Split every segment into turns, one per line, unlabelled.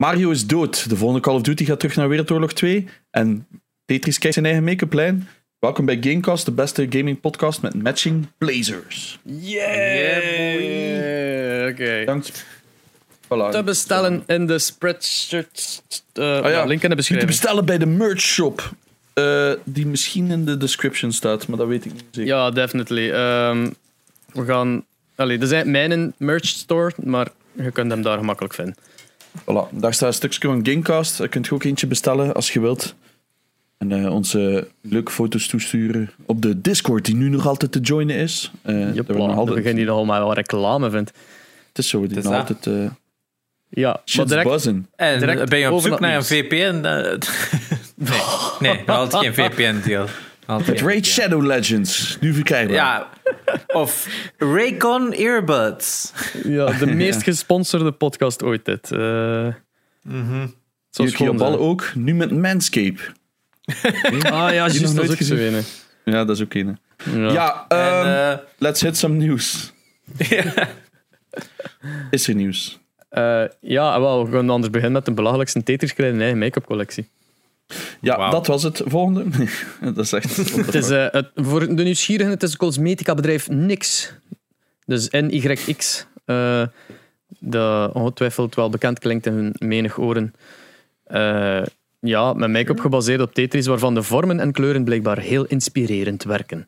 Mario is dood. De volgende Call of Duty gaat terug naar Wereldoorlog 2. En Tetris krijgt zijn eigen make-up lijn. Welkom bij Gamecast, de beste gaming podcast met matching blazers.
Yeah, Oké.
Dank. Voilà.
Te bestellen in de spreadshirt.
Ah, ja.
link in de
Te
beschrijving.
bestellen bij de merch shop. Eh, die misschien in de description staat, maar dat weet ik niet zeker.
Ja, definitely. Ehm, we gaan. Allee, er zijn mijn merch store, maar je kunt hem daar gemakkelijk vinden.
Voilà, daar staat een stukje van Gamecast. Daar kunt je ook eentje bestellen als je wilt. En eh, onze leuke foto's toesturen op de Discord, die nu nog altijd te joinen is. Eh
Jepla,
we altijd,
begin je nog maar wel reclame vindt.
het is zo, die
is
nog
dat.
altijd uh,
Ja, maar
shit's
direct.
En
Direct
ben je op zoek naar een VPN? nee, nee nog altijd geen VPN-deal.
Het Raid Shadow Legends, nu verkrijgbaar.
Ja, of Raycon Earbuds.
ja, de meest gesponsorde podcast ooit dit. Eh
Mhm.
Hier
schoon
ballen
zijn.
ook, nu met Manscape.
Ah ja, juist, dat
nooit
is ook zo.
Ja, dat is ook een.
Ja.
Ja,
En,
ehm,
eh,
let's hit some news.
ja.
Is er nieuws?
Eh, ja, wel, we gaan anders beginnen met de belangrijkste Tetris krijgen een eigen make-up collectie.
Ja, dat was het volgende. dat is echt...
Het is, eh, het, voor de nieuwsgierigen, het is een cosmetica bedrijf NYX. Dus NYX. eh dat ongetwijfeld wel bekend klinkt in hun menig oren. Eh, ja, met make-up gebaseerd op Tetris, waarvan de vormen en kleuren blijkbaar heel inspirerend werken.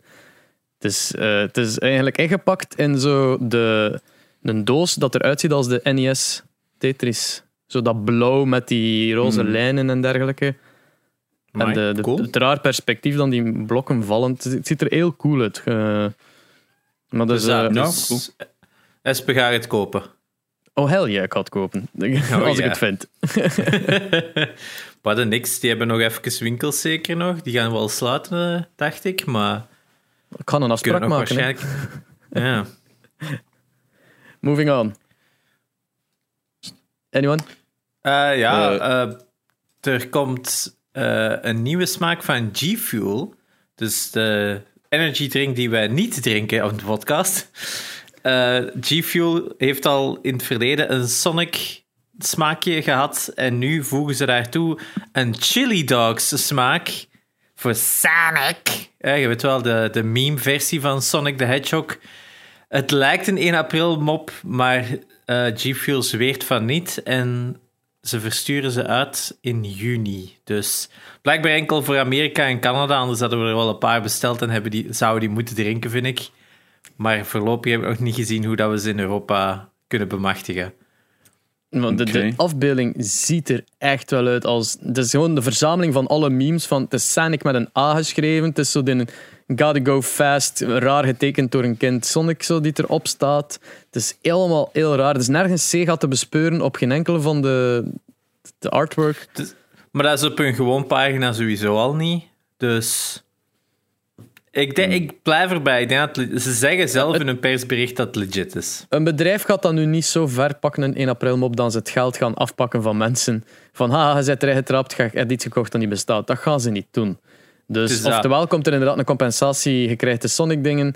Het is, het is eigenlijk ingepakt in zo de, een doos dat eruit ziet als de NES Tetris. Zo dat blauw met die roze
Hmm.
lijnen en dergelijke. En de, de,
cool.
het raar perspectief dan die blokken vallen. Het, ziet er heel cool uit. Eh, maar dus,
Dus,
eh,
ja,
dus Espe gaat het kopen.
oh hell yeah, ik ga het kopen. als ik het vind.
We hadden niks. Die hebben nog even winkels zeker nog. Die gaan wel sluiten, dacht ik. Maar
Ik ga een afspraak maken.
waarschijnlijk... Ja.
Moving on. Anyone?
Eh, ja, er komt eh, een nieuwe smaak van G-Fuel. Dus de energy drink die wij niet drinken op de podcast. Eh, G-Fuel heeft al in het verleden een Sonic smaakje gehad. En nu voegen ze daartoe een Chili Dogs smaak voor Sonic. Eh, je weet wel, de, meme-versie van Sonic the Hedgehog. Het lijkt een 1 april mop, maar G-Fuel zweert van niet. En ze versturen ze uit in juni. Dus blijkbaar enkel voor Amerika en Canada. Anders hadden we er wel een paar besteld en hebben die, zouden die moeten drinken, vind ik. Maar voorlopig heb ik nog niet gezien hoe dat we ze in Europa kunnen bemachtigen.
Want de, afbeelding ziet er echt wel uit als... Het is gewoon de verzameling van alle memes. Van, het is Sonic met een A geschreven. Het is zo de Gotta Go Fast, raar getekend door een kind Sonic zo, die erop staat. Het is helemaal heel raar. Er is nergens Sega te bespeuren op geen enkele van de, de artwork.
Maar dat is op een gewoon pagina sowieso al niet. Dus ik, denk, ik blijf erbij. Ik denk dat het ze zeggen zelf in hun persbericht dat het legit is.
Een bedrijf gaat dat nu niet zo ver pakken in 1 april mop dan ze het geld gaan afpakken van mensen. Van, ha, je bent erin getrapt, je hebt iets gekocht dat niet bestaat. Dat gaan ze niet doen. Dus oftewel komt er inderdaad een compensatie, je krijgt de Sonic dingen.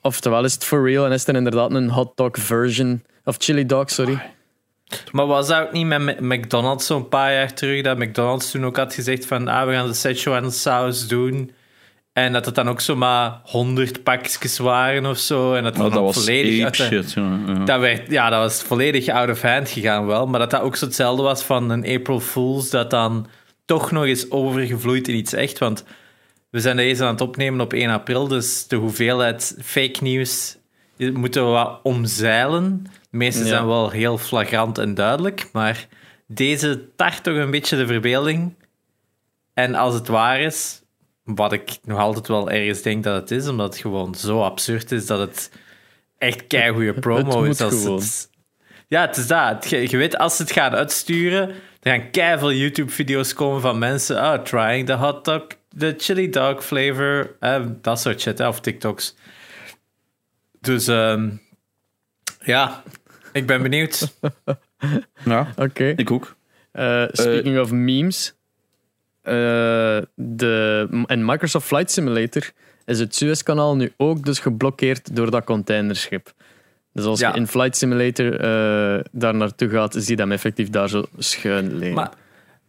Oftewel is het for real en is er inderdaad een hot dog version. Of chili dog, sorry.
Maar was dat ook niet met Mc- McDonald's zo'n paar jaar terug? Dat McDonald's toen ook had gezegd van ah, we gaan de Szechuan saus doen. En dat het dan ook zomaar 100 pakjes waren of zo. En dat,
Oh,
dan
dat
ook
was
volledig
ape
uit de-
shit. Ja, ja.
Dat werd, ja, dat was volledig out of hand gegaan wel. Maar dat dat ook zo hetzelfde was van een April Fools, dat dan toch nog eens overgevloeid in iets echt. Want we zijn deze aan het opnemen op 1 april, dus de hoeveelheid fake nieuws moeten we wat omzeilen. De meeste
Ja.
zijn wel heel flagrant en duidelijk, maar deze tart toch een beetje de verbeelding. En als het waar is, wat ik nog altijd wel ergens denk dat het is, omdat het gewoon zo absurd is dat het echt keigoede promo is. Als
gewoon.
het, ja, het is dat. Je, je weet, als ze het gaan uitsturen, er gaan keiveel YouTube-video's komen van mensen, ah, trying the hot dog, the chili dog flavor, eh, dat soort shit, hè, of TikToks. Dus, ehm, ja, ik ben benieuwd.
Ja,
Oké.
ik ook.
Eh, speaking of memes. eh, de, in Microsoft Flight Simulator is het Suezkanaal nu ook dus geblokkeerd door dat containerschip. Dus als
Ja.
je in Flight Simulator eh, daar naartoe gaat, zie je hem effectief daar zo schuin liggen.
Maar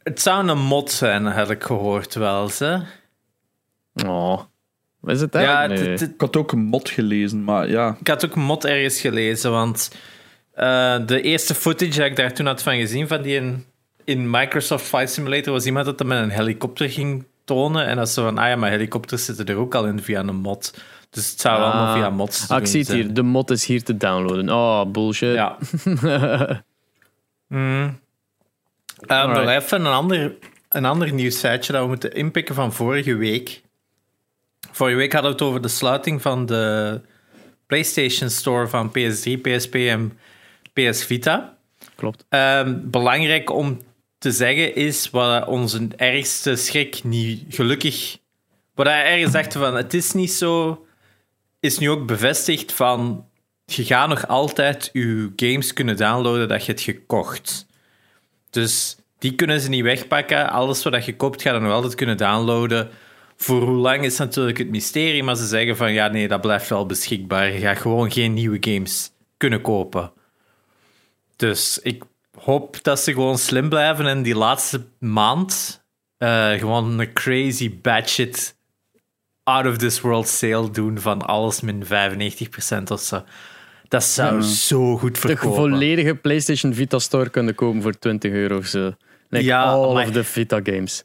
het zou een mod zijn, had ik gehoord wel. Hè?
Oh. Is het
Ja,
eigenlijk? Nee.
het-
Ik had ook een mod gelezen, maar ja.
ik had ook een mod ergens gelezen, want eh, de eerste footage dat ik daar toen had van gezien, van die in, in Microsoft Flight Simulator, was iemand dat hem met een helikopter ging tonen. En dat ze van, ah ja, maar helikopters zitten er ook al in via een mod. Dus het zou
Ah.
allemaal via mods te
Ah, ik zie het
zijn.
hier. De mod is hier te downloaden. Oh, bullshit.
Ja. Mm. Ehm, nog
Alright.
even een ander, een ander nieuwsfeitje dat we moeten inpikken van vorige week. Vorige week hadden we het over de sluiting van de PlayStation Store van PS3, PSP en PS Vita.
Klopt.
Ehm, belangrijk om te zeggen is wat onze ergste schrik niet gelukkig. Wat hij ergens dachten van het is niet zo, is nu ook bevestigd van je gaat nog altijd je games kunnen downloaden dat je hebt gekocht. Dus die kunnen ze niet wegpakken. Alles wat je koopt, ga je nog altijd kunnen downloaden. Voor hoe lang is natuurlijk het mysterie, maar ze zeggen van ja, nee, dat blijft wel beschikbaar. Je gaat gewoon geen nieuwe games kunnen kopen. Dus ik hoop dat ze gewoon slim blijven en die laatste maand eh, gewoon een crazy batshit out of this world sale doen van alles min 95% of zo. Dat zou zo goed
De
verkopen.
volledige PlayStation Vita Store kunnen kopen voor 20 euro of zo. Like
Ja,
all
maar-
of the Vita games.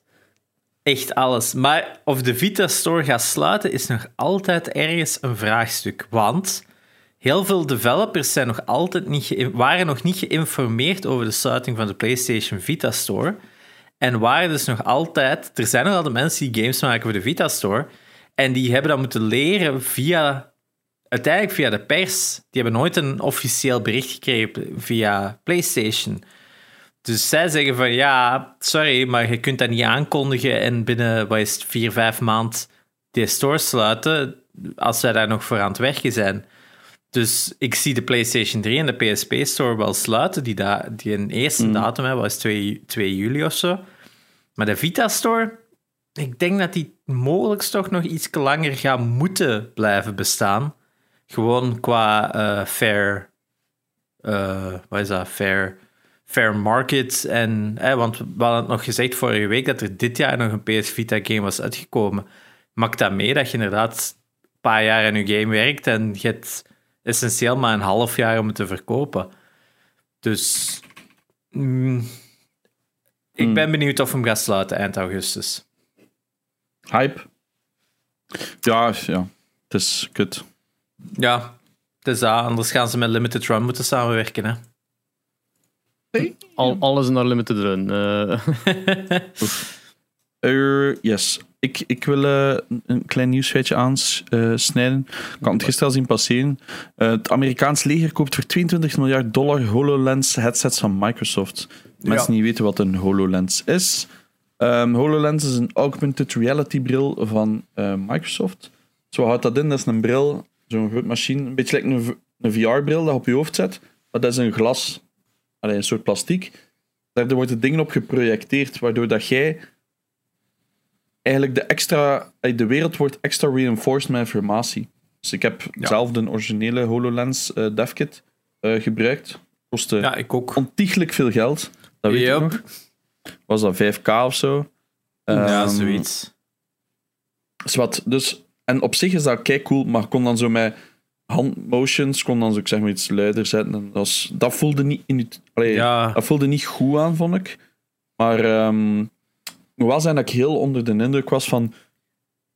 Echt alles. Maar of de Vita Store gaat sluiten, is nog altijd ergens een vraagstuk. Want heel veel developers zijn nog altijd niet waren nog niet geïnformeerd over de sluiting van de PlayStation Vita Store. En waren dus nog altijd... Er zijn nog altijd mensen die games maken voor de Vita Store. En die hebben dat moeten leren via... Uiteindelijk via de pers. Die hebben nooit een officieel bericht gekregen via PlayStation. Dus zij zeggen van ja, sorry, maar je kunt dat niet aankondigen en binnen wat is het, vier, vijf maand die store sluiten als wij daar nog voor aan het werken zijn. Dus ik zie de PlayStation 3 en de PSP Store wel sluiten, die, da die een eerste datum hebben, was 2, 2 juli of zo. Maar de Vita Store, ik denk dat die mogelijk toch nog iets langer gaat moeten blijven bestaan. Gewoon qua eh, fair, eh, wat is dat, fair fair market. En, want we hadden het nog gezegd vorige week dat er dit jaar nog een PS Vita game was uitgekomen. Maakt dat mee dat je inderdaad een paar jaar aan je game werkt en je hebt essentieel maar een half jaar om het te verkopen. Dus mm, ik ben benieuwd of hem gaat sluiten eind augustus.
Hype. Ja, ja. Het is kut.
Ja, het is dat. Anders gaan ze met Limited Run moeten samenwerken. Hè?
Al, alles naar limited run. Eh,
Eh, yes. Ik, ik wil eh, een klein nieuwsfeitje aansnijden. Ik had het gisteren zien passeren. Eh, het Amerikaans leger koopt voor 22 miljard dollar HoloLens headsets van Microsoft. Mensen
Ja.
niet weten wat een HoloLens is. Ehm, HoloLens is een augmented reality bril van eh, Microsoft. Zo houdt dat in. Dat is een bril, zo'n groot machine. Een beetje like een, een VR-bril dat je op je hoofd zet. Maar dat is een glas. Een soort plastiek. Daardoor wordt het dingen op geprojecteerd, waardoor dat jij eigenlijk de extra, de wereld wordt extra reinforced met informatie. Dus ik heb zelf de originele HoloLens eh devkit eh, gebruikt. Kostte
Ja, ik ook.
ontiegelijk veel geld. Dat weet
Yep.
ik nog. Was dat 5k of zo?
ja,
Ehm,
zoiets.
Zwat, dus, en op zich is dat kei cool, maar kon dan zo met handmotions, kon dan zo ik zeg maar iets luider zetten. En dat, was, dat voelde niet in het, allee,
Ja.
dat voelde niet goed aan, vond ik. Maar moet wel zijn dat ik heel onder de indruk was van.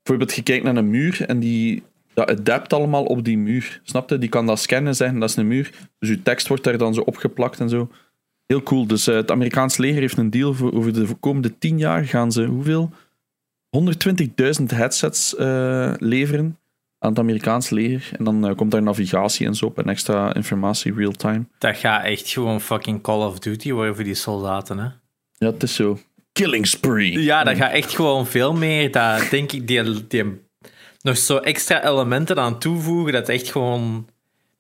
Bijvoorbeeld, je kijkt naar een muur en die, dat adapt allemaal op die muur. Snap je? Die kan dat scannen, zeggen dat is een muur. Dus je tekst wordt daar dan zo opgeplakt en zo. Heel cool. Dus eh, het Amerikaans leger heeft een deal voor over de komende 10 jaar. Gaan ze hoeveel? 120.000 headsets eh, leveren aan het Amerikaans leger. En dan eh, komt daar navigatie en zo op en extra informatie real-time.
Dat gaat echt gewoon fucking Call of Duty worden voor die soldaten, hè?
Ja, het is zo. Killing spree.
Ja, dat gaat echt gewoon veel meer. Dat denk ik, die, die nog zo extra elementen aan toevoegen, dat echt gewoon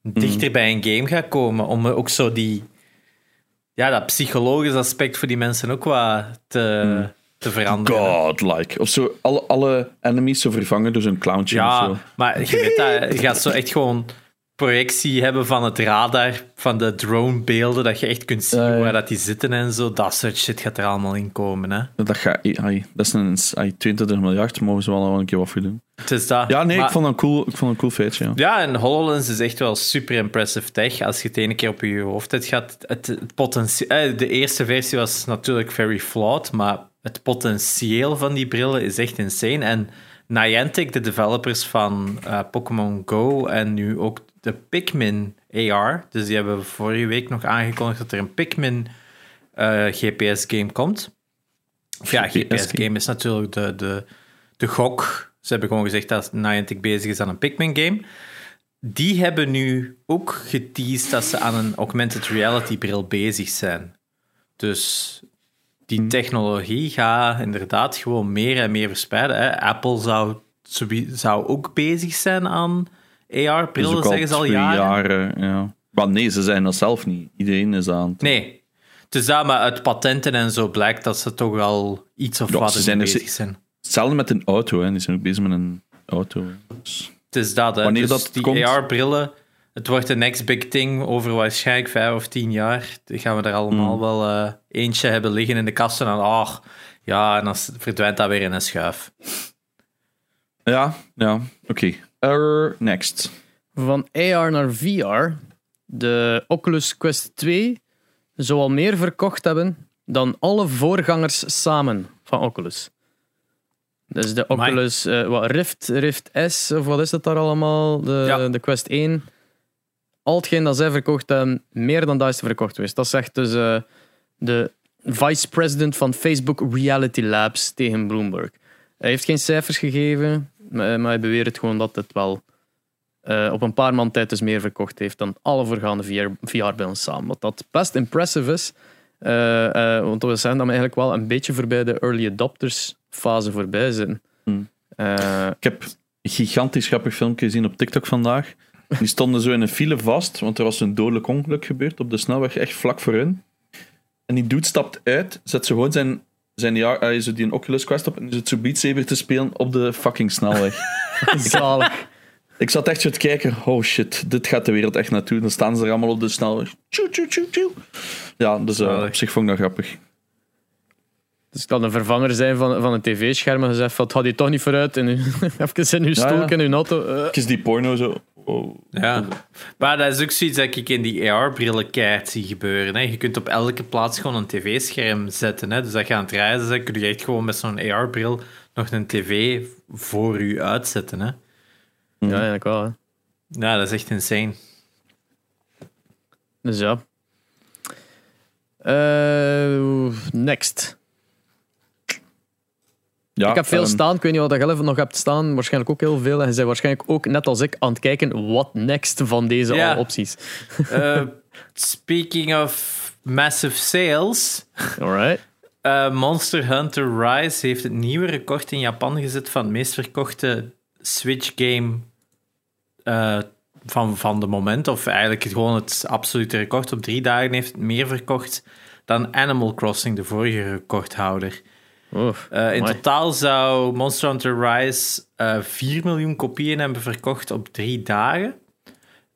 dichter bij een game gaat komen. Om ook zo die, ja, dat psychologisch aspect voor die mensen ook wat te, te veranderen.
Godlike. Of zo, alle, alle enemies zo vervangen door zo'n clowntje of
Ja,
zo.
maar je weet dat, je gaat zo echt gewoon projectie hebben van het radar, van de dronebeelden, dat je echt kunt zien waar dat die zitten en zo. Dat soort shit gaat er allemaal in komen. Hè.
Dat, gaat, ai, dat is een ai, 22 miljard, mogen ze wel een keer wat voor doen.
Het is dat.
Ja, nee,
Maar-
ik vond dat een cool, ik vond dat een cool feitje. Ja.
Ja, en HoloLens is echt wel super impressive tech. Als je het ene keer op je hoofd hebt gehad. Het, het potentie- eh, de eerste versie was natuurlijk very flawed, maar het potentieel van die brillen is echt insane. En Niantic, de developers van eh, Pokémon Go en nu ook de Pikmin AR, dus die hebben vorige week nog aangekondigd dat er een Pikmin eh, GPS-game komt. Of ja,
GPS-game.
Is natuurlijk de, de, de gok. Ze hebben gewoon gezegd dat Niantic bezig is aan een Pikmin-game. Die hebben nu ook geteased dat ze aan een augmented reality bril bezig zijn. Dus die technologie gaat inderdaad gewoon meer en meer verspreiden. Hè. Apple zou, zou ook bezig zijn aan AR-brillen,
al
zeggen ze al jaren.
jaren, ja. Maar nee, ze zijn dat zelf niet. Iedereen is aan het...
Nee. Dus dat, maar uit patenten en zo blijkt dat ze toch al iets of
Ja,
wat
ze zijn
bezig zijn.
Hetzelfde met een auto, hè. Die zijn ook bezig met een auto. Dus-
Het is dat, hè.
Wanneer
Dus
dat
die
komt?
AR-brillen, het wordt de next big thing over waarschijnlijk vijf of tien jaar. Dan gaan we er allemaal
Hmm.
wel eh, eentje hebben liggen in de kasten en ah, ja, en dan verdwijnt dat weer in een schuif.
Ja, ja, oké. Er next.
Van AR naar VR. De Oculus Quest 2 zou al meer verkocht hebben dan alle voorgangers samen van Oculus. Dus de. Oculus eh, wat, Rift, Rift S, of wat is het daar allemaal? De,
Ja.
de Quest 1. Al hetgeen dat zij verkocht hebben, meer dan dat is verkocht geweest. Dat zegt dus eh, de vice-president van Facebook Reality Labs tegen Bloomberg. Hij heeft geen cijfers gegeven, maar maar hij beweert gewoon dat het wel eh, op een paar maand tijd dus meer verkocht heeft dan alle voorgaande VR VR-brillen samen. Wat dat best impressive is. eh, eh, want we zijn dan eigenlijk wel een beetje voorbij de early adopters fase voorbij zijn.
Hmm.
Eh,
Ik heb een gigantisch grappig filmpje gezien op TikTok vandaag. Die stonden zo in een file vast, want er was een dodelijk ongeluk gebeurd op de snelweg, echt vlak voor hun. En die dude stapt uit, zet zo gewoon zijn, zijn eh, zo die een Oculus Quest op en zit zo Beat Saber te spelen op de fucking snelweg.
zalig.
Ik zat echt zo te kijken, oh shit, dit gaat de wereld echt naartoe. Dan staan ze er allemaal op de snelweg. Tjoe, tjoe, tjoe, tjoe. Ja, dus eh, op zich vond ik dat grappig.
Dus het kan een vervanger zijn van, van een tv-scherm. En je zegt, van, het gaat hier toch niet vooruit. En u, even in uw stoel
ja.
en uw auto.
Ik is die porno zo... Oh.
Ja. Maar dat is ook zoiets dat ik in die AR-brillen keihard zie gebeuren. Hè. Je kunt op elke plaats gewoon een tv-scherm zetten. Hè. Dus dat je aan het reizen bent, kun je echt gewoon met zo'n AR-bril nog een tv voor u uitzetten. Hè.
Ja, eigenlijk wel. Hè.
Ja, dat is echt insane.
Dus ja. Eh, next.
Ja,
ik heb veel
ehm,
staan. Ik weet niet wat je even nog hebt staan. Waarschijnlijk ook heel veel. En je bent waarschijnlijk ook, net als ik, aan het kijken wat next van deze alle opties.
Eh, speaking of massive sales...
Alright.
eh, Monster Hunter Rise heeft het nieuwe record in Japan gezet van het meest verkochte Switch-game eh, van, van de moment. Of eigenlijk gewoon het absolute record. Op drie dagen heeft het meer verkocht dan Animal Crossing, de vorige recordhouder. Eh, in totaal zou Monster Hunter Rise eh 4 miljoen kopieën hebben verkocht op drie dagen.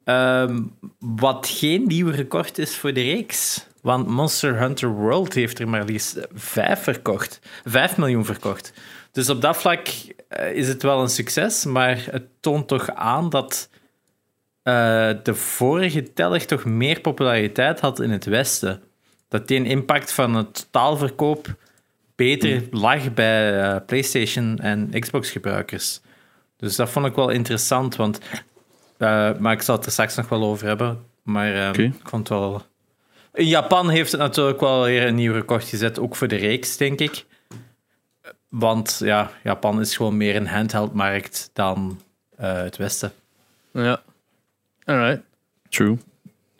Ehm, wat geen nieuw record is voor de reeks. Want Monster Hunter World heeft er maar liefst 5 verkocht. 5 miljoen verkocht. Dus op dat vlak eh, is het wel een succes, maar het toont toch aan dat eh, de vorige teller toch meer populariteit had in het Westen. Dat die een impact van het totaalverkoop beter lag bij eh, PlayStation en Xbox gebruikers. Dus dat vond ik wel interessant, want eh, maar ik zal het er straks nog wel over hebben. Maar eh,
Oké.
ik vond het wel. In Japan heeft het natuurlijk wel weer een nieuw record gezet, ook voor de reeks, denk ik. Want ja, Japan is gewoon meer een handheldmarkt dan eh, het Westen.
Ja. Alright.
True.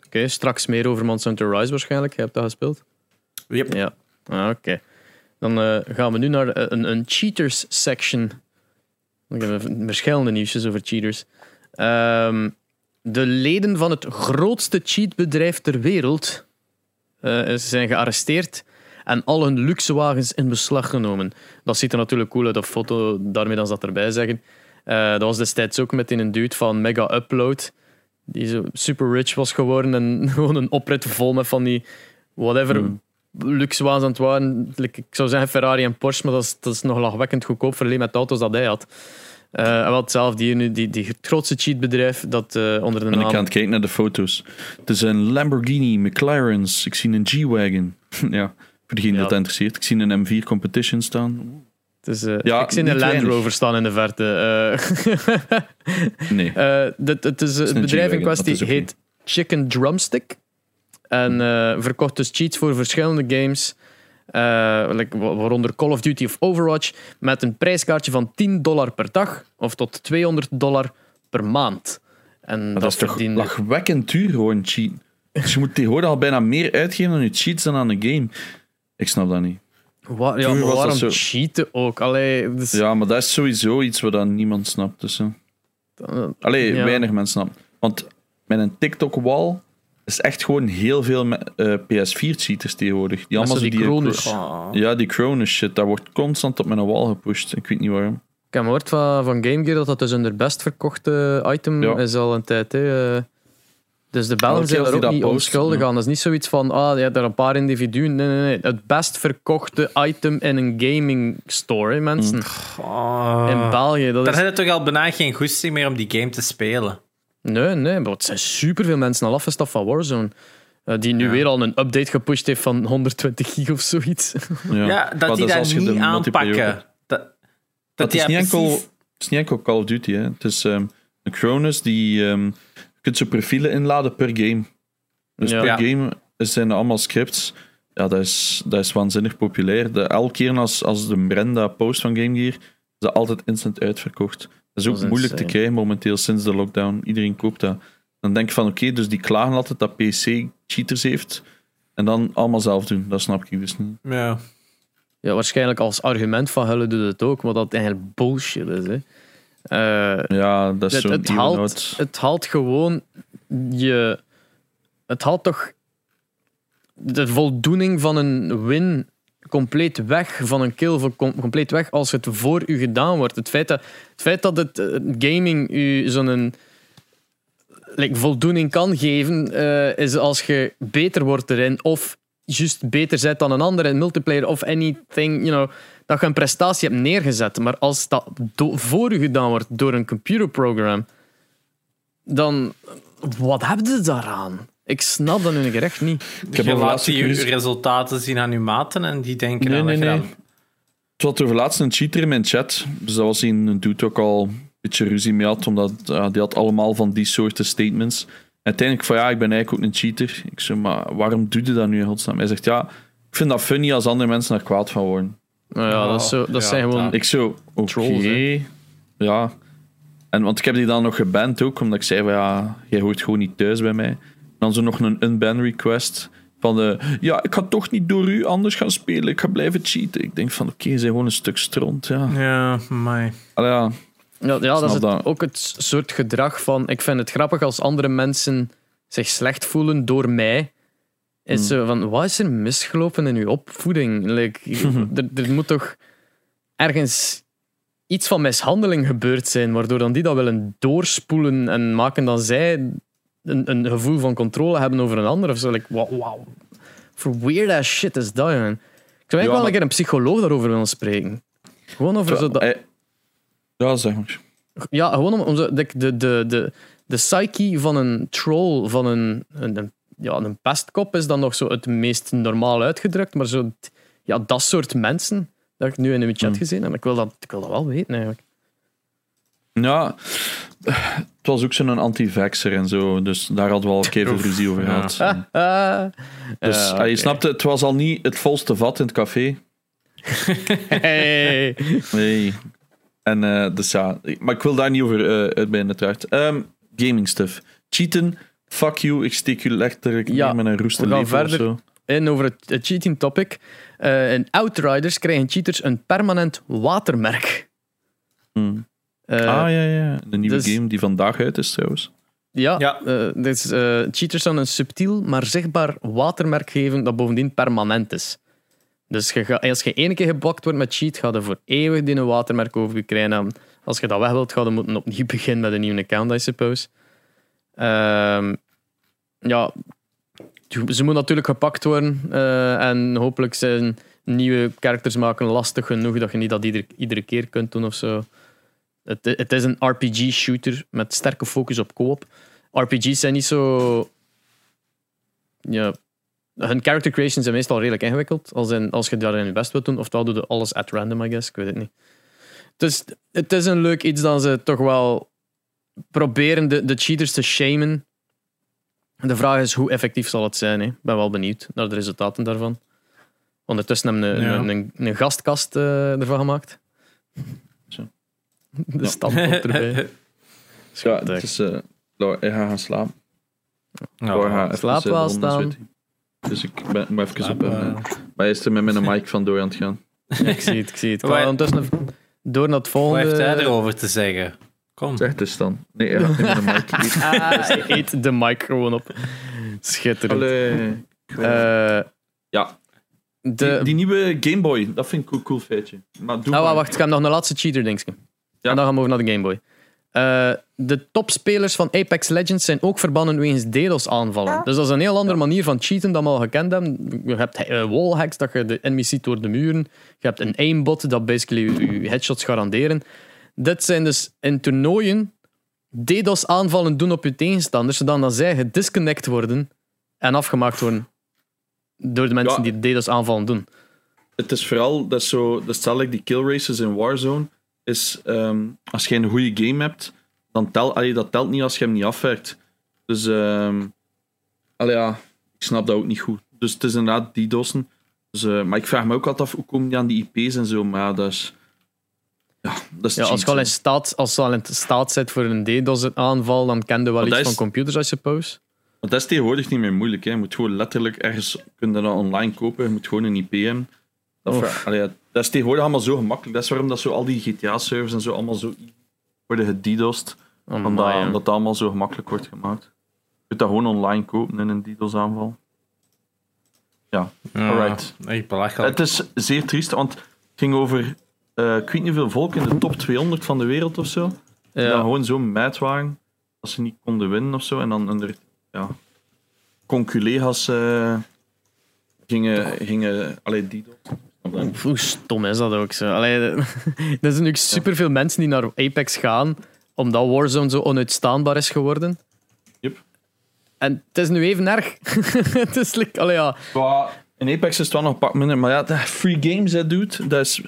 Oké, straks meer over Monster Hunter Rise waarschijnlijk. Je hebt dat gespeeld?
Yep.
Ja. Ah, Oké. Dan eh, gaan we nu naar eh, een, een cheaters section. Ik heb verschillende nieuwsjes over cheaters. Ehm, de leden van het grootste cheatbedrijf ter wereld eh, zijn gearresteerd en al hun luxe wagens in beslag genomen. Dat ziet er natuurlijk cool uit op foto, daarmee dan ze dat erbij zeggen. Dat was destijds ook met in een dude van Mega Upload. die zo super rich was geworden en gewoon een oprit vol met van die whatever
Hmm.
Luxe waans aan het waren. Ik zou zeggen Ferrari en Porsche, maar dat is, dat is nog lachwekkend goedkoop vergeleken met de auto's dat hij had. Eh, en wat zelf die nu, die, die het grootste cheatbedrijf dat eh, onder de
En ik
naam
ga het kijken naar de foto's. Het is een Lamborghini, McLaren's. Ik zie een G-Wagon. ja, voor degene
Ja.
dat interesseert. Ik zie een M4 Competition staan.
Eh,
Ja,
ik zie een Land. Rover staan in de verte.
Nee.
Dit, het, is, het
een
bedrijf in kwestie heet Chicken Drumstick. En eh, verkocht dus cheats voor verschillende games. eh, like, wa- waaronder Call of Duty of Overwatch. Met een prijskaartje van 10 dollar per dag. Of tot 200 dollar per maand. En
Maar
dat,
dat is toch
verdiende-
lachwekkend duur gewoon cheat. Dus je moet tegenwoordig al bijna meer uitgeven aan je cheats dan aan een game. Ik snap dat niet.
Wa- ja, maar waarom
zo.
cheaten ook? Allee, dus,
Ja, maar dat is sowieso iets wat dan niemand snapt. Dus, Allee,
Ja.
weinig mensen snappen. Want met een TikTok-wall is echt gewoon heel veel eh, PS4-cheaters tegenwoordig. Die allemaal
die
die
Cronus.
Oh.
Ja, die Cronus shit. Dat wordt constant op mijn wall gepusht. Ik weet niet waarom.
Ik heb gehoord van, van Game Gear dat dat dus hun best verkochte item
Ja.
is al een tijd. Hè. Eh, Dus de Belgen zijn er ook
die
niet
posten,
onschuldig
ja.
aan. Dat is niet zoiets van, ah, je hebt er een paar individuen. Nee, nee, nee. Het best verkochte item in een gaming store, hè, mensen.
Oh.
In België. Dat
Dan
is...
je toch al bijna geen goesting meer om die game te spelen.
Nee, nee, maar het zijn superveel mensen al afgestapt van Warzone. Eh, die nu
Ja.
weer al een update gepusht heeft van 120 gig of zoiets.
Ja,
Ja, dat
Maar
die
is
dat
de
niet aanpakken. Dat,
is niet enkel,
precies-
het is niet enkel Call of Duty. Hè. Het is ehm, een Cronus die... ehm, je kunt zo profielen inladen per game. Dus
Ja.
per
Ja.
game zijn er allemaal scripts. Ja, dat is, dat is waanzinnig populair. De, elke keer als, als de Brenda post van Game Gear, is dat altijd instant uitverkocht. Dat is ook
Dat is
moeilijk te krijgen momenteel sinds de lockdown. Iedereen koopt dat. Dan denk ik van, oké, dus die klagen altijd dat PC cheaters heeft. En dan allemaal zelf doen. Dat snap ik dus niet.
Ja.
Ja, waarschijnlijk als argument van Hulle doet het ook, maar dat eigenlijk bullshit is. Hè. Eh,
Ja, dat is
het,
zo'n
het, haalt, het haalt gewoon je. Het haalt toch de voldoening van een win compleet weg, van een kill compleet weg als het voor u gedaan wordt. Het feit dat, het feit dat het eh, gaming u zo'n like, voldoening kan geven, eh, is als je beter wordt erin of juist beter bent dan een ander in multiplayer of anything, you know, dat je een prestatie hebt neergezet. Maar als dat voor u gedaan wordt door een computerprogram, dan wat heb je daaraan? Ik snap dat nu echt niet.
Ik heb
je laat die resultaten zien aan uw maten en die denken
Nee,
aan
nee, nee. Het was over laatst een cheater in mijn chat. Dus dat was een, een dude ook al een beetje ruzie mee had, omdat ja, die had allemaal van die soorten statements. Uiteindelijk van ja, ik ben eigenlijk ook een cheater. Ik zeg, maar waarom doe je dat nu in godsnaam? Hij zegt ja, ik vind dat funny als andere mensen daar kwaad van worden.
Nou ja, dat, is zo, dat
Ja,
zijn gewoon.
Ik zo, oké. Ja. En, want ik heb die dan nog geband ook, omdat ik zei van ja, jij hoort gewoon niet thuis bij mij. Dan zo nog een unban request van de, ja, ik ga toch niet door u anders gaan spelen, ik ga blijven cheaten. Ik denk van oké, ze zijn gewoon een stuk stront, ja.
Ja, maar
Allee, ja.
Ja, ja dat is het,
dat.
ook het soort gedrag van. Ik vind het grappig als andere mensen zich slecht voelen door mij. Is
Hmm.
zo van, wat is er misgelopen in uw opvoeding? Like, er, er moet toch ergens iets van mishandeling gebeurd zijn, waardoor dan die dat willen doorspoelen en maken dan zij een, een gevoel van controle hebben over een ander of zo. Like, wow, wow. Voor weird ass shit is dat, man. Ik zou eigenlijk wel
maar-
een keer een psycholoog daarover willen spreken. Gewoon over zo dat,
Eh, Ja, zeg maar.
ja, gewoon om, om zo, de, de, de, de, de psyche van een troll, van een, een, een- ja, een pestkop, is dan nog zo het meest normaal uitgedrukt. Maar zo, ja, dat soort mensen, dat ik nu in de chat
Hmm.
gezien heb, ik wil, dat, ik wil dat wel weten eigenlijk.
Ja, het was ook zo'n anti-vaxxer en zo, dus daar hadden we al een keer veel ruzie over
Ja.
gehad. Dus je
oké.
snapte, het was al niet het volste vat in het café.
Hey.
Nee. En eh, dus ja, maar ik wil daar niet over uh, uitbreiden, uiteraard. Ehm, gaming stuff. Cheaten, fuck you, ik steek je letterlijk
Ja,
met een roeste
we gaan
leven of
verder.
zo.
En over het, het cheating topic. Eh in Outriders krijgen cheaters een permanent watermerk.
Hmm.
Eh,
ah ja, ja, de nieuwe
dus-
game die vandaag uit is trouwens.
Ja,
Ja.
dus, eh, cheaters zouden een subtiel, maar zichtbaar watermerk geven dat bovendien permanent is. Dus je ga- als je één keer geblokt wordt met cheat, ga je voor eeuwig die een watermerk over je krijgen. En als je dat weg wilt, ga je moeten opnieuw beginnen met een nieuwe account, I suppose. Ehm, ja, ze moeten natuurlijk gepakt worden. eh, en hopelijk zijn nieuwe characters maken lastig genoeg dat je niet dat iedere, iedere keer kunt doen of zo. Het, het is een RPG-shooter met sterke focus op co-op. RPG's zijn niet zo. Ja, hun character creations zijn meestal redelijk ingewikkeld. Als, in, als je daarin je best wilt doen, oftewel doe je alles at random, I guess. Ik weet het niet. Dus het is een leuk iets dat ze toch wel proberen de, de cheaters te shamen. De vraag is hoe effectief zal het zijn. Ik ben wel benieuwd naar de resultaten daarvan. Ondertussen hebben we een,
Ja.
een, een, een gastkast eh, ervan gemaakt. De
Ja.
standaard erbij.
Ja, het is... eh Laura, ik ga gaan slapen.
Ja,
Laura even,
slaap
eh,
wel
de
staan.
Dus ik ben, moet even
Slaap,
op...
eh,
eh, maar hij is er met mijn mic vandoor aan het gaan.
Ja, ik zie het, ik zie het.
Waar-
ondertussen door naar het
Wat
volgende.
heeft hij erover te zeggen? Kom.
Zeg dus dan. Nee, hij gaat niet met een mic.
Ah, hij eet de mic gewoon op. Schitterend.
Allee.
Eh,
Ja,
de,
die, die nieuwe Game Boy, dat vind ik een cool feitje. Maar doe
Oh,
maar.
wacht, ik heb nog een laatste cheater, denk ik.
Ja.
En dan gaan we over naar de Game Boy. Eh, de topspelers van Apex Legends zijn ook verbannen wegens DDoS-aanvallen. Dus dat is een heel andere manier van cheaten dan we al gekend hebben. Je hebt eh, wallhacks, dat je de enemy ziet door de muren. Je hebt een aimbot, dat basically je, je headshots garanderen. Dit zijn dus in toernooien DDoS-aanvallen doen op je tegenstanders, zodat dan zij gedisconnect worden en afgemaakt worden door de mensen
Ja.
die DDoS-aanvallen doen.
Het is vooral, dat is zo, dat stel ik die kill races in Warzone, is ehm, als je een goede game hebt, dan telt, allee, dat telt niet als je hem niet afwerkt. Dus, allee, ja, ik snap dat ook niet goed. Dus het is inderdaad die dossen. Dus, eh, maar ik vraag me ook altijd af, hoe komen die aan die IP's en zo, maar ja, dat is... Ja, dat is
Ja, als je al in staat, als je al in staat zit voor een DDoS-aanval, dan ken je wel
Maar
iets van computers, I suppose.
Want dat is tegenwoordig niet meer moeilijk. Hè. Je moet gewoon letterlijk ergens kun je dat online kopen. Je moet gewoon een IP hebben. Dat, Allee, dat is tegenwoordig allemaal zo gemakkelijk. Dat is waarom dat zo al die GTA-servers en zo allemaal zo worden gedidost.
Oh,
Omdat,
ja.
dat allemaal zo gemakkelijk wordt gemaakt. Je kunt dat gewoon online kopen in een DDoS-aanval.
Ja,
Alright.
echt belachelijk.
Het is zeer triest, want het ging over... eh ik weet niet hoeveel volk in de top 200 van de wereld of zo. Die dan
Ja.
gewoon zo mad waren dat ze niet konden winnen of zo. En dan onder, ja, conculega's eh, gingen, gingen allee, die
Oef, Hoe stom is dat ook zo? Allee, er zijn natuurlijk superveel mensen die naar Apex gaan, omdat Warzone zo onuitstaanbaar is geworden.
Yep.
En het is nu even erg. het is like, allee, ja.
In Apex is het wel nog een pak minder, maar ja, dat free games, dat doet, dat is...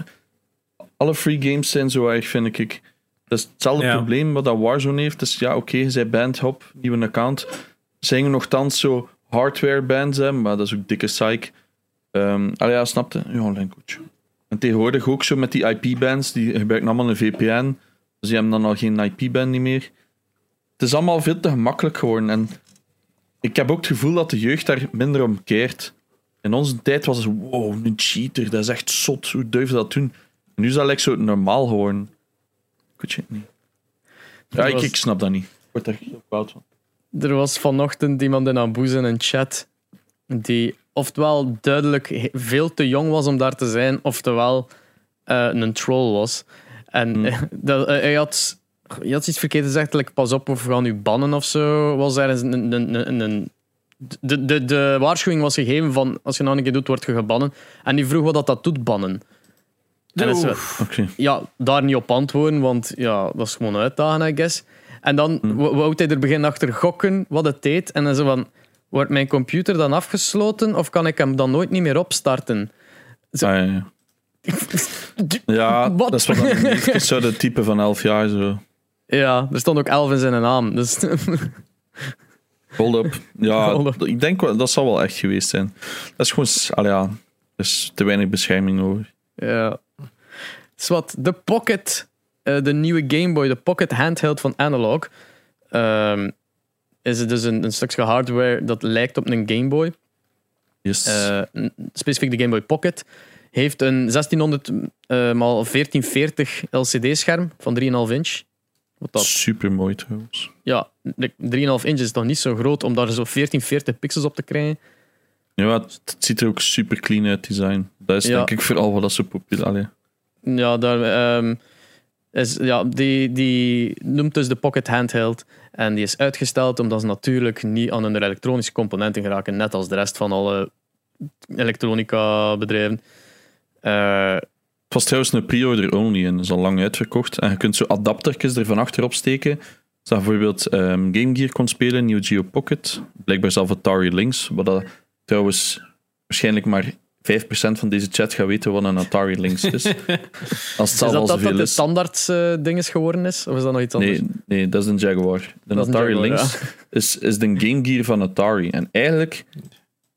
Alle free games zijn zo erg, vind ik. Dat is hetzelfde
Ja.
probleem wat dat Warzone heeft. Dus ja, oké, je zei band, hop, nieuwe account. Zijn er nogthans zo hardware bands, hè, maar dat is ook dikke psych. Ehm allee, ja, snapte? Ja, online coach. En tegenwoordig ook zo met die IP-bands, die gebruiken allemaal een VPN. Dus die hebben dan al geen IP-band niet meer. Het is allemaal veel te gemakkelijk geworden. En ik heb ook het gevoel dat de jeugd daar minder om keert. In onze tijd was het wow, een cheater, dat is echt zot. Hoe durf je dat doen? En nu is dat like zo normaal geworden. Ik weet het niet. Ja, ik,
was-
ik snap dat niet. Ik word daar heel koud van.
Er was vanochtend iemand in Abuja in een chat die oftewel duidelijk veel te jong was om daar te zijn, oftewel eh, een troll was. En
Hmm.
dat, eh, hij, had, hij had iets verkeerd gezegd, like, pas op of we gaan u bannen of zo. Was er een, een, een, de, de, de waarschuwing was gegeven van als je nou een keer doet, word je gebannen. En die vroeg wat dat, dat doet, bannen. En is
Oké.
ja, daar niet op antwoorden, want ja, dat is gewoon uitdagen, I guess. En dan
Hm.
wou hij er beginnen achter gokken wat het deed. En dan zo van, wordt mijn computer dan afgesloten of kan ik hem dan nooit niet meer opstarten? Zo-
Ah, ja, ja. Dat is heeft. is zo de type van 11 jaar. Zo.
Ja, er stond ook elf in zijn naam. Dus
Hold up. Ja,
Hold up.
ik denk wel, dat zal wel echt geweest zijn. Dat is gewoon, allee, ja, er is te weinig bescherming over.
ja. Dus wat, de Pocket, eh, de nieuwe Game Boy, de Pocket handheld van Analog, ehm, is het dus een, een stukje hardware dat lijkt op een Game Boy.
Yes.
Eh, specifiek de Game Boy Pocket, heeft een 1600 x 1440 LCD-scherm van 3,5 inch. Wat dat,
Super mooi trouwens.
ja, de 3,5 inch is toch niet zo groot om daar zo 1440 pixels op te krijgen.
Ja, het, ziet er ook super clean uit, design. Dat is
Ja.
denk ik vooral wat dat zo populair is.
Ja, daar, ehm, Is, ja, die, die noemt dus de Pocket Handheld. En die is uitgesteld omdat ze natuurlijk niet aan hun elektronische componenten geraken, net als de rest van alle elektronica bedrijven. Eh,
Het was trouwens een pre-order only en is al lang uitverkocht. En je kunt zo adaptertjes er van achterop steken. Je bijvoorbeeld ehm, Game Gear kon spelen, Neo Geo Pocket. Blijkbaar zelf Atari Lynx. Wat dat trouwens waarschijnlijk maar 5% van deze chat gaat weten wat een Atari Lynx is. Als het
is dat dat, dat de standaard eh, ding is geworden is? Of is dat nog iets anders?
Nee, nee, dat is een Jaguar. De
Dat een
Atari
Jaguar,
Lynx is, is de Game Gear van Atari. En eigenlijk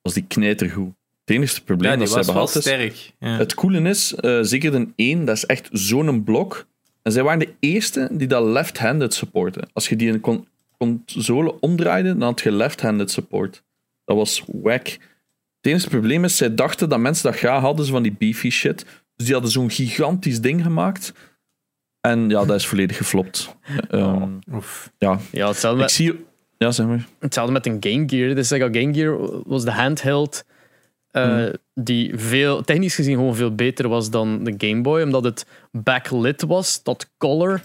was die knijtergoed. Het enige probleem
Ja,
dat ze hebben gehad is...
sterk. Ja.
Het coole is, eh, zeker de 1, dat is echt zo'n blok. En zij waren de eerste die dat left-handed supporten. Als je die in con console omdraaide, dan had je left-handed support. Dat was wack. Het enige probleem is, zij dachten dat mensen dat graag hadden, van die beefy shit. Dus die hadden zo'n gigantisch ding gemaakt. En ja, dat is volledig geflopt. Ehm, ja,
Ja, hetzelfde
ik zie... Ja, zeg maar.
hetzelfde met een Game Gear. Dus Sega Game Gear was de handheld eh,
Hmm.
die veel, technisch gezien gewoon veel beter was dan de Game Boy, omdat het backlit was tot color.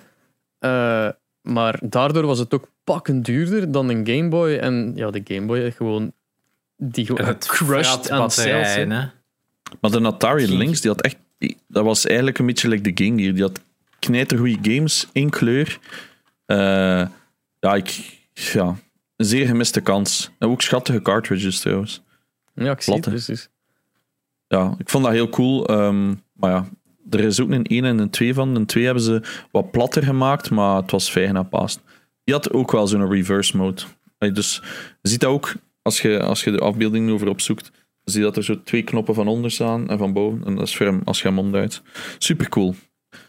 Eh, maar daardoor was het ook pakken duurder dan een Game Boy. En ja, de Game Boy gewoon die gewoon
het
crushed aan sales.
batterijen,
hè.
Maar de Atari Lynx, die had echt... Dat was eigenlijk een beetje like de Game Gear. Die had knijtergoeie games in kleur. Eh, ja, ik... Ja, een zeer gemiste kans. En ook schattige cartridges trouwens.
Ja, ik zie het precies.
Ja, ik vond dat heel cool. ehm, maar ja, er is ook een 1 en een 2 van. Een 2 hebben ze wat platter gemaakt, maar het was fijn na past. Die had ook wel zo'n reverse mode. Dus je ziet dat ook als je, als je de afbeeldingen over opzoekt. Zie je dat er zo twee knoppen van onder staan en van boven. En dat is voor hem als je hem omdraait. Super cool.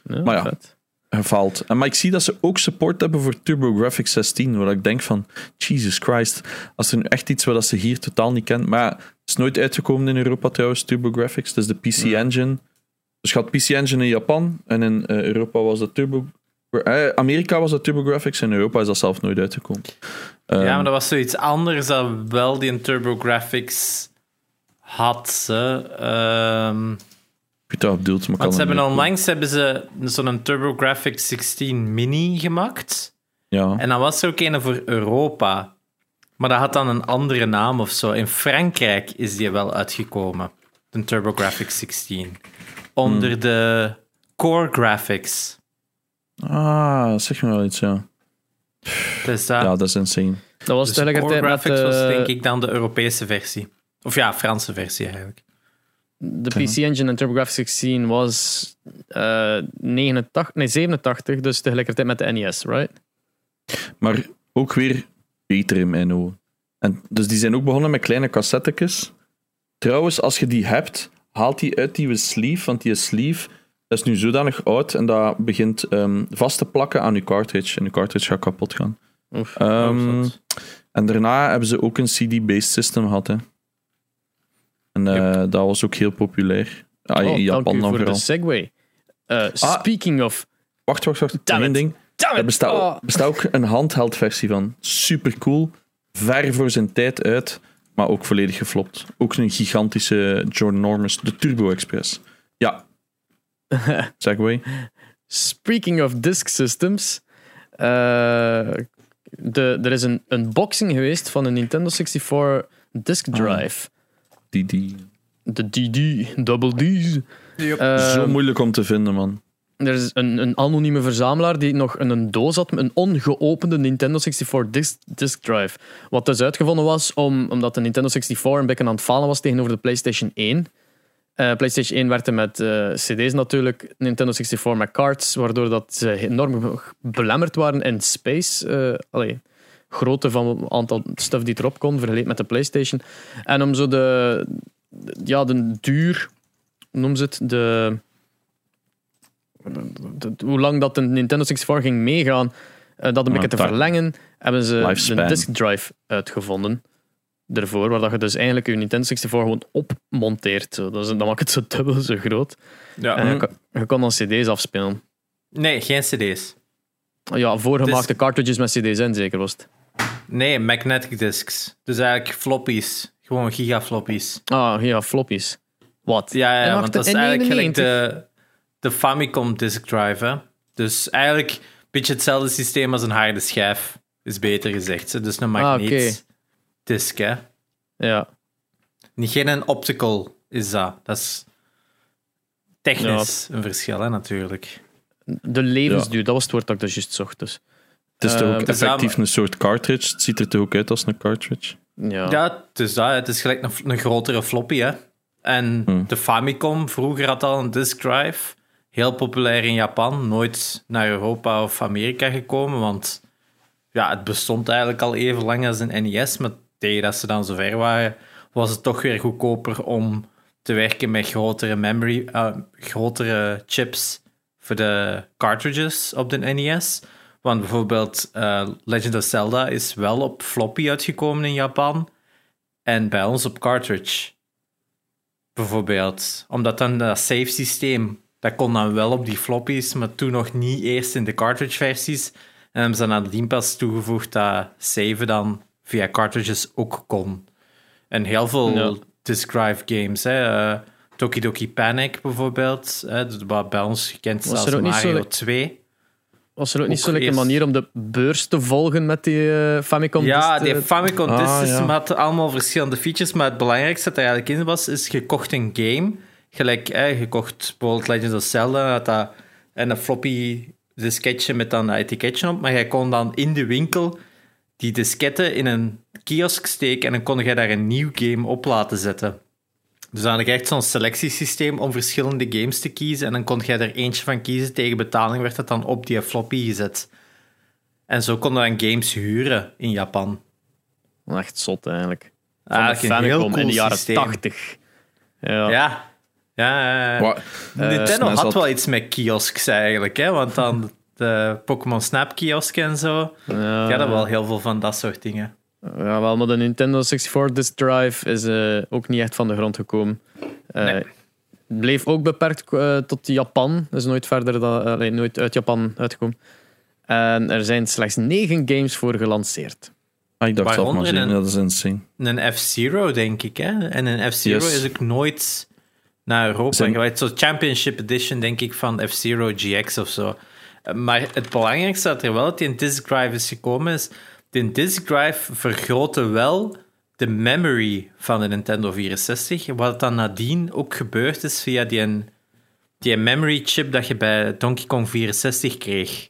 Ja,
Maar ja.
vet.
Gefaald. En, maar ik zie dat ze ook support hebben voor TurboGrafx 16. Waar ik denk van, Jesus Christ. Als er nu echt iets wat dat ze hier totaal niet kent. Maar ja, het is nooit uitgekomen in Europa trouwens, TurboGrafx. Dat is de PC Engine. Dus je had PC Engine in Japan. En in eh, Europa was dat Turbo... eh, Amerika was dat TurboGrafx. En in Europa is dat zelf nooit uitgekomen. Ehm,
Ja, maar dat was zoiets anders dan wel die een TurboGrafx had. Ze. Ehm,
Ik weet maar kan
want ze hebben onlangs hebben ze zo'n TurboGrafx 16 Mini gemaakt.
Ja.
En dan was er ook een voor Europa. Maar dat had dan een andere naam of zo. In Frankrijk is die wel uitgekomen. De TurboGrafx 16. Onder
Hmm.
de Core Graphics.
Ah, zeg me wel iets, ja.
Dus dat,
Ja, dat is insane.
Dat was
dus Core
tegelijkertijd met
Graphics was
eh,
denk ik dan de Europese versie. Of ja, Franse versie eigenlijk.
de PC Engine en TurboGrafx 16 was eh 89, nee, 87, dus tegelijkertijd met de NES, right?
Maar ook weer beter in mijn ogen. En dus die zijn ook begonnen met kleine cassettekes. Trouwens, als je die hebt, haalt die uit die sleeve, want die sleeve dat is nu zodanig oud en dat begint ehm, vast te plakken aan je cartridge. En je cartridge gaat kapot gaan.
Oef.
Ehm,
Oh,
en daarna hebben ze ook een CD-based system gehad. Hè. En eh, dat was ook heel populair. Ah, in
Oh,
Japan
dank u voor
vooral.
de segue. Eh, speaking of...
Wacht, wacht, wacht. Eén ding. Er bestaat,
Oh.
bestaat ook een handheld versie van. Super cool. Ver voor zijn tijd uit, maar ook volledig geflopt. Ook een gigantische Ginormous, de Turbo Express. Segway.
Speaking of disk systems. eh, de, er is een unboxing geweest van een Nintendo 64 disk drive.
Die, die.
De DD, Double D's. Eh,
Zo moeilijk om te vinden, man.
er is een, een anonieme verzamelaar die nog een, een doos had met een ongeopende Nintendo 64 disk, disk drive. Wat dus uitgevonden was om, omdat de Nintendo 64 een beetje aan het falen was tegenover de PlayStation 1. Eh, PlayStation 1 werkte met eh, CD's natuurlijk, Nintendo 64 met cards, waardoor dat ze enorm belemmerd waren in space. eh allee, grootte van het aantal stuff die erop kon, vergeleken met de PlayStation. En om zo de, ja, de duur, noemen ze het, de, de- de- hoe lang dat de Nintendo 64 ging meegaan, dat een beetje te
time.
verlengen, hebben ze een disk drive uitgevonden. Daarvoor, waar dat je dus eigenlijk je Nintendo 64 gewoon opmonteert. Zo. Dan maakt het zo dubbel zo groot.
Ja.
En je, kan, je kan dan CD's afspelen.
Nee, geen cd's.
Ja, voorgemaakte
Dus-
cartridges met CD's in, zeker was het.
Nee, magnetic discs. Dus eigenlijk floppies. Gewoon gigafloppies.
Ah, ja, floppies. Wat?
Ja, ja
wacht,
want dat is
en
eigenlijk gelijk
99?
de, de Famicom disk drive. Hè? Dus eigenlijk een beetje hetzelfde systeem als een harde schijf, is beter gezegd. Dus een
Ah, oké.
Magneetdisk, hè.
Ja.
Niet geen een optical is dat. Dat is technisch een verschil, hè, natuurlijk.
De levensduur, dat was het woord dat ik dus juist zocht. Dus.
Het is toch ook
Ehm,
effectief een soort cartridge. Het ziet er toch ook uit als een cartridge.
Ja.
Ja, het is dat. Het is gelijk een, een grotere floppy, hè. En
Hmm.
de Famicom vroeger had al een disk drive. Heel populair in Japan. Nooit naar Europa of Amerika gekomen, want ja, het bestond eigenlijk al even lang als een NES. Maar tegen dat ze dan zover waren, was het toch weer goedkoper om te werken met grotere memory, eh, grotere chips voor de cartridges op de NES. Want bijvoorbeeld eh, Legend of Zelda is wel op floppy uitgekomen in Japan. En bij ons op cartridge. Bijvoorbeeld. Omdat dan dat save systeem, dat kon dan wel op die floppies, maar toen nog niet eerst in de cartridge versies. En hebben ze nadien pas toegevoegd dat save dan via cartridges ook kon. En heel veel disk drive games, hè. eh, Toki Doki Panic bijvoorbeeld, hè, wat bij ons gekend is
Was
als
zo
Mario
le-
2.
Was er ook niet zo'n
eerst-
manier om de beurs te volgen met die eh, Famicom?
Ja, die
eh,
Famicom
Ah, ja.
had allemaal verschillende features, maar het belangrijkste dat er eigenlijk in was, is je kocht een game. Gelijk, je kocht bijvoorbeeld Legends of Zelda had dat, en een floppy disketje met dan een etiketje op, maar jij kon dan in de winkel die disketten in een kiosk steken en dan kon je daar een nieuw game op laten zetten. Dus dan had je echt zo'n selectiesysteem om verschillende games te kiezen en dan kon jij er eentje van kiezen. Tegen betaling werd dat dan op die floppy gezet. En zo konden dan games huren in Japan.
Echt zot eigenlijk. Van
Eigenlijk
de
een heel
Famicom
cool
in de jaren
systeem.
80. Ja.
Ja. Ja, ja, ja.
Wat-
Nintendo had
had-
wel iets met kiosks eigenlijk, hè? want dan de Pokémon Snap kiosk en zo.
Ja.
Hadden wel heel veel van dat soort dingen.
Ja, wel, maar de Nintendo 64 Disk Drive is eh, ook niet echt van de grond gekomen. Eh,
Nee.
Bleef ook beperkt eh, tot Japan. Is nooit verder dan, nooit uit Japan uitgekomen. En er zijn slechts negen games voor gelanceerd.
Ah, ik dacht zelf maar zien. dat is insane.
Een F-Zero, denk ik. Hè? En een F-Zero
Yes.
is ook nooit naar Europa
Zijn-
geweest. Zo Championship Edition, denk ik, van F-Zero GX of zo. Maar het belangrijkste dat er wel uit die disk drive is gekomen is... De disk drive vergrootte wel de memory van de Nintendo 64. Wat dan nadien ook gebeurd is via die, die memory chip dat je bij Donkey Kong 64 kreeg.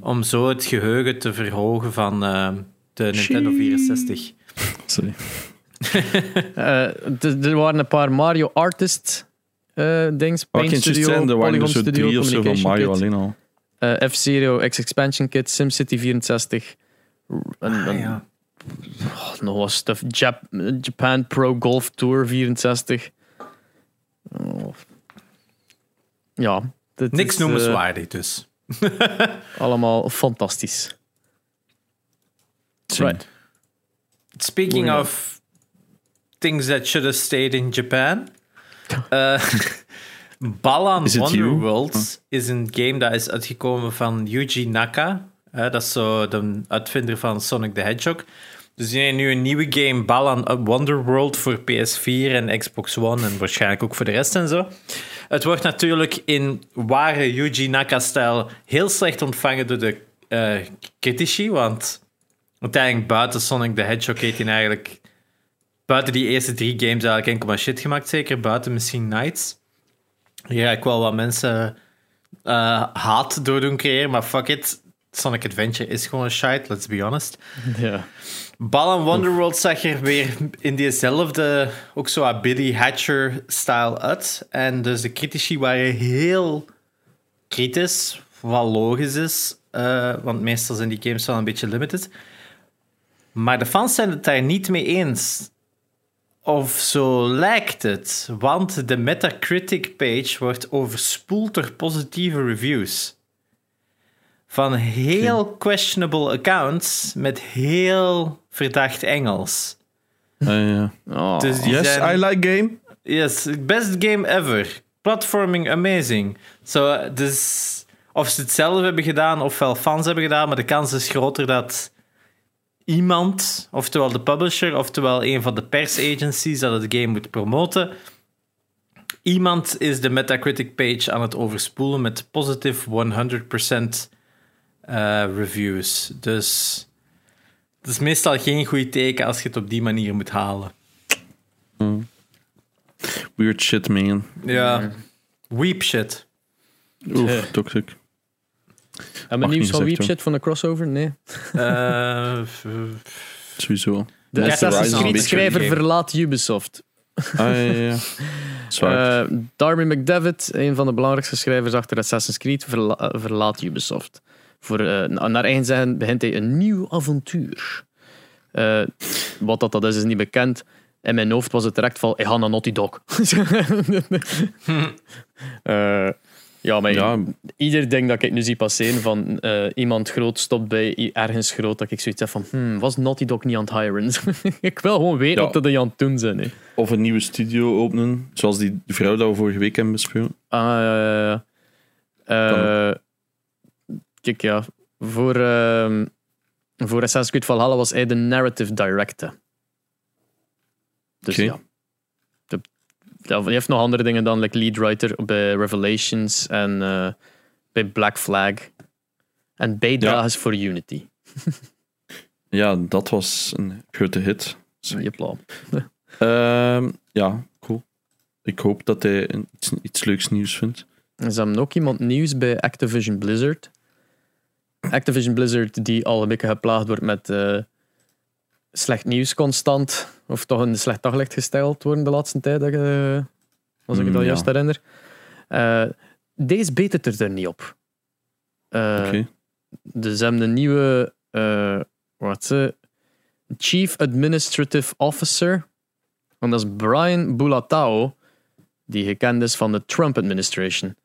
Om zo het geheugen te verhogen van eh, de Nintendo 64.
Sorry.
Eh, er waren een paar Mario Artist eh dings. Paint
je
Studio,
zijn? Er waren
Polygon
zo
Studio,
drie of zo van Mario
Kit,
alleen al.
Eh, F-Zero, X-Expansion Kit, SimCity 64. En,
Ah, ja.
oh, nog wat stuff. Jap- Japan Pro Golf Tour 64. Oh. Ja.
Niks
is, eh,
noemenswaardig dus.
allemaal fantastisch. Right.
Speaking of things that should have stayed in Japan. eh Balan? Wonderworld is een game dat is uitgekomen van Yuji Naka. Dat is zo de uitvinder van Sonic the Hedgehog. Dus die heeft nu een nieuwe game, Balan Wonderworld, voor PS4 en Xbox One en waarschijnlijk ook voor de rest en zo. Het wordt natuurlijk in ware Yuji Naka-stijl heel slecht ontvangen door de eh, critici, want uiteindelijk buiten Sonic the Hedgehog heeft hij eigenlijk buiten die eerste drie games eigenlijk enkel maar shit gemaakt, zeker buiten misschien Nights. Ga ik wel wat mensen eh, haat door doen creëren, maar fuck it. Sonic Adventure is gewoon shite, let's be honest.
Ja.
Ball Wonderworld zag er weer in diezelfde, ook zo Billy Hatcher-style uit. En dus de critici waren heel kritisch, wat logisch is. eh, want meestal zijn die games wel een beetje limited. Maar de fans zijn het daar niet mee eens. Of zo lijkt het. Want de Metacritic-page wordt overspoeld door positieve reviews. Van heel questionable accounts met heel verdacht Engels.
Ah, ja.
Oh.
Dus
Yes,
zijn-
I like game.
Yes, best game ever. Platforming amazing. Zo, dus of ze het zelf hebben gedaan ofwel fans hebben gedaan, maar de kans is groter dat iemand, oftewel de publisher, oftewel een van de persagencies dat het game moet promoten, iemand is de Metacritic page aan het overspoelen met positive 100% eh, reviews. Dus het is meestal geen goed teken als je het op die manier moet halen.
Weird shit, man.
Ja. Weep shit.
Oef, toxic.
Hebben we nieuws van
gezegd
Weep shit van de crossover? Nee.
Eh,
Sowieso.
De Assassin's Creed schrijver verlaat Ubisoft.
Ah, ja, ja, ja. Zwaar.
Eh, Darby McDevitt, een van de belangrijkste schrijvers achter Assassin's Creed, verla- eh, verlaat Ubisoft. Voor, na- naar eigen zeggen begint hij een nieuw avontuur. Eh, wat dat, dat is, is niet bekend. In mijn hoofd was het direct van, ik ga naar Naughty Dog. Eh, ja, maar
ja,
ieder ding dat ik nu zie passeren van eh, iemand groot stopt bij ergens groot, dat ik zoiets heb van, hmm, was Naughty Dog niet aan het hiren? ik wil gewoon weten
Ja.
wat dat aan het doen zijn. hè.
of een nieuwe studio openen, zoals die vrouw dat we vorige week hebben besproken.
Ah, ja, ja, ja. Eh, kijk, ja. Voor, ehm, voor Assassin's Creed Valhalla was hij de narrative director. Dus ja. Ja. Hij heeft nog andere dingen dan, like lead writer bij Revelations en eh, bij Black Flag. En bijdrages voor Unity.
Ja, dat was een grote hit.
Jepla.
Ehm, ja, cool. Ik hoop dat hij iets, iets leuks nieuws vindt.
Ze hebben ook iemand nieuws bij Activision Blizzard. Activision Blizzard die al een beetje geplaagd wordt met eh, slecht nieuws constant. Of toch een slecht daglicht gesteld worden de laatste tijd, als ik het
Mm,
al
ja.
juist herinner. Eh, deze betert er er niet op.
Oké.
Dus ze hebben een nieuwe eh, wat ze, Chief Administrative Officer. En dat is Brian Bulatao, die gekend is van de Trump administration.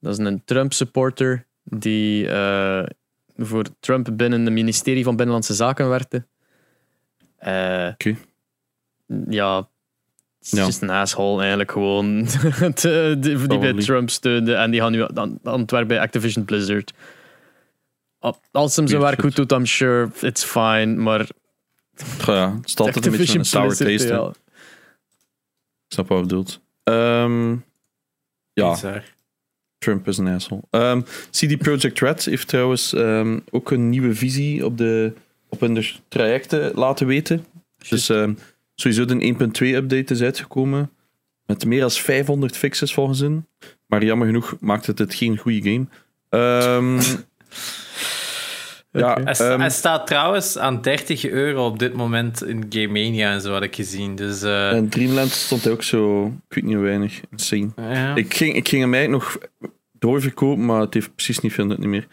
Dat is een Trump-supporter die eh, voor Trump binnen het ministerie van Binnenlandse Zaken werkte. Eh,
Oké.
Ja, het is
Ja.
just een asshole eigenlijk gewoon. De- die, die bij. Trump steunde en die gaan nu aan, aan het werk bij Activision Blizzard. Als hem zijn werk goed doet, I'm sure it's fine, maar
ja, het is altijd een beetje een sour
Blizzard,
taste.
ja.
Ik snap wat je bedoelt. Ehm, ja,
bizar.
Trump is een asshole. Ehm, CD Projekt Red heeft trouwens ehm, ook een nieuwe visie op, de, op hun trajecten laten weten. Dus ehm, sowieso de 1.2 update is uitgekomen. Met meer dan 500 fixes volgens hen. Maar jammer genoeg maakt het het geen goede game. Ehm, ja, ehm,
hij staat trouwens aan 30 euro op dit moment in Game Mania en zo had ik gezien. Dus eh,
en Dreamland stond hij ook zo, ik weet niet hoe weinig, insane.
ja.
Ik ging, ik ging hem eigenlijk nog doorverkopen, maar het heeft precies niet veel nut niet meer.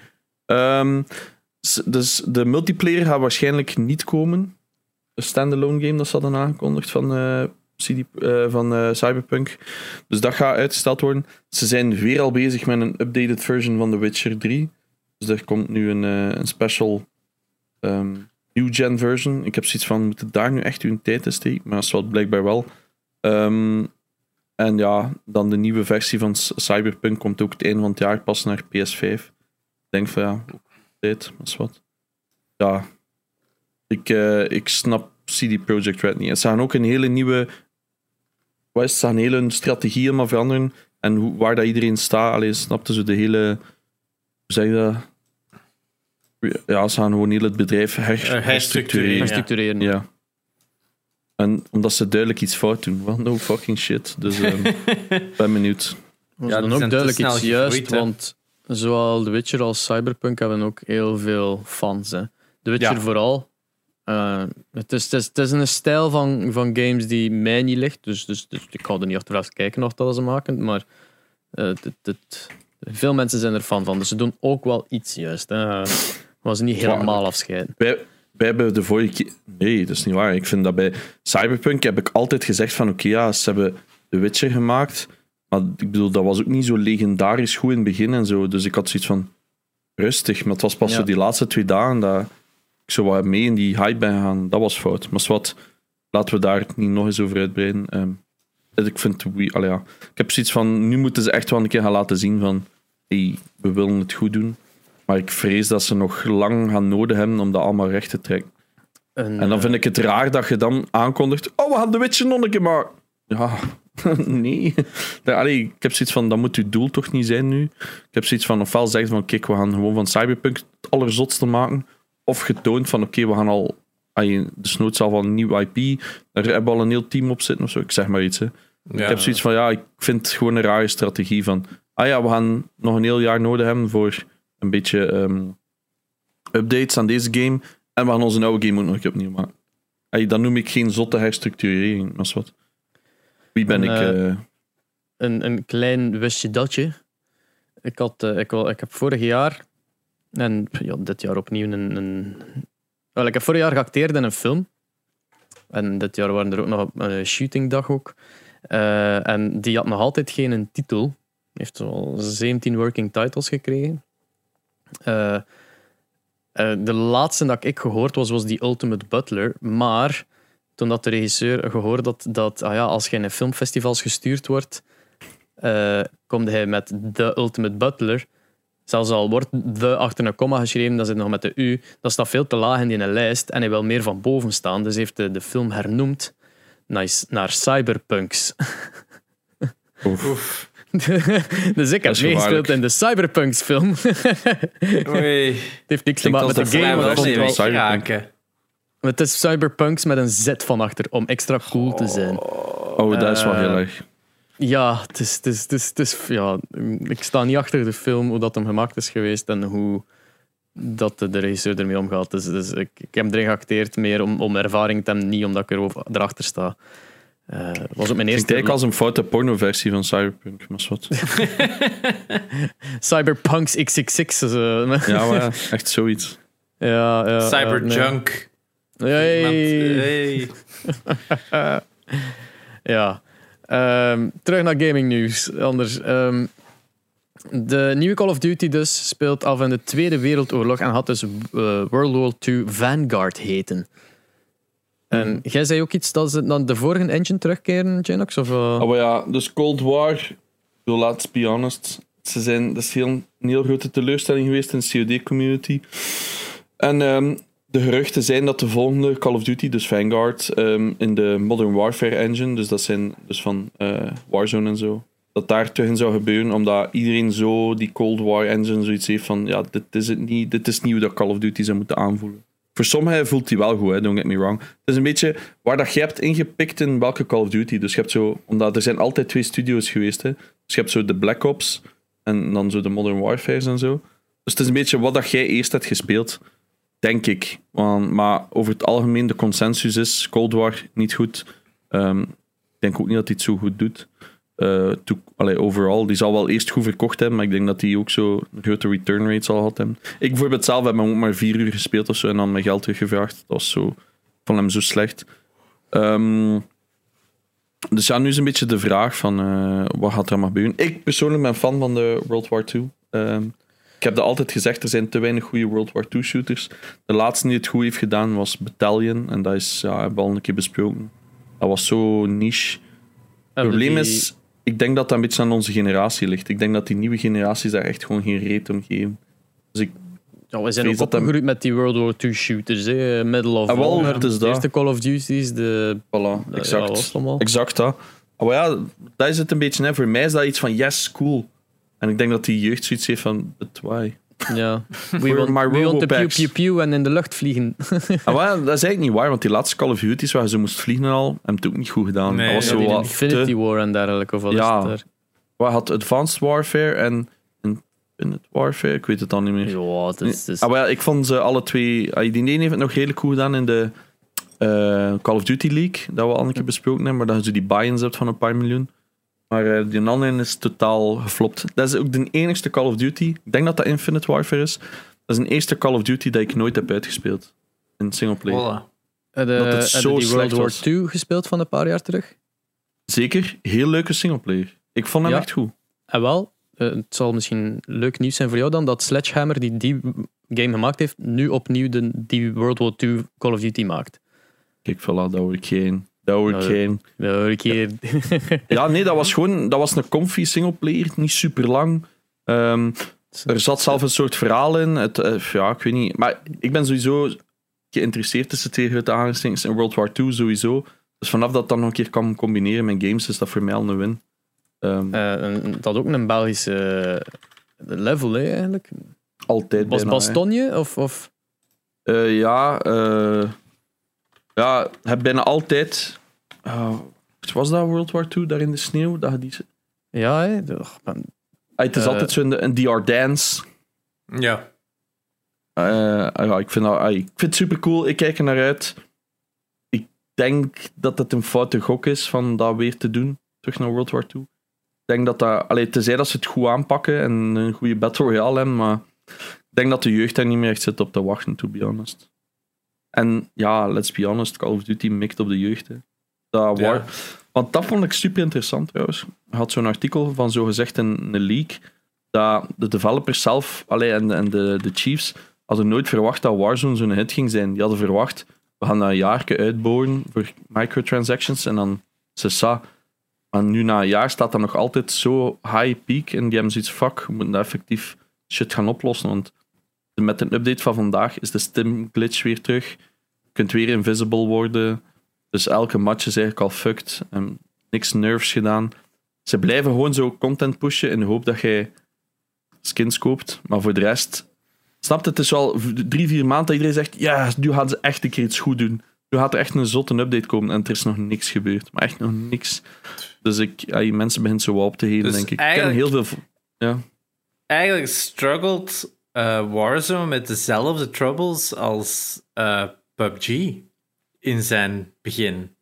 Ehm, dus de multiplayer gaat waarschijnlijk niet komen. Een standalone game dat ze hadden aangekondigd van, eh, CD, eh, van eh, Cyberpunk. Dus dat gaat uitgesteld worden. Ze zijn weer al bezig met een updated version van The Witcher 3. Dus er komt nu een, een special ehm, new gen version. Ik heb zoiets van, moet het daar nu echt uw tijd in steken? Maar dat wel blijkbaar wel. Ehm, en ja, dan de nieuwe versie van Cyberpunk komt ook het einde van het jaar pas naar PS5. Ik denk van ja, tijd, dat is wat. Ja, ik, eh, ik snap CD Projekt Red niet. En Ze gaan ook een hele nieuwe. Wat is het? Ze gaan een hele strategie helemaal veranderen. En hoe, waar dat iedereen staat. Alleen snapte ze de hele. Hoe zeg je dat? Ja, ze gaan gewoon heel het bedrijf her,
herstructureren.
herstructureren. Ja. En omdat ze duidelijk iets fout doen. Well, no fucking shit. Dus ehm ben benieuwd.
Ja,
dan ook duidelijk iets juist, want zowel The Witcher als Cyberpunk hebben ook heel veel fans. Hè. The Witcher
Ja.
vooral. Eh, het, is, het, is, het is een stijl van, van games die mij niet ligt, dus, dus, dus ik ga er niet achteruit kijken of dat ze maken, maar eh, veel mensen zijn er fan van, dus ze doen ook wel iets juist. Hè. Maar ze niet helemaal afscheiden.
Wij, wij hebben de vorige keer... Nee, dat is niet waar. Ik vind dat bij Cyberpunk heb ik altijd gezegd van oké, ja, ze hebben The Witcher gemaakt, maar ik bedoel, dat was ook niet zo legendarisch goed in het begin en zo. Dus ik had zoiets van rustig, maar het was pas
Ja.
zo die laatste twee dagen dat ik zo wat mee in die hype ben gegaan. Dat was fout. Maar wat, laten we daar niet nog eens over uitbreiden. Ehm, ik vind allee, ja. Ik heb zoiets van, nu moeten ze echt wel een keer gaan laten zien van hey, we willen het goed doen. Maar ik vrees dat ze nog lang gaan nodig hebben om dat allemaal recht te trekken. En dan vind ik het raar dat je dan aankondigt: Oh, we gaan de Witcher nog een keer maken. Ja, nee. Allee, ik heb zoiets van, dat moet uw doel toch niet zijn nu. Ik heb zoiets van, ofwel zeggen van, kijk, we gaan gewoon van Cyberpunk het allerzotste maken. Of getoond van, oké, we gaan al... allee, de zal van een nieuw IP. Daar hebben we al een heel team op zitten of zo. Ik zeg maar iets, hè. Ik heb zoiets van, ja, ik vind het gewoon een rare strategie van... Ah ja, we gaan nog een heel jaar nodig hebben voor een beetje ehm, updates aan deze game. En we gaan onze oude game ook nog een keer opnieuw maken. Allee, dat noem ik geen zotte herstructurering, maar wat. Wie ben
En,
ik?
eh,
eh,
een, een klein wistje datje. Ik, had, eh, ik, wel- ik heb vorig jaar, en ja, dit jaar opnieuw, een, een... Wel, ik heb vorig jaar geacteerd in een film. En dit jaar waren er ook nog een shootingdag ook. En die had nog altijd geen een titel. Heeft al 17 working titles gekregen. De laatste dat ik gehoord was, was die Ultimate Butler. Maar toen dat de regisseur gehoord had dat ah ja, als je in filmfestivals gestuurd wordt, eh komt hij met The Ultimate Butler. Zelfs al wordt de achter een komma geschreven, dat zit nog met de U. Dat staat veel te laag in die lijst en hij wil meer van boven staan. Dus heeft de, de film hernoemd naar, naar Cyberpunks.
Oef.
dus ik heb
is
meegespeeld in de Cyberpunks film. het heeft niks te maken met
dat
de
de
game. ik vond
niet
raken.
Het is Cyberpunks met een Z van achter, om extra cool te zijn.
oh, dat is wel
eh,
heel erg.
Ja, het is, het is, het is, het is, ja, ik sta niet achter de film, hoe dat hem gemaakt is geweest en hoe dat de, regisseur ermee omgaat. Dus, dus ik, ik heb erin geacteerd meer om, om ervaring te hebben, niet omdat ik er over, erachter sta. Eh, Het was ook mijn
Het
eerste
klinkt als een foute pornoversie van Cyberpunk, maar wat.
Cyberpunks XXX. eh,
Ja, maar echt zoiets.
ja, ja,
Cyberjunk.
nee. Hey.
Iemand- hey.
Ja. Ehm, terug naar gaming nieuws. Anders. ehm, de nieuwe Call of Duty dus speelt af in de Tweede Wereldoorlog en had dus eh, World War II Vanguard heten. En jij zei ook iets dat ze dan de vorige engine terugkeren, Genox? Of, eh?
Oh, ja, dus Cold War, let's be honest, ze zijn, dat is heel, een heel grote teleurstelling geweest in de COD-community. En ehm, de geruchten zijn dat de volgende Call of Duty, dus Vanguard, ehm, in de Modern Warfare engine, dus dat zijn dus van eh, Warzone en zo, dat daar terug zou gebeuren, omdat iedereen zo die Cold War engine zoiets heeft van, ja, dit is het niet, dit is hoe dat Call of Duty zou moeten aanvoelen. Voor sommigen voelt hij wel goed, hè, don't get me wrong. Het is een beetje waar dat je hebt ingepikt in welke Call of Duty. Dus je hebt zo, omdat er zijn altijd twee studio's geweest. Hè. Dus je hebt zo de Black Ops en dan zo de Modern Warfare's en zo. Dus het is een beetje wat dat jij eerst hebt gespeeld, denk ik. Want, maar over het algemeen, de consensus is Cold War niet goed. Ehm, ik denk ook niet dat hij het zo goed doet. Eh, to, allee, overal, die zal wel eerst goed verkocht hebben, maar ik denk dat hij ook zo grote return rate zal gehad hebben. Ik bijvoorbeeld zelf heb ook maar vier uur gespeeld of zo en dan mijn geld teruggevraagd. Dat was zo, vond hem zo slecht. Ehm, dus ja, nu is een beetje de vraag van eh, wat gaat er allemaal gebeuren. Ik persoonlijk ben fan van de World War II. Ik heb dat altijd gezegd, er zijn te weinig goede World War II shooters. De laatste die het goed heeft gedaan was Battalion en dat is, ja, hebben we al een keer besproken. Dat was zo niche. Het probleem is, ik denk dat dat een beetje aan onze generatie ligt. Ik denk dat die nieuwe generaties daar echt gewoon geen reet om geven. Dus ik,
Ja, we zijn ook
dat
opgegroeid met die World War II shooters. Hè. Medal of
Ah, het is
de
dat.
eerste Call of Duty's, de...
voilà,
ja,
exact.
allemaal?
Exact dat. Maar ja, dat is het een beetje. Hè. Voor mij is dat iets van yes, cool. En ik denk dat die jeugd zoiets heeft van, but why?
Ja. We want,
my
we want to pew pew pew en in de lucht vliegen.
Ah, dat is eigenlijk niet waar, want die laatste Call of Duty's waar ze moest vliegen en al, hebben het ook niet goed gedaan.
Nee,
dat was
ja,
zo
die
wat
Infinity
te-
War en dergelijke. Of wat
Ja.
is het daar?
Wat had Advanced Warfare en Infinite Warfare? Ik weet het al niet meer.
Ja, het is... het is-
Ah, maar ja, ik vond ze alle twee... ah, Die ene heeft het nog redelijk goed gedaan in de eh, Call of Duty League, dat we al een keer besproken hebben, maar dat je zo die buy-ins hebt van een paar miljoen. Maar eh, die andere is totaal geflopt. Dat is ook de enigste Call of Duty. Ik denk dat dat Infinite Warfare is. Dat is een eerste Call of Duty dat ik nooit heb uitgespeeld. In singleplayer.
Voilà.
Je-
dat het zo
die World War. II gespeeld van een paar jaar terug?
Zeker, heel leuke singleplayer. Ik vond hem
Ja.
echt goed.
En wel, eh, het zal misschien leuk nieuws zijn voor jou dan, dat Sledgehammer, die die game gemaakt heeft, nu opnieuw de, die World War II Call of Duty maakt.
Kijk, voilà, dat hoor ik geen. Dat hoor ik geen.
Ja,
nee, dat was gewoon dat was een comfy singleplayer, niet super lang. Ehm, er zat zelf een soort verhaal in. Het, eh, ja, ik weet niet. Maar ik ben sowieso geïnteresseerd tussen tegen het aanhalingstekens in World War II sowieso. Dus vanaf dat dan nog een keer kan combineren met games, is dat voor mij al een win.
Eh, en dat ook een Belgische level, hè, eigenlijk.
altijd
Was
bijna, hè.
Of, of...
Eh, ja, eh ja, heb bijna altijd. eh, was dat World War II daar in de sneeuw? Dat je die,
Ja, hè. de- och, man.
Ah, het is
Eh.
altijd zo in de, in die Ardennes.
Ja.
Eh, ja, ik vind, dat, ah, ik vind het super cool. Ik kijk er naar uit. Ik denk dat het een foute gok is van dat weer te doen. Terug naar World War II. Ik denk dat dat. Allee, tenzij dat ze het goed aanpakken en een goede Battle Royale hebben. Maar ik denk dat de jeugd daar niet meer echt zit op te wachten, to be honest. En ja, let's be honest. Call of Duty mikt op de jeugd. Hè. Dat
Ja.
want dat vond ik super interessant trouwens. Je had zo'n artikel van zogezegd een, een leak. Dat de developers zelf allee, en, en de, de Chiefs hadden nooit verwacht dat Warzone zo'n hit ging zijn. Die hadden verwacht, we gaan dat een jaarke uitbouwen voor microtransactions en dan sa. Maar nu na een jaar staat dat nog altijd zo high peak en die hebben zoiets fuck, we moeten dat effectief shit gaan oplossen. Want met een update van vandaag is de stim glitch weer terug. Je kunt weer invisible worden. Dus elke match is eigenlijk al fucked. En niks nerfs gedaan. Ze blijven gewoon zo content pushen in de hoop dat jij skins koopt. Maar voor de rest, snap je, het is al drie, vier maanden dat iedereen zegt: ja, nu gaan ze echt een keer iets goed doen. Nu gaat er echt een zotte update komen en er is nog niks gebeurd. Maar echt nog niks. Dus ik, ja, mensen beginnen zo op te geven,
Dus
denk ik. Ik ken heel veel. Ja.
Eigenlijk struggled eh, Warzone met dezelfde troubles als eh, PUBG in zijn begin.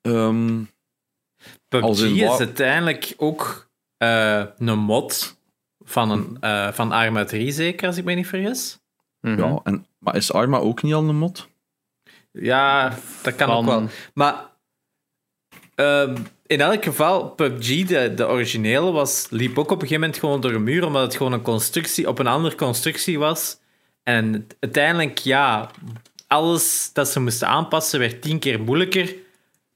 Ehm, Als
PUBG
in
is uiteindelijk ook eh, een mod van, een, eh, van Arma 3, zeker, als ik me niet vergis.
Mhm.
ja, en, maar is Arma ook niet al een mod?
Ja, dat kan ook wel. Maar ehm, in elk geval, PUBG, de, originele, was, liep ook op een gegeven moment gewoon door een muur, omdat het gewoon een constructie op een andere constructie was. En uiteindelijk, ja, alles dat ze moesten aanpassen werd tien keer moeilijker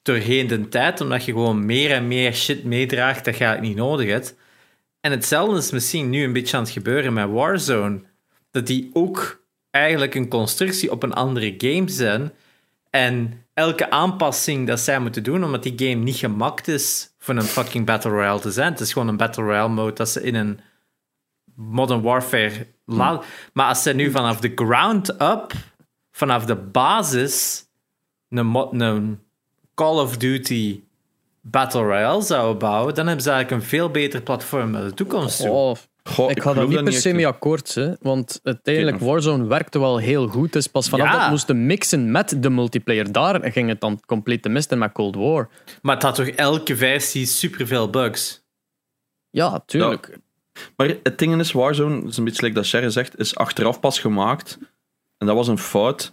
doorheen de tijd, omdat je gewoon meer en meer shit meedraagt dat je niet nodig hebt. En hetzelfde is misschien nu een beetje aan het gebeuren met Warzone. Dat die ook eigenlijk een constructie op een andere game zijn. En elke aanpassing dat zij moeten doen, omdat die game niet gemaakt is voor een fucking Battle Royale te zijn. Het is gewoon een Battle Royale mode dat ze in een Modern Warfare laten. Maar als ze nu vanaf de ground up, vanaf de basis, een Call of Duty Battle Royale zouden bouwen, dan hebben ze eigenlijk een veel beter platform naar de toekomst toe.
Oh,
Goh,
ik ga daar niet per se mee akkoord, hè, want uiteindelijk. Warzone werkte wel heel goed. Dus pas vanaf
Ja.
dat moesten mixen met de multiplayer, daar ging het dan compleet te misten met Cold War.
Maar het had toch elke versie superveel bugs?
Ja, tuurlijk.
Maar het ding is, Warzone, is een beetje like dat Sherry zegt, is achteraf pas gemaakt. En dat was een fout.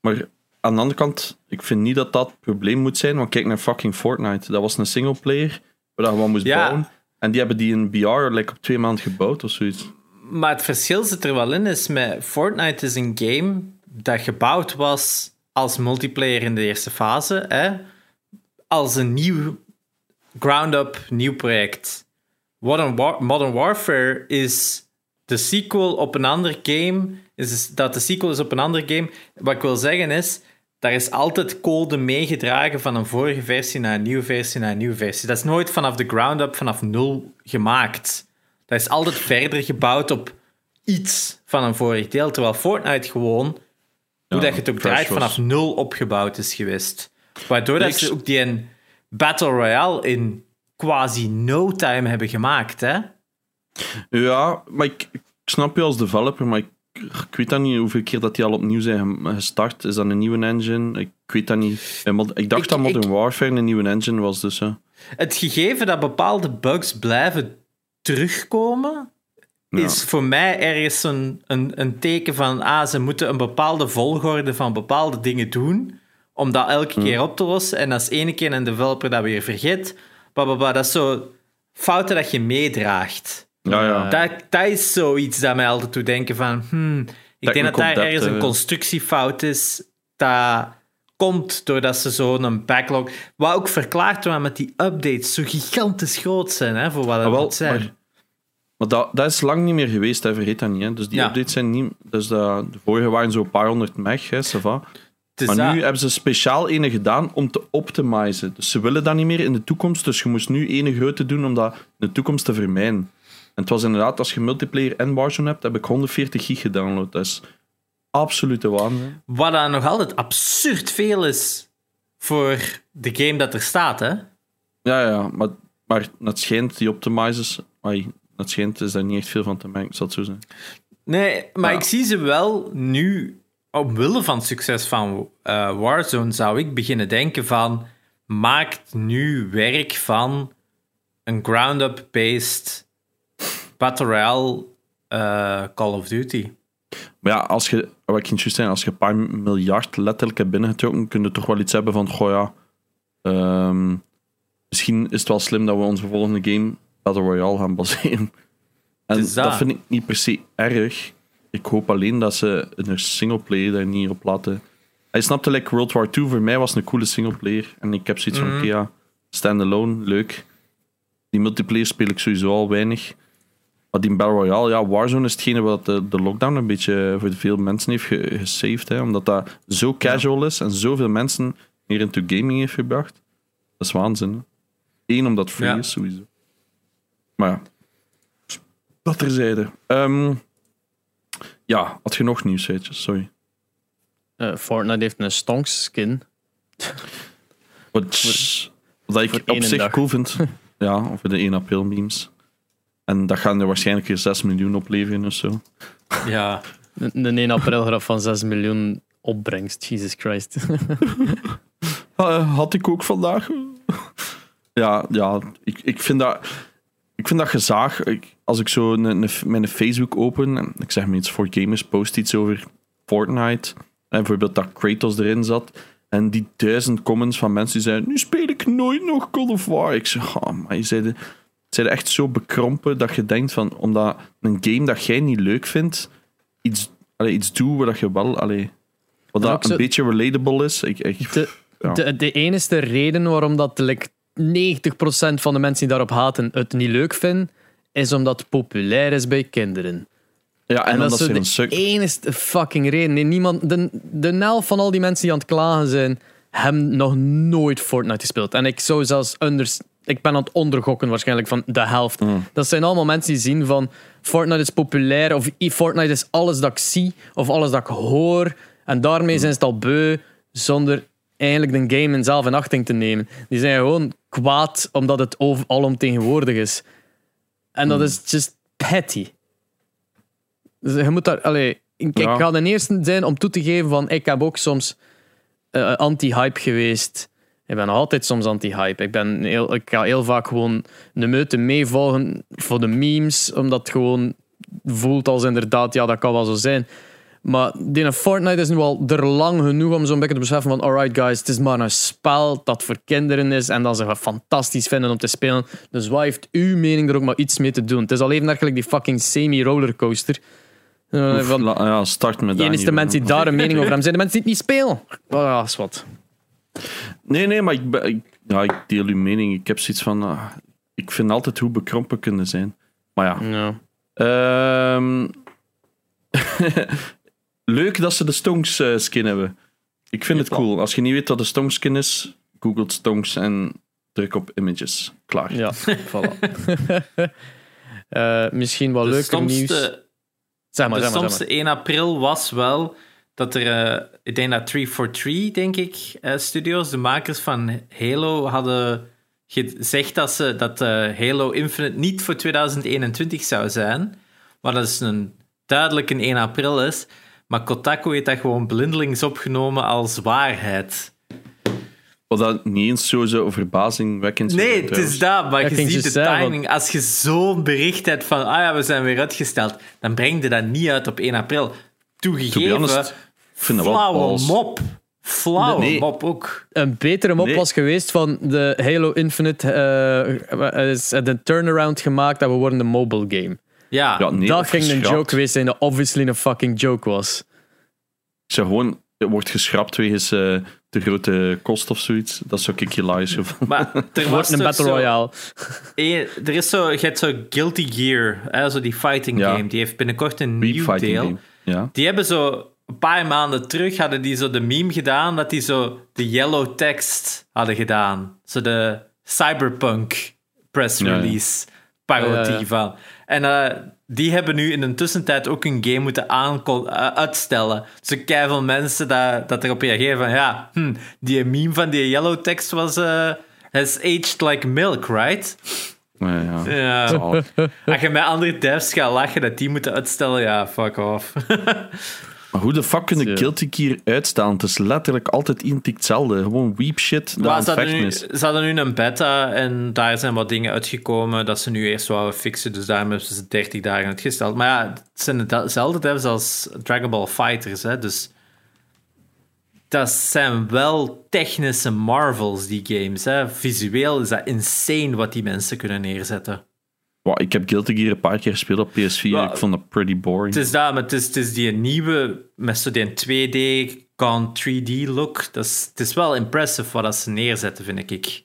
Maar aan de andere kant, ik vind niet dat dat het probleem moet zijn. Want kijk naar fucking Fortnite. Dat was een singleplayer, waar je wat moest
Ja.
bouwen. En die hebben die in BR like, op twee maanden gebouwd of zoiets.
Maar het verschil zit er wel in, is met Fortnite is een game dat gebouwd was als multiplayer in de eerste fase, hè? als een nieuw ground-up nieuw project. Modern, Modern Warfare is de sequel op een ander game, is dat de sequel is op een ander game. Wat ik wil zeggen is, daar is altijd code meegedragen van een vorige versie naar een nieuwe versie naar een nieuwe versie. Dat is nooit vanaf de ground-up, vanaf nul gemaakt. Dat is altijd verder gebouwd op iets van een vorig deel. Terwijl Fortnite gewoon, hoe
Ja,
dat je het ook draait,
was.
vanaf nul opgebouwd is geweest. Waardoor dat ze ook die een Battle Royale in quasi no time hebben gemaakt. Hè?
Ja, maar ik, ik snap je als developer, maar ik, ik weet dat niet hoeveel keer dat die al opnieuw zijn gestart. Is dat een nieuwe engine? Ik weet dat niet. Mod- Ik dacht
Ik-
dat Modern
ik-
Warfare een nieuwe engine was, dus ja.
Het gegeven dat bepaalde bugs blijven terugkomen,
Ja.
is voor mij ergens een, een, een teken van ah, ze moeten een bepaalde volgorde van bepaalde dingen doen om dat elke keer op te lossen. En als ene keer een developer dat weer vergeet, dat is zo fouten dat je meedraagt.
Ja, ja.
Dat, dat is zoiets dat mij altijd doet denken van hmm, ik denk dat daar ergens een
eh.
constructiefout is dat komt doordat ze zo'n backlog... Wat ook verklaart waarom met die updates zo gigantisch groot zijn, hè, voor wat het
Ah, wel,
moet zijn.
maar- Maar dat, dat is lang niet meer geweest, hè, vergeet dat niet. Hè. Dus die
Ja.
updates zijn niet... Dus dat, de vorige waren zo'n paar honderd meg, hè, va.
Het
Maar
dat.
nu hebben ze speciaal ene gedaan om te optimizen. Dus ze willen dat niet meer in de toekomst. Dus je moest nu ene grote doen om dat in de toekomst te vermijden. En het was inderdaad, als je multiplayer en Warzone hebt, heb ik 140 gig gedownload. Dat is absolute waanzin.
Wat dan nog altijd absurd veel is voor de game dat er staat, hè?
Ja, ja, maar, maar het schijnt, die optimizers... Ai, het schijnt is daar niet echt veel van te merken, zal het zo zijn.
Nee, maar
Ja.
ik zie ze wel nu, omwille van het succes van eh, Warzone, zou ik beginnen denken van, maakt nu werk van een ground-up-based Battle Royale eh, Call of Duty.
Maar ja, als je, wat ik juist zeggen, als je een paar miljard letterlijk hebt binnengetrokken, kun je toch wel iets hebben van, goh ja, ehm, misschien is het wel slim dat we onze volgende game Battle Royale gaan baseren. En dat.
dat.
vind ik niet per se erg. Ik hoop alleen dat ze een singleplayer daar niet op laten. Hij snapte, like World War II voor mij was een coole singleplayer. En ik heb zoiets van,
Mhm.
oké ja, standalone, leuk. Die multiplayer speel ik sowieso al weinig. Maar die Battle Royale, ja, Warzone is hetgene wat de, de lockdown een beetje voor veel mensen heeft ge- gesaved. Hè, omdat dat zo casual is en zoveel mensen meer into gaming heeft gebracht. Dat is waanzin. hè. Eén, omdat free
Ja.
is, sowieso. Maar ja, dat terzijde. Ehm ja, had je nog nieuws, feitjes? Sorry.
Eh, Fortnite heeft een stonks skin.
Wat, wat ik op zich
dag.
cool vind. ja, over de 1 april memes. En dat gaan er waarschijnlijk weer 6 miljoen opleveren of zo.
Ja,
De, de 1 april graf van 6 miljoen opbrengst. Jesus Christ.
Eh, had ik ook vandaag. ja, ja ik, ik, vind dat, ik vind dat gezaag. Ik, als ik zo een, een, mijn Facebook open en ik zeg maar iets voor gamers, post iets over Fortnite. En bijvoorbeeld dat Kratos erin zat. En die duizend comments van mensen die zeiden: Nu speel ik nooit nog God of War. Ik zeg: oh, maar je zeiden, zeiden echt zo bekrompen dat je denkt van, omdat een game dat jij niet leuk vindt, iets, allee, iets doet waar dat je wel, allee, wat dat een
zo-
beetje relatable is. Ik, ik,
De,
Ja.
de, de enige reden waarom dat like, 90% van de mensen die daarop haten het niet leuk vinden, is omdat het populair is bij kinderen.
Ja, en,
En, dat is de
stuk.
enige fucking reden. Nee, niemand, de, de helft van al die mensen die aan het klagen zijn, hebben nog nooit Fortnite gespeeld. En ik zou zelfs ik ben aan het ondergokken waarschijnlijk van de helft.
Mm.
Dat zijn allemaal mensen die zien van Fortnite is populair of Fortnite is alles dat ik zie of alles dat ik hoor. En daarmee zijn ze het al beu zonder eigenlijk de game in zelf in achting te nemen. Die zijn gewoon kwaad omdat het over, alomtegenwoordig is. En dat is just petty. Dus je moet daar... Allee, ik,
Ja.
ik ga de eerste zijn om toe te geven van ik heb ook soms eh, anti-hype geweest. Ik ben nog altijd soms anti-hype. Ik, ben heel, ik ga heel vaak gewoon de meute meevolgen voor de memes, omdat het gewoon voelt als inderdaad, ja, dat kan wel zo zijn. Maar die Fortnite is nu al er lang genoeg om zo'n beetje te beseffen van alright guys, het is maar een spel dat voor kinderen is en dat ze het fantastisch vinden om te spelen. Dus wat heeft uw mening er ook maar iets mee te doen? Het is al even eigenlijk die fucking semi-rollercoaster. Eh,
Oef,
van,
la- ja, start met
de
dat
enige
niet,
mensen die daar een mening over hebben, zijn de mensen die het niet spelen. Oh, is wat.
Nee, nee, maar ik, ben- ik, ja, ik deel uw mening. Ik heb zoiets van. ah, ik vind altijd hoe bekrompen kunnen zijn. Maar ja.
Ja.
Ehm, leuk dat ze de Stonks eh, skin hebben. Ik vind het cool. Als je niet weet wat de Stonks skin is, googelt Stonks en druk op images. Klaar.
Ja, voilà. Eh, misschien wel leuker nieuws. Zeg maar,
de
zeg maar, zeg
stomste
maar.
1 april was wel dat er, eh, ik denk dat 343, denk ik, eh, studios, de makers van Halo, hadden gezegd dat, ze, dat eh, Halo Infinite niet voor 2021 zou zijn. Wat dus een duidelijk een 1 april is. Maar Kotaku heeft dat gewoon blindelings opgenomen als waarheid.
Wat dat niet eens zo, zo verbazingwekkend
Nee, het is dat, maar
Dat
je ziet de timing. Als je zo'n bericht hebt van, ah ja, we zijn weer uitgesteld, dan breng je dat niet uit op 1 april. Toegegeven,
honest, ik vind dat wel
flauwe mop. Flauwe
Nee.
mop ook.
Een betere mop
Nee.
was geweest van de Halo Infinite eh, is de turnaround gemaakt dat we worden een mobile game.
Ja,
Ja, nee,
dat ging een joke geweest zijn dat obviously een fucking joke was.
Zeg gewoon, het wordt geschrapt wegens eh, de grote kost of zoiets. Dat zou ik hilarisch gevonden.
maar er was
Wordt een
toch
Battle Royale.
Eh, Er is zo, je hebt zo Guilty Gear, hè, zo die fighting
Ja.
game. Die heeft binnenkort een
Beat
nieuw deel.
game. Ja.
Die hebben zo een paar maanden terug hadden die zo de meme gedaan dat die zo de yellow text hadden gedaan. Zo de cyberpunk press
Ja, ja.
release parodie
Ja, ja.
van. En eh, die hebben nu in de tussentijd ook een game moeten aanko- eh, uitstellen. Dus kei veel mensen dat, dat erop reageren van ja, hm, die meme van die yellow text was eh has aged like milk, right?
Ja, ja.
Ja. Als je met andere devs gaat lachen dat die moeten uitstellen, ja, fuck off.
Maar hoe de fuck kunnen
Zo.
Guilty Gear uitstaan? Het is letterlijk altijd identiek hetzelfde. Gewoon weep shit dat
Maar
aan het
nu,
is.
ze hadden nu een beta en daar zijn wat dingen uitgekomen dat ze nu eerst wouden fixen. Dus daarom hebben ze 30 dagen uitgesteld. Maar ja, het zijn dezelfde devs als Dragon Ball Fighters. Hè, dus dat zijn wel technische marvels, die games. Hè. Visueel is dat insane wat die mensen kunnen neerzetten.
Wow, ik heb Guilty Gear een paar keer gespeeld op PS4.
Ja.
ik vond dat pretty boring.
Het is dat, maar het is, het is die nieuwe, met zo die 2D, gone 3D look. Dat is, het is wel impressive wat dat ze neerzetten, vind ik.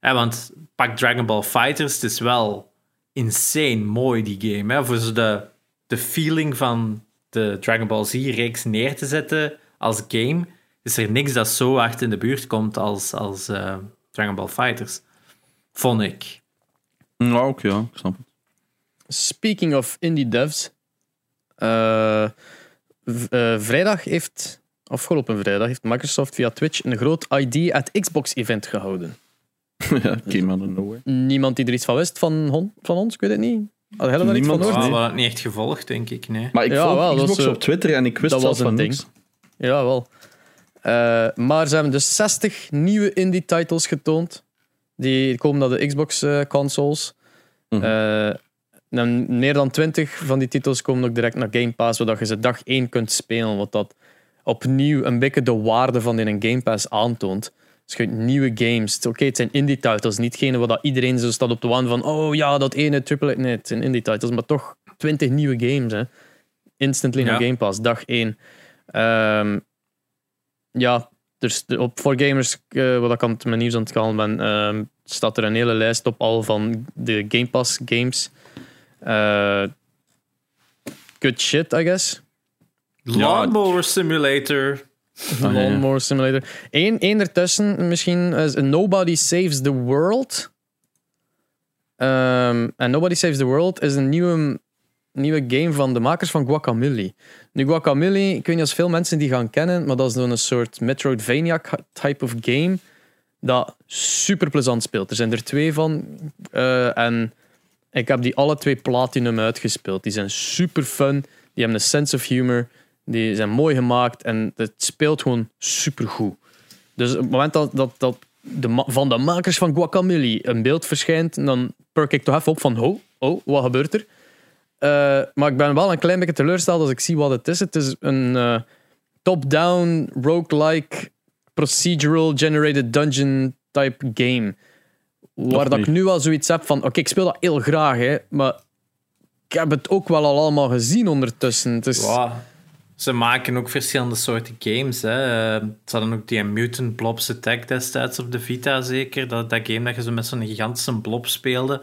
Want pak Dragon Ball Fighters, het is wel insane mooi, die game. Hè? Voor zo de, de feeling van de Dragon Ball Z-reeks neer te zetten als game, is er niks dat zo hard in de buurt komt als, als eh, Dragon Ball Fighters. Vond ik.
Ja, ook ja, ik snap het.
Speaking of indie devs. eh, eh, vrijdag heeft, afgelopen vrijdag, heeft Microsoft via Twitch een groot ID at Xbox event gehouden.
ja, came out of nowhere.
Niemand die er iets van wist van, hon- van ons, ik weet het niet. Had jij er iets van gehoord?
Nee.
niet echt gevolgd, denk ik. Nee.
Maar ik
Ja,
volg
wel, dat
Xbox
eh,
op Twitter en ik wist
dat
zelfs
was een
niks.
Ja, wel. Eh, maar ze hebben dus 60 nieuwe indie-titles getoond. Die komen naar de Xbox-consoles.
Mhm.
meer dan 20 van die titels komen ook direct naar Game Pass, zodat je ze dag 1 kunt spelen. Wat dat opnieuw een beetje de waarde van in een Game Pass aantoont. Dus je nieuwe games. Oké, het zijn indie-titles. Nietgene wat dat iedereen zo staat op de one van oh ja, dat ene triple... Nee, het zijn indie-titles, maar toch 20 nieuwe games. Hè. Instantly naar. Game Pass, dag 1. Ehm, ja, dus op voor gamers, eh, wat ik aan het mijn nieuws aan het gaan ben, ehm, staat er een hele lijst op al van de Game Pass games. Eh, good shit, I guess.
Lawnmower Simulator.
Ah, ja.
Lawnmower Simulator. Eén, één ertussen misschien is Nobody Saves the World. Ehm, en Nobody Saves the World is een nieuwe, nieuwe game van de makers van Guacamelee. Nu, Guacamelee, ik weet niet of veel mensen die gaan kennen, maar dat is zo'n soort Metroidvania type of game dat super plezant speelt. Er zijn er twee van eh, en ik heb die alle twee platinum uitgespeeld. Die zijn super fun, die hebben een sense of humor, die zijn mooi gemaakt en het speelt gewoon super goed. Dus op het moment dat, dat, dat de, van de makers van Guacamelee een beeld verschijnt, dan perk ik toch even op van, oh, oh wat gebeurt er? Eh, maar ik ben wel een klein beetje teleurgesteld als ik zie wat het is. Het is een eh, top-down, roguelike, procedural generated dungeon type game. Waar dat ik nu al zoiets heb van, oké, ik speel dat heel graag, hè, maar ik heb het ook wel al allemaal gezien ondertussen.
Ja, ze maken ook verschillende soorten games. Hè. Eh, Ze hadden ook die Mutant Blobs Attack destijds op de Vita, zeker. Dat, dat game dat je zo met zo'n gigantische blob speelde.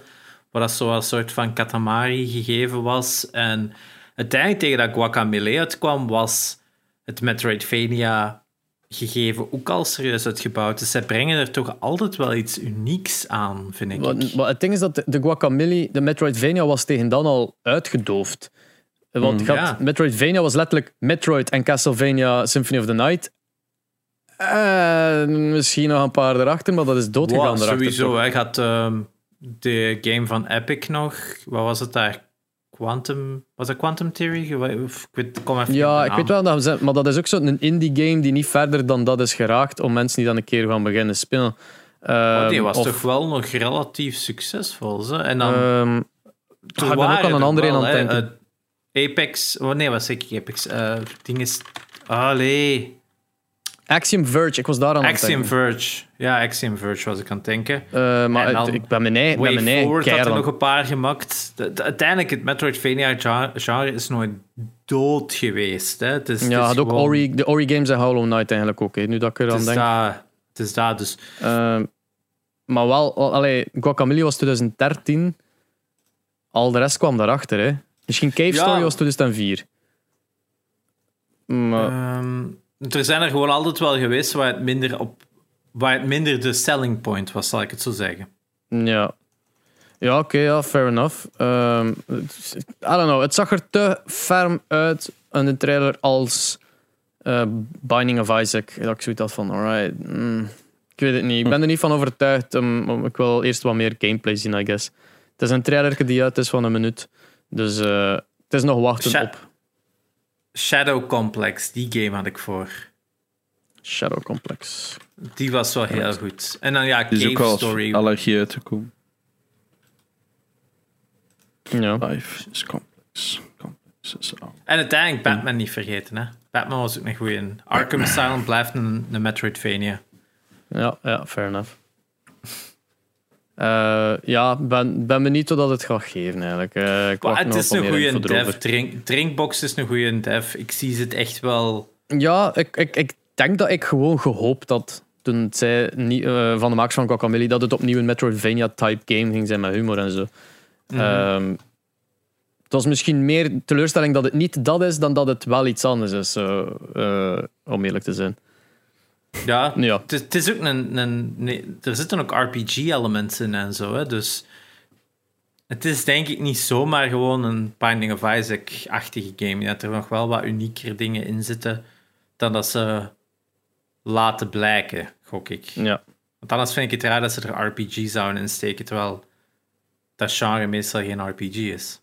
Waar dat zo een soort van Katamari gegeven was. En uiteindelijk tegen dat Guacamelee uitkwam, was het Metroidvania gegeven ook al serieus uitgebouwd. Dus zij brengen er toch altijd wel iets unieks aan, vind ik.
Maar, maar het ding is dat de, de Metroidvania, was tegen dan al uitgedoofd. Want je had-
ja.
Metroidvania was letterlijk Metroid en Castlevania Symphony of the Night. En misschien nog een paar erachter, maar dat is doodgegaan
Wow,
erachter.
sowieso. Hij had ehm, de game van Epic nog. Wat was het daar? Quantum... Was dat Quantum Theory? Of, ik weet, kom even
Ja, ik weet wel, dat we maar dat is ook zo'n indie game die niet verder dan dat is geraakt om mensen die dan een keer gaan beginnen spelen.
Maar die
Ehm,
was
of,
toch wel nog relatief succesvol. Zo. En dan...
ehm,
er
ik ook aan een
er
andere
wel,
aan het
hè,
denken.
eh, Apex... Oh, nee, wat zeg ik? Apex. eh ding is... Allee.
Axiom Verge, ik was daar aan het
Axiom
denken.
Verge. Ja, Axiom Verge was ik aan het denken.
Eh, maar
dan
ik ben mijn eigen,
Way
eigen
Forward had er nog een paar gemaakt. De- de- uiteindelijk, het Metroidvania-genre is nooit dood geweest. Hè. Het is,
Ja, had ook Ori, de Ori games en Hollow Knight eigenlijk ook. Hè, nu dat ik
Het is
denk.
daar. Het is daar, dus...
Ehm, maar wel, al- allee, was 2013. Al de rest kwam daarachter. Hè. Misschien Cave
Ja.
Story was 2004. Maar,
Ehm, er zijn er gewoon altijd wel geweest waar het minder, op, waar het minder de selling point was, zal ik het zo zeggen.
Ja. Ja, oké, ja, fair enough. Het- I don't know. Het zag er te ferm uit in de trailer als eh, Binding of Isaac. Dat ik zoiets had van, alright. mm, ik weet het niet. Ik ben er niet van overtuigd. Um, um, ik wil eerst wat meer gameplay zien, I guess. Het is een trailer die uit is van een minuut. Dus eh, het is nog wachten
Sha-
op
Shadow Complex, die game had ik voor.
Shadow Complex.
Die was wel heel goed. En dan ja,
Die is ook
Cave
wel als
Story.
allergie uitgekomen.
Ja.
Life is complex. Complex is al.
En uiteindelijk Batman niet vergeten, hè. Batman was ook een goeie. Arkham Asylum blijft een, een Metroidvania.
Ja, ja, fair enough. Eh, ja, ben, ben benieuwd wat het gaat geven eigenlijk. Eh, ik
Maar het
nog
is een goede dev. Drink, Drinkbox is een goede dev. Ik zie ze het echt wel...
Ja, ik, ik, ik denk dat ik gewoon gehoopt had toen het zei niet, eh, van de makers van Guacamelee dat het opnieuw een Metroidvania-type game ging zijn met humor en zo.
Mhm.
Ehm, het was misschien meer teleurstelling dat het niet dat is dan dat het wel iets anders is, om eerlijk te zijn.
Ja,
Ja.
Het, is, het is ook een... een er zitten ook RPG-elementen in en zo, hè. Dus... Het is denk ik niet zomaar gewoon een Binding of Isaac-achtige game. Dat er nog wel wat uniekere dingen in zitten dan dat ze laten blijken, gok ik.
Ja.
Want anders vind ik het raar dat ze er RPG zouden insteken, terwijl dat genre meestal geen RPG is.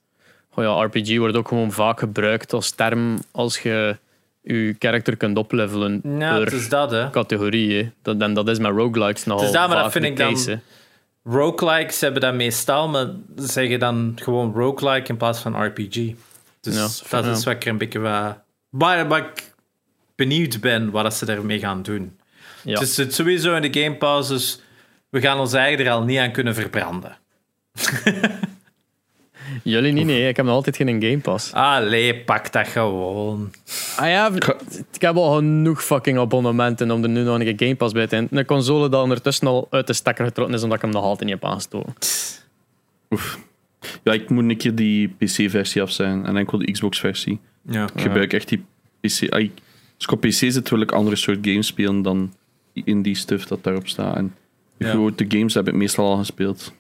Oh ja, RPG wordt ook gewoon vaak gebruikt als term als je je character kunt oplevelen
Ja,
per
het is dat, hè.
categorie. hè. Dat, en dat is met roguelikes nogal
Het is dat, maar dat vind ik dan-
case, hè.
Roguelikes hebben dat meestal, maar zeggen dan gewoon roguelike in plaats van RPG. Dus
Ja,
dat
ja.
is wat ik er een beetje wat... Waar, waar ik benieuwd ben wat ze daarmee gaan doen.
Ja.
Het is het sowieso in de Game Pass, dus we gaan ons eigen er al niet aan kunnen verbranden.
Jullie niet, nee. Ik heb nog altijd geen Game Pass.
Allee, pak dat gewoon.
Ah ja, ik heb al genoeg fucking abonnementen om er nu nog een Game Pass bij te hebben. Een console dat ondertussen al uit de stekker getrokken is omdat ik hem nog altijd niet heb aangestoken.
Oef. Ja, ik moet een keer die PC-versie af zijn en enkel de Xbox-versie.
Ja.
Ik gebruik echt die PC. Ah, ik- Als ik op PC zit, wil ik andere soort games spelen dan die indie stuff dat daarop staat. En de
Ja.
grote games heb ik meestal al gespeeld.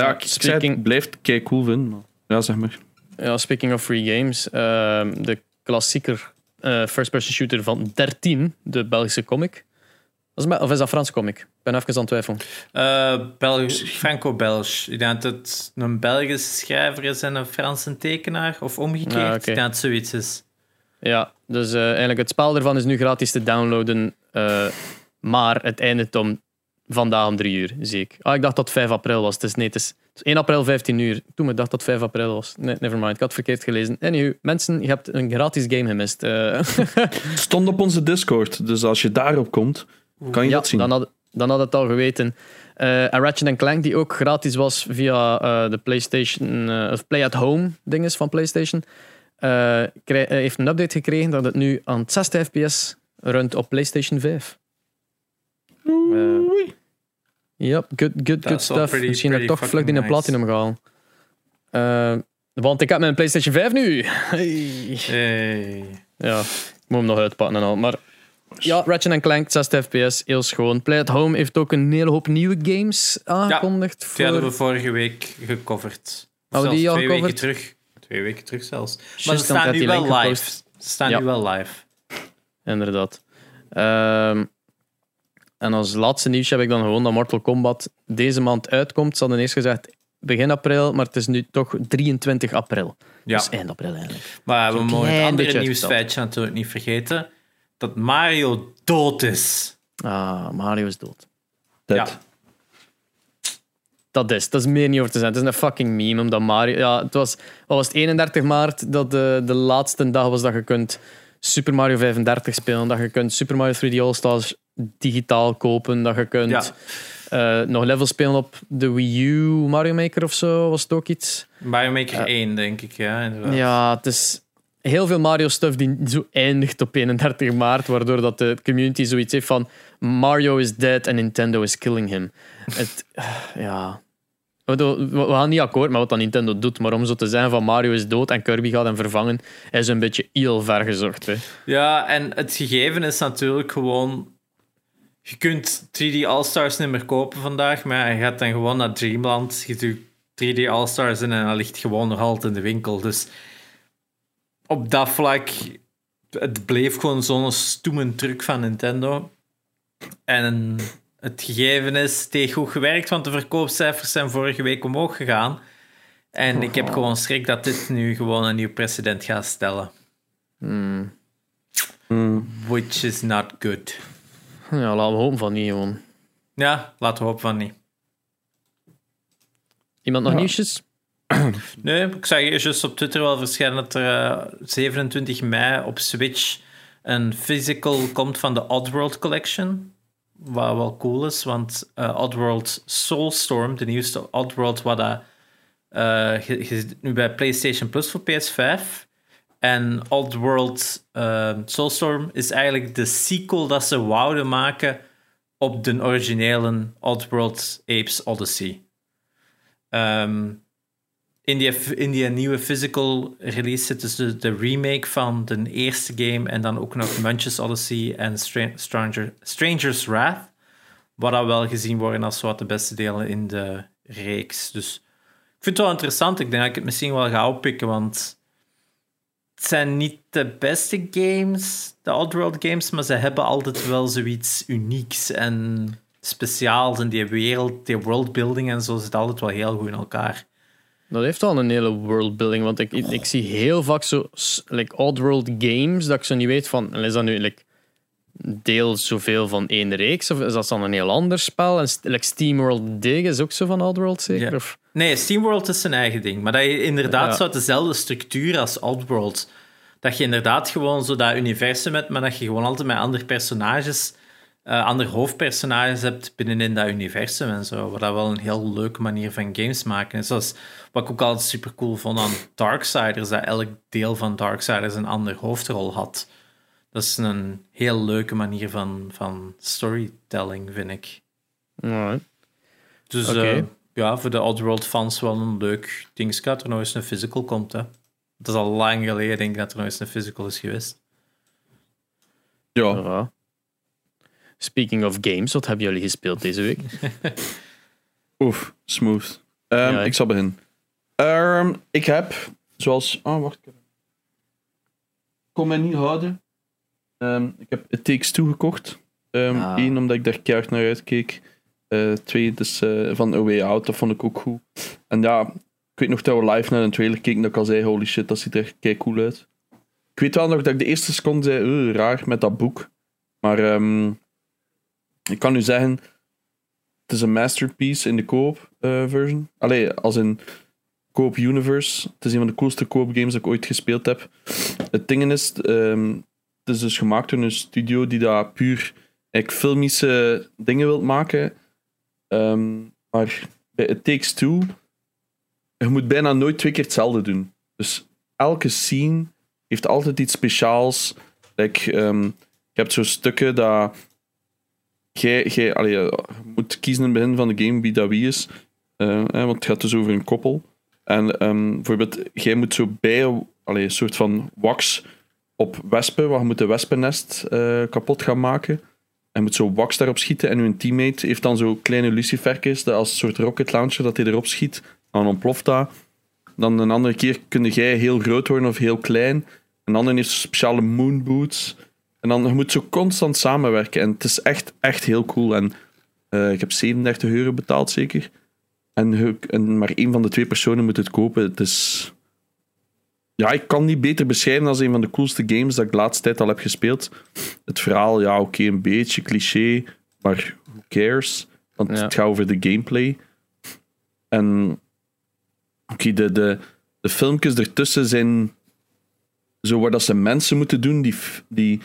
Ja, ik,
Speaking-
ik blijf het kei cool vinden. maar- Ja, zeg maar.
Ja, speaking of free games, ehm, de klassieker eh, first-person shooter van 13, de Belgische comic. Dat is, maar- of is dat Franse comic? Ik ben even aan het twijfelen.
Eh, Bel- Franco-Belge. Ik denk dat het een Belgische schrijver is en een Franse tekenaar. Of omgekeerd.
Ah.
Ik denk dat het zoiets is.
Ja, dus eh, eigenlijk het spel ervan is nu gratis te downloaden, eh, maar het eindigt om vandaag om 3 uur, zie ik. Ah, ik dacht dat het 5 april was. Het is, nee, het is, het is 1 april 15 uur. Toen me dacht dat het 5 april was. Nee, nevermind, ik had het verkeerd gelezen. Anywho, mensen, je hebt een gratis game gemist. Eh,
Het stond op onze Discord, dus als je daarop komt, kan je
ja,
dat zien.
dan had, dan had het al geweten. Eh en Ratchet Clank, die ook gratis was via eh, de PlayStation, of Play at Home dinges van PlayStation, krij- heeft een update gekregen dat het nu aan 60 fps runt op PlayStation 5. Ja, good, good, good stuff.
pretty-
Misschien heb ik
pretty
toch vlug in een
nice.
platinum gehaald. Eh, want ik heb mijn PlayStation 5 nu. Hey.
Hey.
Ja, ik moet hem nog uitpakken en al. Maar ja, Ratchet Clank, 60 fps, heel schoon. Play at Home heeft ook een hele hoop nieuwe games aangekondigd.
Die hadden we
voor...
vorige week gecoverd.
We die al
twee weken terug. Twee weken terug zelfs. Maar ze staan nu wel live. Ze staan
Ja.
nu wel live.
Inderdaad. Ehm, en als laatste nieuws heb ik dan gewoon dat Mortal Kombat deze maand uitkomt. Ze hadden eerst gezegd begin april, maar het is nu toch 23 april.
Ja.
Dus eind april eigenlijk.
Maar we mogen het andere nieuwsfeitje natuurlijk niet vergeten. Dat Mario dood is.
Ah, Mario is dood.
Dead.
Ja.
Dat is, dat is meer niet over te zijn. Het is een fucking meme, omdat Mario... Ja, het was, wat was het 31 maart dat de, de laatste dag was dat je kunt Super Mario 35 spelen, dat je kunt Super Mario 3D All-Stars digitaal kopen, dat je kunt
Ja.
eh, nog levels spelen op de Wii U Mario Maker of zo, was het ook iets.
Mario Maker 1, denk ik. Ja, inderdaad.
Ja, het is heel veel Mario-stuff die zo eindigt op 31 maart, waardoor dat de community zoiets heeft van Mario is dead en Nintendo is killing him. Het, ja... We, we- gaan niet akkoord met wat dat Nintendo doet, maar om zo te zeggen van Mario is dood en Kirby gaat hem vervangen, is een beetje heel ver gezocht. Hè.
Ja, en het gegeven is natuurlijk gewoon... Je kunt 3D All-Stars niet meer kopen vandaag, maar je gaat dan gewoon naar Dreamland, je doet 3D All-Stars in en dat ligt gewoon nog altijd in de winkel. Dus op dat vlak, het bleef gewoon zo'n stoeme truc van Nintendo. En het gegeven is, heeft goed gewerkt, want de verkoopcijfers zijn vorige week omhoog gegaan. En ik heb gewoon schrik dat dit nu gewoon een nieuw precedent gaat stellen.
Hmm.
Which is not good.
Ja, laten we hopen van niet gewoon.
Ja, laten we hopen van niet.
Iemand nog
Ja.
nieuwsjes?
Nee, ik zag eerst juist op Twitter wel verschijnen dat er eh, 27 mei op Switch een physical komt van de Oddworld Collection. Wat wel cool is, want eh, Oddworld Soulstorm, de nieuwste Oddworld, wat dat, eh, je- je zit nu bij PlayStation Plus voor PS5. En Oddworld eh, Soulstorm is eigenlijk de sequel dat ze wouden maken op de originele Oddworld Apes Odyssey. Ehm, in, die, in die nieuwe physical release zit dus de, remake van de eerste game en dan ook nog Munch's Odyssey en Stra- Stranger, Stranger's Wrath. Wat dat wel gezien worden als wat de beste delen in de reeks. Dus ik vind het wel interessant. Ik denk dat ik het misschien wel ga oppikken, want het zijn niet de beste games, de Oddworld games, maar ze hebben altijd wel zoiets unieks en speciaals. En die wereld, die worldbuilding en zo zit altijd wel heel goed in elkaar.
Dat heeft wel een hele worldbuilding, want ik, ik, ik zie heel vaak zo like oddworld games dat ik zo niet weet van, is dat nu like, deel zoveel van één reeks of is dat dan een heel ander spel? En like SteamWorld Dig is ook zo van Oddworld zeker? Of,
Nee, SteamWorld is zijn eigen ding. Maar dat je inderdaad
Ja.
zo dezelfde structuur als Oddworld. Dat je inderdaad gewoon zo dat universum hebt, maar dat je gewoon altijd met andere personages, eh andere hoofdpersonages hebt binnenin dat universum en zo. Wat dat wel een heel leuke manier van games maken is. Zoals wat ik ook altijd super cool vond aan Darksiders, dat elk deel van Darksiders een andere hoofdrol had. Dat is een heel leuke manier van, van storytelling, vind ik.
Alright.
Dus
Oké.
eh, ja, voor de Oddworld fans wel een leuk ding. Dat er nog eens een physical komt. Hè. Het is al lang geleden denk ik dat er nog eens een physical is geweest.
Ja,
Ja. Speaking of games, wat hebben jullie gespeeld deze week?
oef, smooth. Ehm,
Ja,
ik zal beginnen. Ehm, ik heb, zoals... Oh, wacht. Ik kon mij niet houden. Ehm, ik heb It Takes Two gekocht. Ehm
Ah.
Eén, omdat ik daar keihard naar uitkeek. Eh, twee, dus eh, van A Way Out, dat vond ik ook goed. En ja, ik weet nog dat we live naar een trailer keken, dat ik al zei, holy shit, dat ziet er kei cool uit. Ik weet wel nog dat ik de eerste seconde zei, "Eh, raar met dat boek. Maar ehm, ik kan u zeggen, het is een masterpiece in de co-op eh, version. Allee, als in co-op universe. Het is een van de coolste co-op games dat ik ooit gespeeld heb. Het ding is, ehm, het is dus gemaakt door een studio die daar puur filmische dingen wil maken. Ehm, maar bij It Takes Two, je moet bijna nooit twee keer hetzelfde doen. Dus elke scene heeft altijd iets speciaals. Like, ehm, je hebt zo stukken dat jij, allee, je moet kiezen in het begin van de game wie dat wie is. Eh, eh, want het gaat dus over een koppel. En ehm, bijvoorbeeld, jij moet zo bij een soort van wax op wespen, want je moet de wespennest eh, kapot gaan maken. Je moet zo wax daarop schieten. En uw teammate heeft dan zo kleine luciferkes, dat als een soort rocket launcher, dat hij erop schiet. Dan ontploft dat. Dan een andere keer kun jij heel groot worden of heel klein. Een ander heeft speciale moonboots. En dan je moet zo constant samenwerken. En het is echt, echt heel cool. En eh, ik heb 37 euro betaald, zeker. En, en maar één van de twee personen moet het kopen. Het is... Ja, ik kan niet beter beschrijven als een van de coolste games dat ik de laatste tijd al heb gespeeld. Het verhaal, ja, oké, een beetje cliché, maar who cares? Want
Ja.
het gaat over de gameplay. En oké, de, de, de filmpjes ertussen zijn zo waar dat ze mensen moeten doen, die, die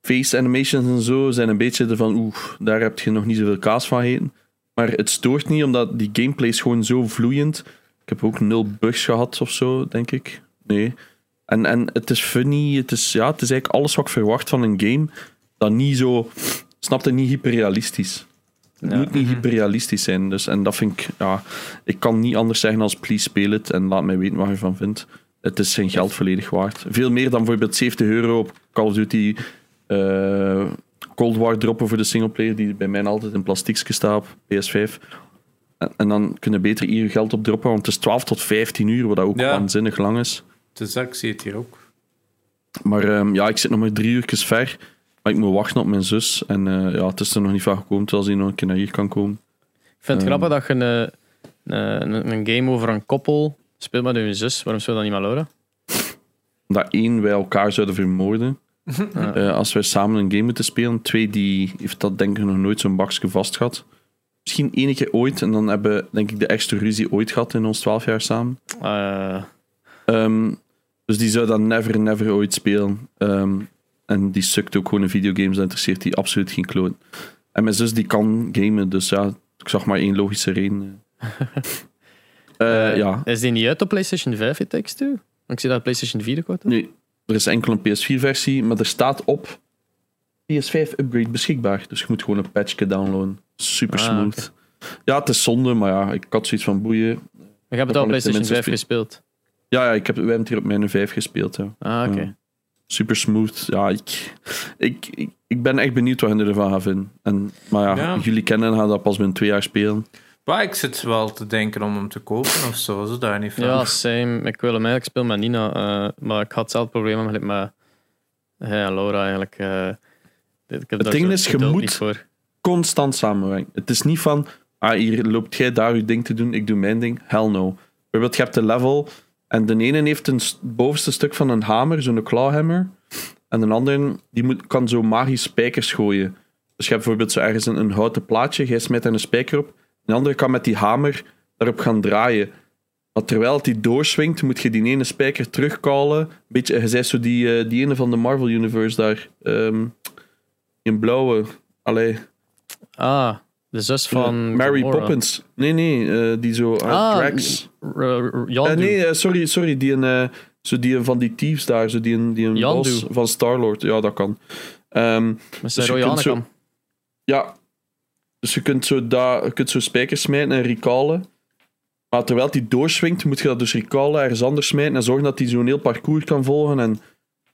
face animations en zo, zijn een beetje van, oeh, daar heb je nog niet zoveel kaas van gegeten. Maar het stoort niet, omdat die gameplay is gewoon zo vloeiend. Ik heb ook nul bugs gehad of zo, denk ik. Nee. En, en het is funny, het is, ja, het is eigenlijk alles wat ik verwacht van een game, dat niet zo, snap je, niet hyperrealistisch. Het
Ja.
moet niet
Mhm.
hyperrealistisch zijn. Dus, en dat vind ik, ja, ik kan niet anders zeggen als please speel het en laat mij weten wat je ervan vindt. Het is zijn geld volledig waard. Veel meer dan bijvoorbeeld 70 euro op Call of Duty eh, Cold War droppen voor de singleplayer, die bij mij altijd in plastiekje staat op PS5. En, en dan kunnen beter hier je geld op droppen, want het is 12 tot 15 uur, wat ook
Ja.
waanzinnig lang is.
Ik zie het hier ook.
Maar ehm, ja, ik zit nog maar drie uurtjes ver. Maar ik moet wachten op mijn zus. En eh, ja, het is er nog niet van gekomen, terwijl ze nog een keer naar hier kan komen.
Ik vind het
Ehm.
grappig dat je een, een, een, een game over een koppel speelt met je zus. Waarom je dat niet met Laura?
Dat één, wij elkaar zouden vermoorden.
Ja.
Eh, als wij samen een game moeten spelen. Twee, die heeft dat denk ik nog nooit zo'n bakje vast gehad. Misschien keer ooit. En dan hebben we denk ik de extra ruzie ooit gehad in ons 12 jaar samen.
Eh,
Ehm, dus die zou dan never, never ooit spelen. Ehm, en die sukt ook gewoon in videogames. Dat interesseert die absoluut geen kloon. En mijn zus die kan gamen. Dus ja, ik zag maar één logische reden. Eh,
eh,
ja,
Is die niet uit op PlayStation 5, It Takes Two? Ik zie dat PlayStation 4 ook wat.
Nee, er is enkel een PS4-versie, maar er staat op PS5 upgrade beschikbaar. Dus je moet gewoon een patchje downloaden. Super
Ah,
smooth. Ja, het is zonde, maar ja, ik had zoiets van boeien.
Ik heb het
kan
al PlayStation
tenminste
5 gespeeld.
Ja, ja ik heb, wij hebben het hier op mijn 5 gespeeld. Ja.
Ah, oké.
Ja. Super smooth. Ja, ik, ik, ik, ik ben echt benieuwd wat hun ervan gaan vinden. En, maar ja,
Ja.
jullie kennen gaan dat pas binnen twee jaar spelen.
Maar ik zit wel te denken om hem te kopen of zo, zo daar niet van.
Ja, same. Ik wil hem eigenlijk spelen met Nina. eh, maar ik had zelf problemen met, met ja, Laura eigenlijk. eh, ik heb daar
ding is, je moet- constant samenwerken. Het is niet van, ah, hier loopt jij daar je ding te doen, ik doe mijn ding. Hell no. Bijvoorbeeld, je hebt een level en de ene heeft een st- bovenste stuk van een hamer, zo'n clawhammer. En de andere die moet, kan zo magisch spijkers gooien. Dus je hebt bijvoorbeeld zo ergens een, houten plaatje, jij smijt daar een spijker op. De andere kan met die hamer daarop gaan draaien. Maar terwijl die doorswingt, moet je die ene spijker terugkallen. Beetje, je zei zo die, eh, die ene van de Marvel Universe daar. ehm in blauwe. Allee.
Ah, de zus van.
Mary
Gamora.
Poppins. Nee, nee, eh, die zo. ah,
Ah,
Drax. Eh, nee, eh, sorry, sorry. Die, een, zo die een van die thieves daar. Zo die een, die een boss van Star-Lord. Ja, dat kan. Ehm,
Met
dus
rode
zo- ja. Dus je kunt zo, da, je kunt zo spijkers smijten en recallen. Maar terwijl die doorswingt, moet je dat dus recallen, ergens anders smijten en zorgen dat hij zo'n heel parcours kan volgen. En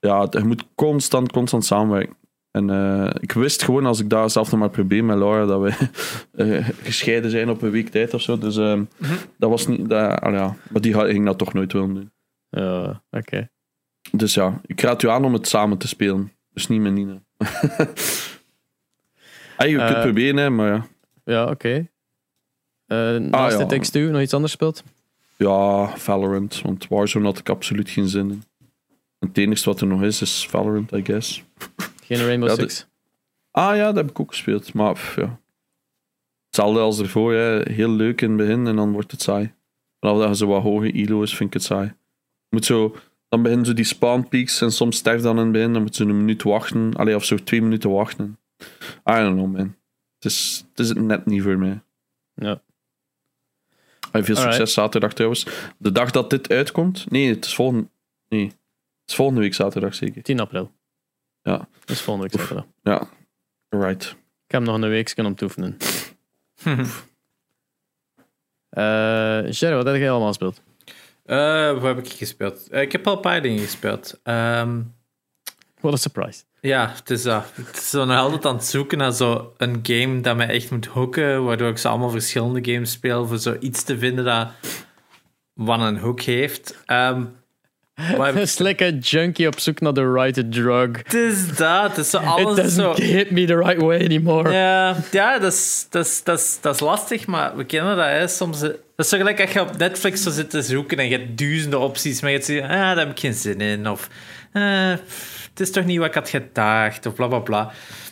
ja, je moet constant, constant samenwerken. En eh, ik wist gewoon, als ik daar zelf nog maar probeer met Laura, dat we eh, gescheiden zijn op een week tijd of zo. Dus ehm, dat was niet... Dat, ah, ja. Maar die ging dat toch nooit willen doen.
Ja, oké.
Dus ja, ik raad u aan om het samen te spelen. Dus niet met Nina. ah, je kunt
Eh,
het proberen, hè, maar ja.
Ja, oké. Eh naast. It Takes Two nog iets anders speelt?
Ja, Valorant. Want Warzone had ik absoluut geen zin in. En het enige wat er nog is, is Valorant, I guess.
Geen Rainbow
Ja, de-
Six?
Ah ja, dat heb ik ook gespeeld. Maar pff, ja. Hetzelfde als ervoor. Hè. Heel leuk in het begin en dan wordt het saai. Vanaf dat je zo wat hoge elo is, vind ik het saai. Moet zo, dan beginnen zo die spawn peaks en soms sterf dan in het begin. Dan moet je een minuut wachten. Allee, of zo twee minuten wachten. I don't know, man. Het is, het is net niet voor mij.
Ja.
Veel succes zaterdag trouwens. De dag dat dit uitkomt. Nee, het is volgende, nee, het is volgende week zaterdag zeker.
10 april.
Ja.
Dat is volgende week zaterdag.
Ja, right.
Ik heb nog een week om te oefenen. Eh Jerry, wat heb jij allemaal gespeeld?
Eh, wat heb ik gespeeld? Eh, ik heb al een paar dingen gespeeld. Ehm,
What a surprise.
ja, het is dat. Het is zo nog altijd aan het zoeken naar zo een game dat mij echt moet hooken, waardoor ik zo allemaal verschillende games speel, voor zo iets te vinden dat wat een hook heeft. Ehm, heb
Het is like a junkie op zoek naar the right drug.
het is dat. Het is zo
It
alles
doesn't
zo...
hit me the right way anymore.
Ja, ja dat, is, dat, is, dat, is, dat is lastig, maar we kennen dat. Hè. Soms, dat is zo gelijk als je op Netflix zo zit te zoeken en je hebt duizenden opties, maar je zegt, ah, daar heb ik geen zin in. Of, pff, het is toch niet wat ik had gedacht, of bla bla bla.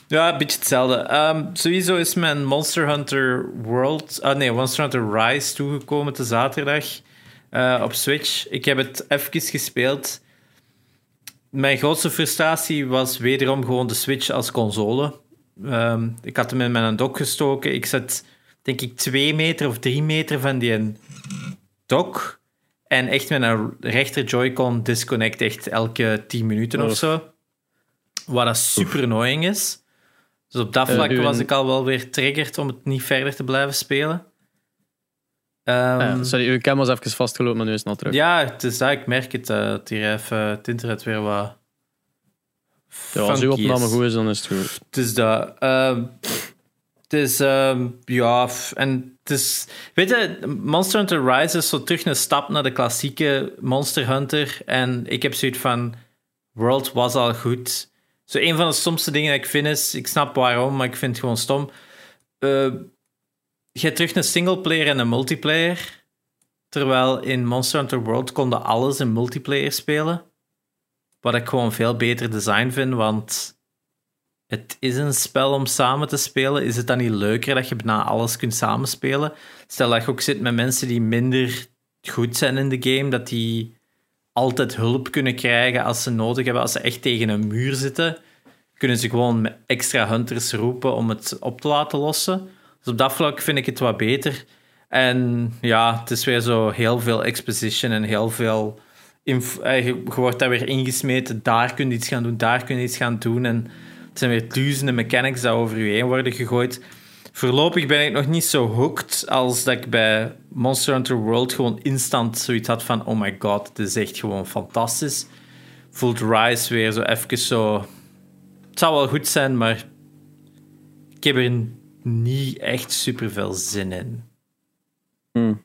Ja, een beetje hetzelfde. Ehm, sowieso is mijn Monster Hunter World, ah nee, Monster Hunter Rise toegekomen te zaterdag eh, op Switch. Ik heb het even gespeeld. Mijn grootste frustratie was wederom gewoon de Switch als console. Ehm, ik had hem in mijn dock gestoken. Ik zat, denk ik, twee meter of drie meter van die dock. En echt met een rechter Joy-Con disconnect echt elke 10 minuten of zo. Wat dat super annoying is. Dus op dat
Eh,
vlak was ik al wel weer triggerd om het niet verder te blijven spelen.
Ja, sorry, uw cam was even vastgelopen, maar nu is het al terug.
ja, het is dat. Ik merk het. eh, dat hier even het internet weer wat.
Ja, als uw opname
is.
goed is, dan is het goed.
Het is dat. ehm, het is, ehm, ja, en het is... Weet je, Monster Hunter Rise is zo terug een stap naar de klassieke Monster Hunter. En ik heb zoiets van, World was al goed. Zo een van de stomste dingen dat ik vind is, ik snap waarom, maar ik vind het gewoon stom. Eh, je hebt terug een singleplayer en een multiplayer. Terwijl in Monster Hunter World konden alles in multiplayer spelen. Wat ik gewoon veel beter design vind, want het is een spel om samen te spelen. Is het dan niet leuker dat je bijna alles kunt samenspelen? Stel dat je ook zit met mensen die minder goed zijn in de game, dat die altijd hulp kunnen krijgen als ze nodig hebben. Als ze echt tegen een muur zitten, kunnen ze gewoon extra hunters roepen om het op te laten lossen. Dus op dat vlak vind ik het wat beter. En ja, het is weer zo heel veel exposition en heel veel... eh, je wordt daar weer ingesmeten. Daar kun je iets gaan doen, daar kun je iets gaan doen. En het zijn weer duizenden mechanics die over je heen worden gegooid. Voorlopig ben ik nog niet zo hooked als dat ik bij Monster Hunter World gewoon instant zoiets had van oh my god, het is echt gewoon fantastisch. Voelt Rise weer zo even zo... Het zou wel goed zijn, maar ik heb er niet echt super veel zin in.
Hmm.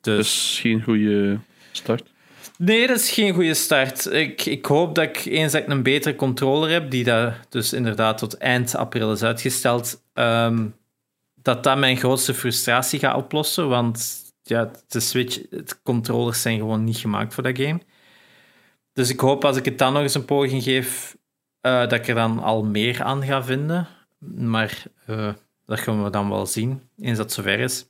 Dus
Dus geen goede start.
Nee, dat is geen goede start. Ik, ik hoop dat ik eens dat ik een betere controller heb, die dat dus inderdaad tot eind april is uitgesteld, ehm, dat dat mijn grootste frustratie gaat oplossen. Want ja, de Switch, de controllers zijn gewoon niet gemaakt voor dat game. Dus ik hoop als ik het dan nog eens een poging geef, eh, dat ik er dan al meer aan ga vinden. Maar eh, dat gaan we dan wel zien, eens dat zover is.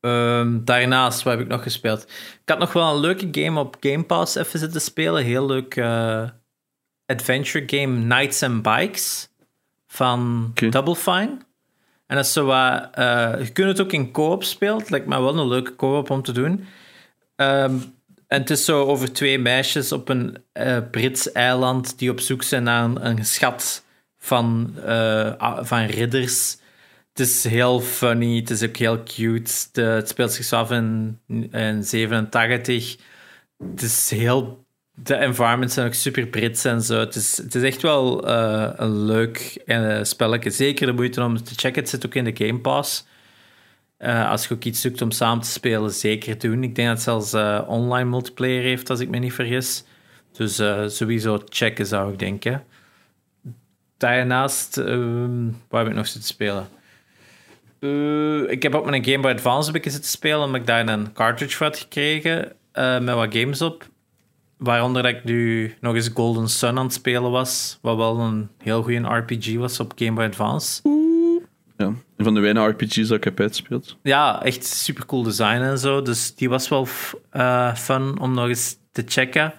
Ehm, daarnaast, wat heb ik nog gespeeld? Ik had nog wel een leuke game op Game Pass even zitten spelen. Heel leuk eh, adventure game Knights and Bikes van. Double Fine. En dat is zo wat... eh, je kunt het ook in co-op spelen. Het lijkt me wel een leuke co-op om te doen. Ehm, en het is zo over twee meisjes op een eh, Brits eiland die op zoek zijn naar een, een schat van, eh, van ridders. Het is heel funny, het is ook heel cute. Het speelt zich af in, in 87. Het is heel... De environments zijn ook super Brits en zo. Het is, het is echt wel eh, een leuk uh, spelletje. Zeker de moeite om te checken. Het zit ook in de Game Pass. Als je ook iets zoekt om samen te spelen, zeker doen. Ik denk dat het zelfs online multiplayer heeft, als ik me niet vergis. Dus sowieso checken zou ik denken. Daarnaast, ehm, waar heb ik nog zitten spelen? Eh, ik heb op mijn Game Boy Advance een beetje zitten spelen, omdat ik daar een cartridge voor had gekregen eh, met wat games op. Waaronder dat ik nu nog eens Golden Sun aan het spelen was, wat wel een heel goede RPG was op Game Boy Advance.
Ja. Een van de weinige RPG's dat ik heb uitgespeeld.
Ja, echt super cool design en zo. Dus die was wel eh, fun om nog eens te checken.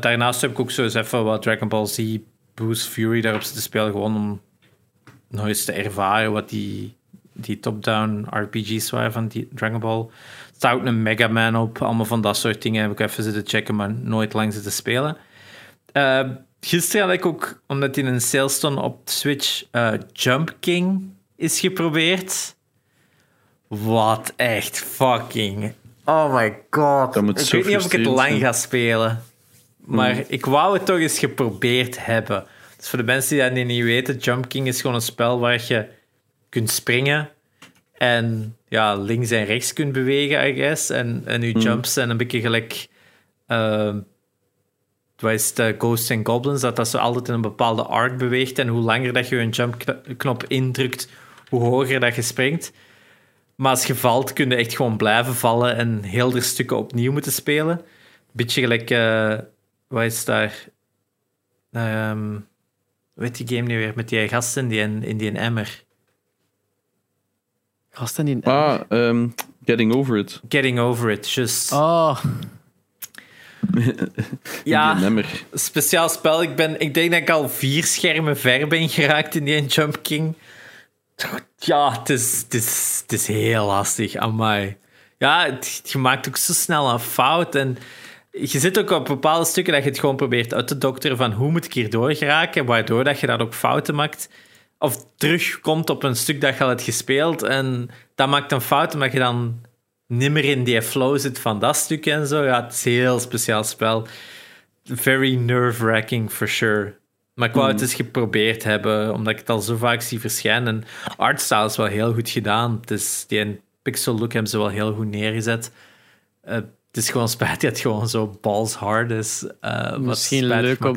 Daarnaast heb ik ook zo eens even wat Dragon Ball Z Boost Fury daarop zitten spelen. Gewoon om nog eens te ervaren wat die, die top-down RPG's waren van die Dragon Ball. Er staat ook een Mega Man op. Allemaal van dat soort dingen heb ik even zitten checken, maar nooit lang zitten spelen. Eh, gisteren had ik ook, omdat die in een sale stond op Switch, eh, Jump King is geprobeerd. Wat echt fucking. Oh my god. Ik weet niet of ik het lang ga spelen. Maar ik wou het toch eens geprobeerd hebben. Dus voor de mensen die dat niet weten, Jump King is gewoon een spel waar je kunt springen en ja, links en rechts kunt bewegen, I guess. En, en je jumps zijn een beetje gelijk. ehm wat is het, eh, Ghosts and Goblins, dat dat zo altijd in een bepaalde arc beweegt. En hoe langer dat je een jump-knop indrukt, hoe hoger dat je springt. Maar als je valt, kun je echt gewoon blijven vallen en heel de stukken opnieuw moeten spelen. Beetje gelijk, eh wat is daar? Hoe heet die game nu weer? Met die gasten in die, in die emmer.
Gasten die...
Ah, ehm, Getting Over It.
Getting over it, just.
Oh,
ja. Speciaal spel. Ik, ben, ik denk dat ik al vier schermen ver ben geraakt in die Jump King. Ja, het is, het is, het is heel lastig. Amai. Ja, het, je maakt ook zo snel een fout. En je zit ook op bepaalde stukken dat je het gewoon probeert uit te dokteren van hoe moet ik hier doorgeraken, waardoor dat je dan ook fouten maakt. Of terugkomt op een stuk dat je al hebt gespeeld en dat maakt een fout omdat je dan nimmer in die flow zit van dat stuk en zo. Ja, het is een heel speciaal spel. Very nerve-wracking, for sure. Maar ik wou het eens geprobeerd hebben, omdat ik het al zo vaak zie verschijnen. En artstyle is wel heel goed gedaan. Het is, die pixel look hebben ze wel heel goed neergezet. Uh, het is gewoon spijt dat het gewoon zo balls hard is. Uh,
Misschien leuk om,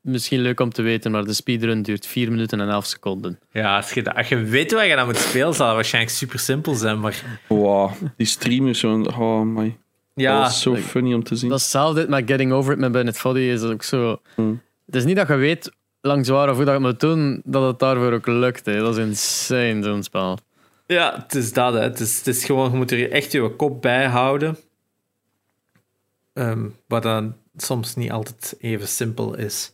misschien leuk om te weten, maar de speedrun duurt 4 minuten en 11 seconden.
Ja, als je, als je weet waar je dan moet spelen, zal het waarschijnlijk super simpel zijn. Maar...
Wow, die streamers, zo. Oh my. Ja, dat is zo funny om te zien.
Dat is hetzelfde met Getting Over It met Bennett Foddy. Is ook zo. Hmm. Het is niet dat je weet langs waar of hoe dat je moet doen, dat het daarvoor ook lukt. Hè. Dat is insane, zo'n spel.
Ja, het is dat. Hè. Het, is, het is gewoon, je moet er echt je kop bij houden. Um, wat dan soms niet altijd even simpel is.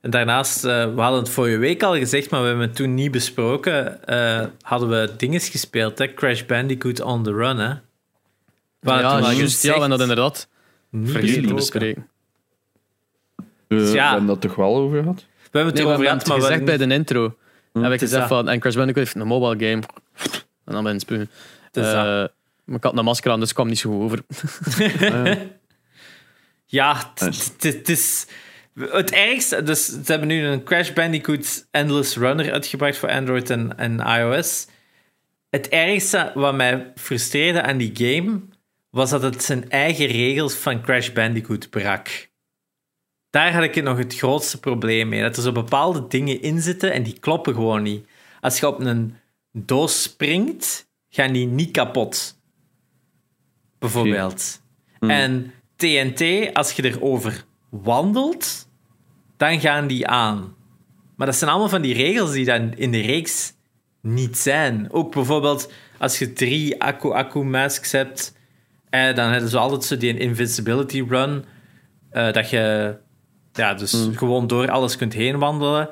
En daarnaast, uh, we hadden het vorige week al gezegd, maar we hebben het toen niet besproken. Uh, hadden we dinges gespeeld, hè? Crash Bandicoot on the Run. Hè?
ja, juist, ja, we hebben dat inderdaad vergeten te bespreken.
Uh, dus ja. We hebben dat toch wel over gehad?
We hebben het
nee,
over
gehad, maar gezegd bij de intro. Hm. Heb ik gezegd van, en Crash Bandicoot heeft een mobile game. En dan ben je spugen. Uh, maar ik had een masker aan, dus kwam niet zo goed over.
ja, het is... Het ergste, dus ze hebben nu een Crash Bandicoot Endless Runner uitgebracht voor Android en, en iOS. Het ergste wat mij frustreerde aan die game was dat het zijn eigen regels van Crash Bandicoot brak. Daar had ik nog het grootste probleem mee. Dat er zo bepaalde dingen in zitten en die kloppen gewoon niet. Als je op een doos springt, gaan die niet kapot. Bijvoorbeeld. Hmm. En TNT, als je erover wandelt, dan gaan die aan. Maar dat zijn allemaal van die regels die dan in de reeks niet zijn. Ook bijvoorbeeld als je drie Akku-Akku masks hebt, eh, dan hebben ze altijd zo die invincibility run. Eh, dat je ja, dus hmm. gewoon door alles kunt heen wandelen.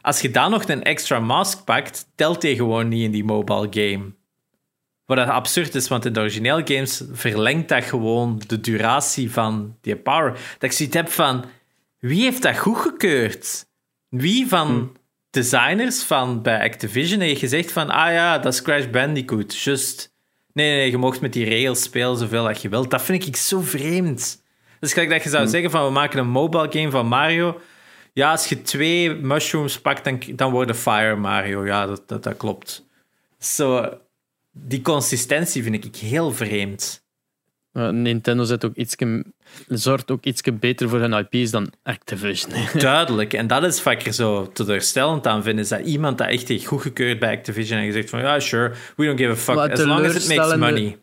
Als je dan nog een extra mask pakt, telt die gewoon niet in die mobile game. Wat dat absurd is, want in de originele games verlengt dat gewoon de duratie van die power. Dat ik zoiets heb van, wie heeft dat goedgekeurd? Wie van hmm. designers van bij Activision heeft gezegd van, ah ja, dat is Crash Bandicoot, just... Nee, nee, je mocht met die regels spelen zoveel dat je wilt. Dat vind ik zo vreemd. Dus gelijk dat je zou hmm. zeggen van, we maken een mobile game van Mario. Ja, als je twee mushrooms pakt, dan, dan wordt Fire Mario. Ja, dat, dat, dat klopt. Zo, die consistentie vind ik heel vreemd.
Nintendo zet ook ietske, zorgt ook iets beter voor hun IP's dan Activision.
Duidelijk. En dat is vaker zo teleurstellend aan vinden. Is dat iemand dat echt heeft goedgekeurd bij Activision en gezegd van ja, sure, we don't give a fuck. As long as it makes money.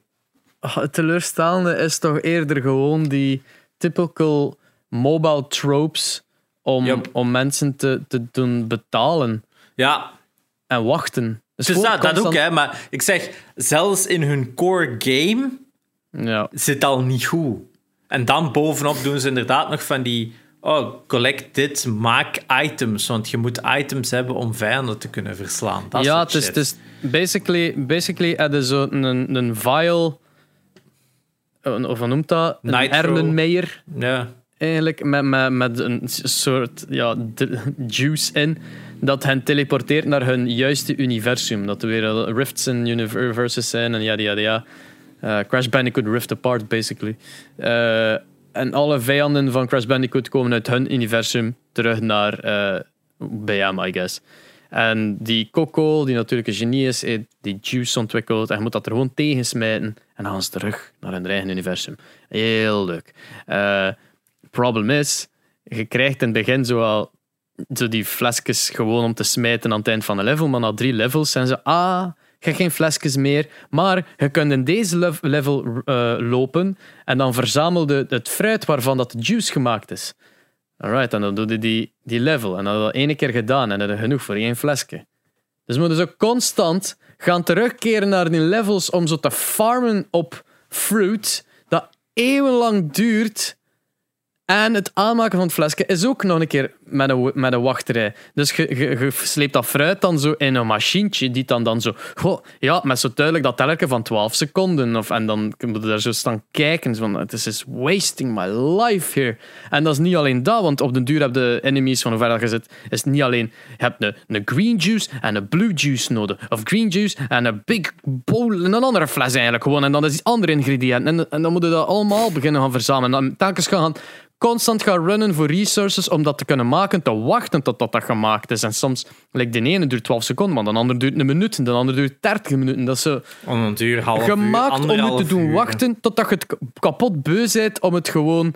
Het teleurstellende is toch eerder gewoon die typical mobile tropes om, om mensen te, te doen betalen.
Ja.
En wachten.
Dus, dus dat, dat ook, hè. Maar ik zeg, zelfs in hun core game
ja.
zit al niet goed. En dan bovenop doen ze inderdaad nog van die... Oh, collect dit, maak items. Want je moet items hebben om vijanden te kunnen verslaan. Dat
ja, het is, het is basically, basically hadden zo een, een vial... Of wat noemt dat? Een Erlenmeyer.
Ja.
Eigenlijk, met, met, met een soort ja, juice in dat hen teleporteert naar hun juiste universum. Dat er weer rifts in universes zijn en ja, ja, ja. Uh, Crash Bandicoot Rift Apart, basically. Uh, en alle vijanden van Crash Bandicoot komen uit hun universum terug naar uh, hem, I guess. En die Coco, die natuurlijk een genie is, die juice ontwikkeld. En je moet dat er gewoon tegen smijten. En dan gaan ze terug naar hun eigen universum. Heel leuk. Het probleem is, je krijgt in het begin zoal zo die flesjes gewoon om te smijten aan het eind van een level. Maar na drie levels zijn ze, ah, geen flesjes meer. Maar je kunt in deze level uh, lopen en dan verzamelde het fruit waarvan dat juice gemaakt is. Alright, en dan doe je die, die level. En dan dat één keer gedaan en heb je genoeg voor één flesje. Dus we moeten zo constant gaan terugkeren naar die levels om zo te farmen op fruit dat eeuwenlang duurt En het aanmaken van het flesje is ook nog een keer met een, met een wachtrij. Dus je, je, je sleept dat fruit dan zo in een machientje die dan, dan zo... Goh, ja, met zo duidelijk dat telkens van 12 seconden. Of, en dan moet je daar zo staan kijken. Van, het is wasting my life here. En dat is niet alleen dat, want op den duur heb de enemies van hoe ver dat je zit, is niet alleen... Je hebt een, een green juice en een blue juice nodig. Of green juice en een big bowl, een andere fles eigenlijk gewoon. En dan is die andere ingrediënt. En, en dan moet je dat allemaal beginnen gaan verzamelen. En dan telkens gaan constant gaan runnen voor resources om dat te kunnen maken, te wachten tot dat, dat gemaakt is. En soms, like de ene duurt 12 seconden, maar de andere duurt een minuut, en de andere duurt 30 minuten. Dat is zo
Om een duur, half
gemaakt
uur,
om je te doen
uur.
wachten totdat je het kapot beu bent om het gewoon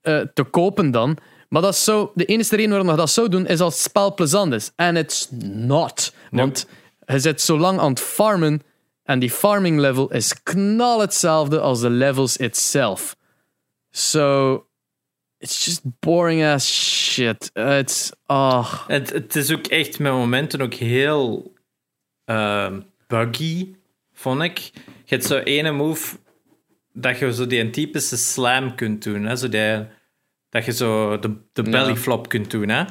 eh, te kopen dan. Maar dat is zo, de enige reden waarom je dat zou doen, is als het spel plezant is. En it's not. Want je zit zo lang aan het farmen en die farming level is knal hetzelfde als de levels itself. So, it's just boring as shit. It's, ah.
Het, het is ook echt met momenten ook heel ehm, buggy, vond ik. Je hebt zo ene move dat je zo die typische slam kunt doen. Hè? Zo die, dat je zo de, de belly flop kunt doen. Hè?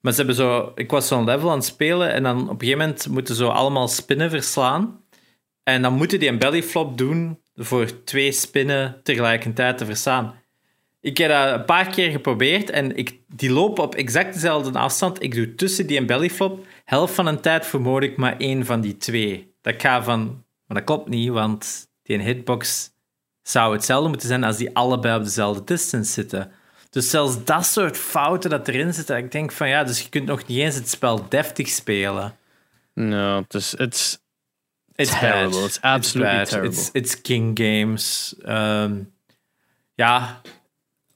Maar ze hebben zo... Ik was zo'n level aan het spelen en dan op een gegeven moment moeten ze zo allemaal spinnen verslaan. En dan moeten die een belly flop doen voor twee spinnen tegelijkertijd te verslaan. Ik heb dat een paar keer geprobeerd en ik, die lopen op exact dezelfde afstand. Ik doe tussen die en bellyflop. Helft van een tijd vermoord ik maar één van die twee. Dat gaat van... Maar dat klopt niet, want die hitbox zou hetzelfde moeten zijn als die allebei op dezelfde distance zitten. Dus zelfs dat soort fouten dat erin zitten, ik denk van ja, dus je kunt nog niet eens het spel deftig spelen.
No, het is, it's,
It's
Terrible.
bad.
It's absolutely terrible.
It's, it's King Games. Ehm, ja,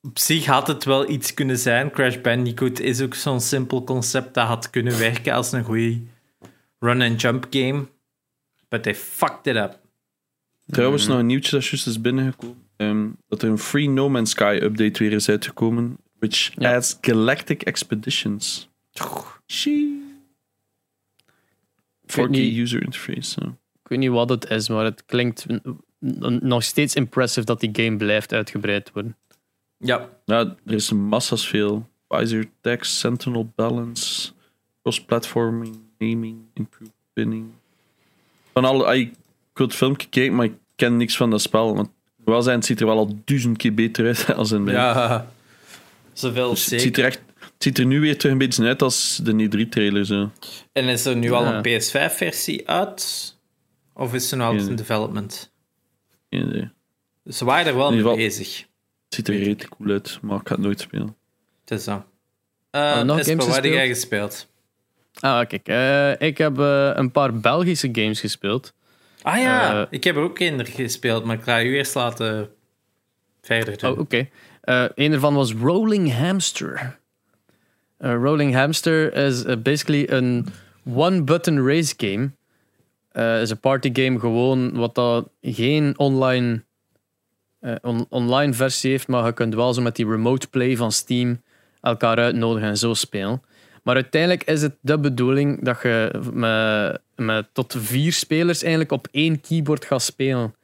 op zich had het wel iets kunnen zijn. Crash Bandicoot is ook zo'n simpel concept dat had kunnen werken als een goede run-and-jump game. But they fucked it up.
Trouwens, nog een nieuwtje dat juist is binnengekomen. Ehm, dat er een Free No Man's Sky update weer is uitgekomen. Which
Ja.
adds Galactic Expeditions. Shee. 4K
niet-
user interface.
Ik weet niet wat het is, maar het klinkt nog steeds impressive dat die game blijft uitgebreid worden.
Ja,
er is massa's veel. Visor text, Sentinel balance, cross-platforming, naming, improved pinning. Van alle, ah, ik wil het filmpje kijken, maar ik ken niks van dat spel. Want wel zijn, het ziet er wel al duizend keer beter uit als in mijn.
ja. Zoveel
Dus het, ziet er echt, het ziet er nu weer terug een beetje uit als de E3-trailer. Zo.
En is er nu al een PS5-versie uit? Of is er nog altijd in development? Ze waren er wel mee bezig.
Het ziet er redelijk cool uit, maar ik ga het nooit spelen.
Het is zo.
We
Uh,
nog
Espo,
games
wat heb jij
gespeeld?
gespeeld?
Ah, kijk. eh, ik heb eh, een paar Belgische games gespeeld.
Ah ja,
Eh,
ik heb er ook een gespeeld, maar ik ga u eerst laten verder doen.
Oh, oké. Eh, een ervan was Rolling Hamster. Eh, Rolling Hamster is eh, basically een one-button race game. Eh is een party game gewoon wat dat geen online, eh, on- online versie heeft, maar je kunt wel zo met die remote play van Steam elkaar uitnodigen en zo spelen. Maar uiteindelijk is het de bedoeling dat je met, met tot vier spelers eigenlijk op één keyboard gaat spelen.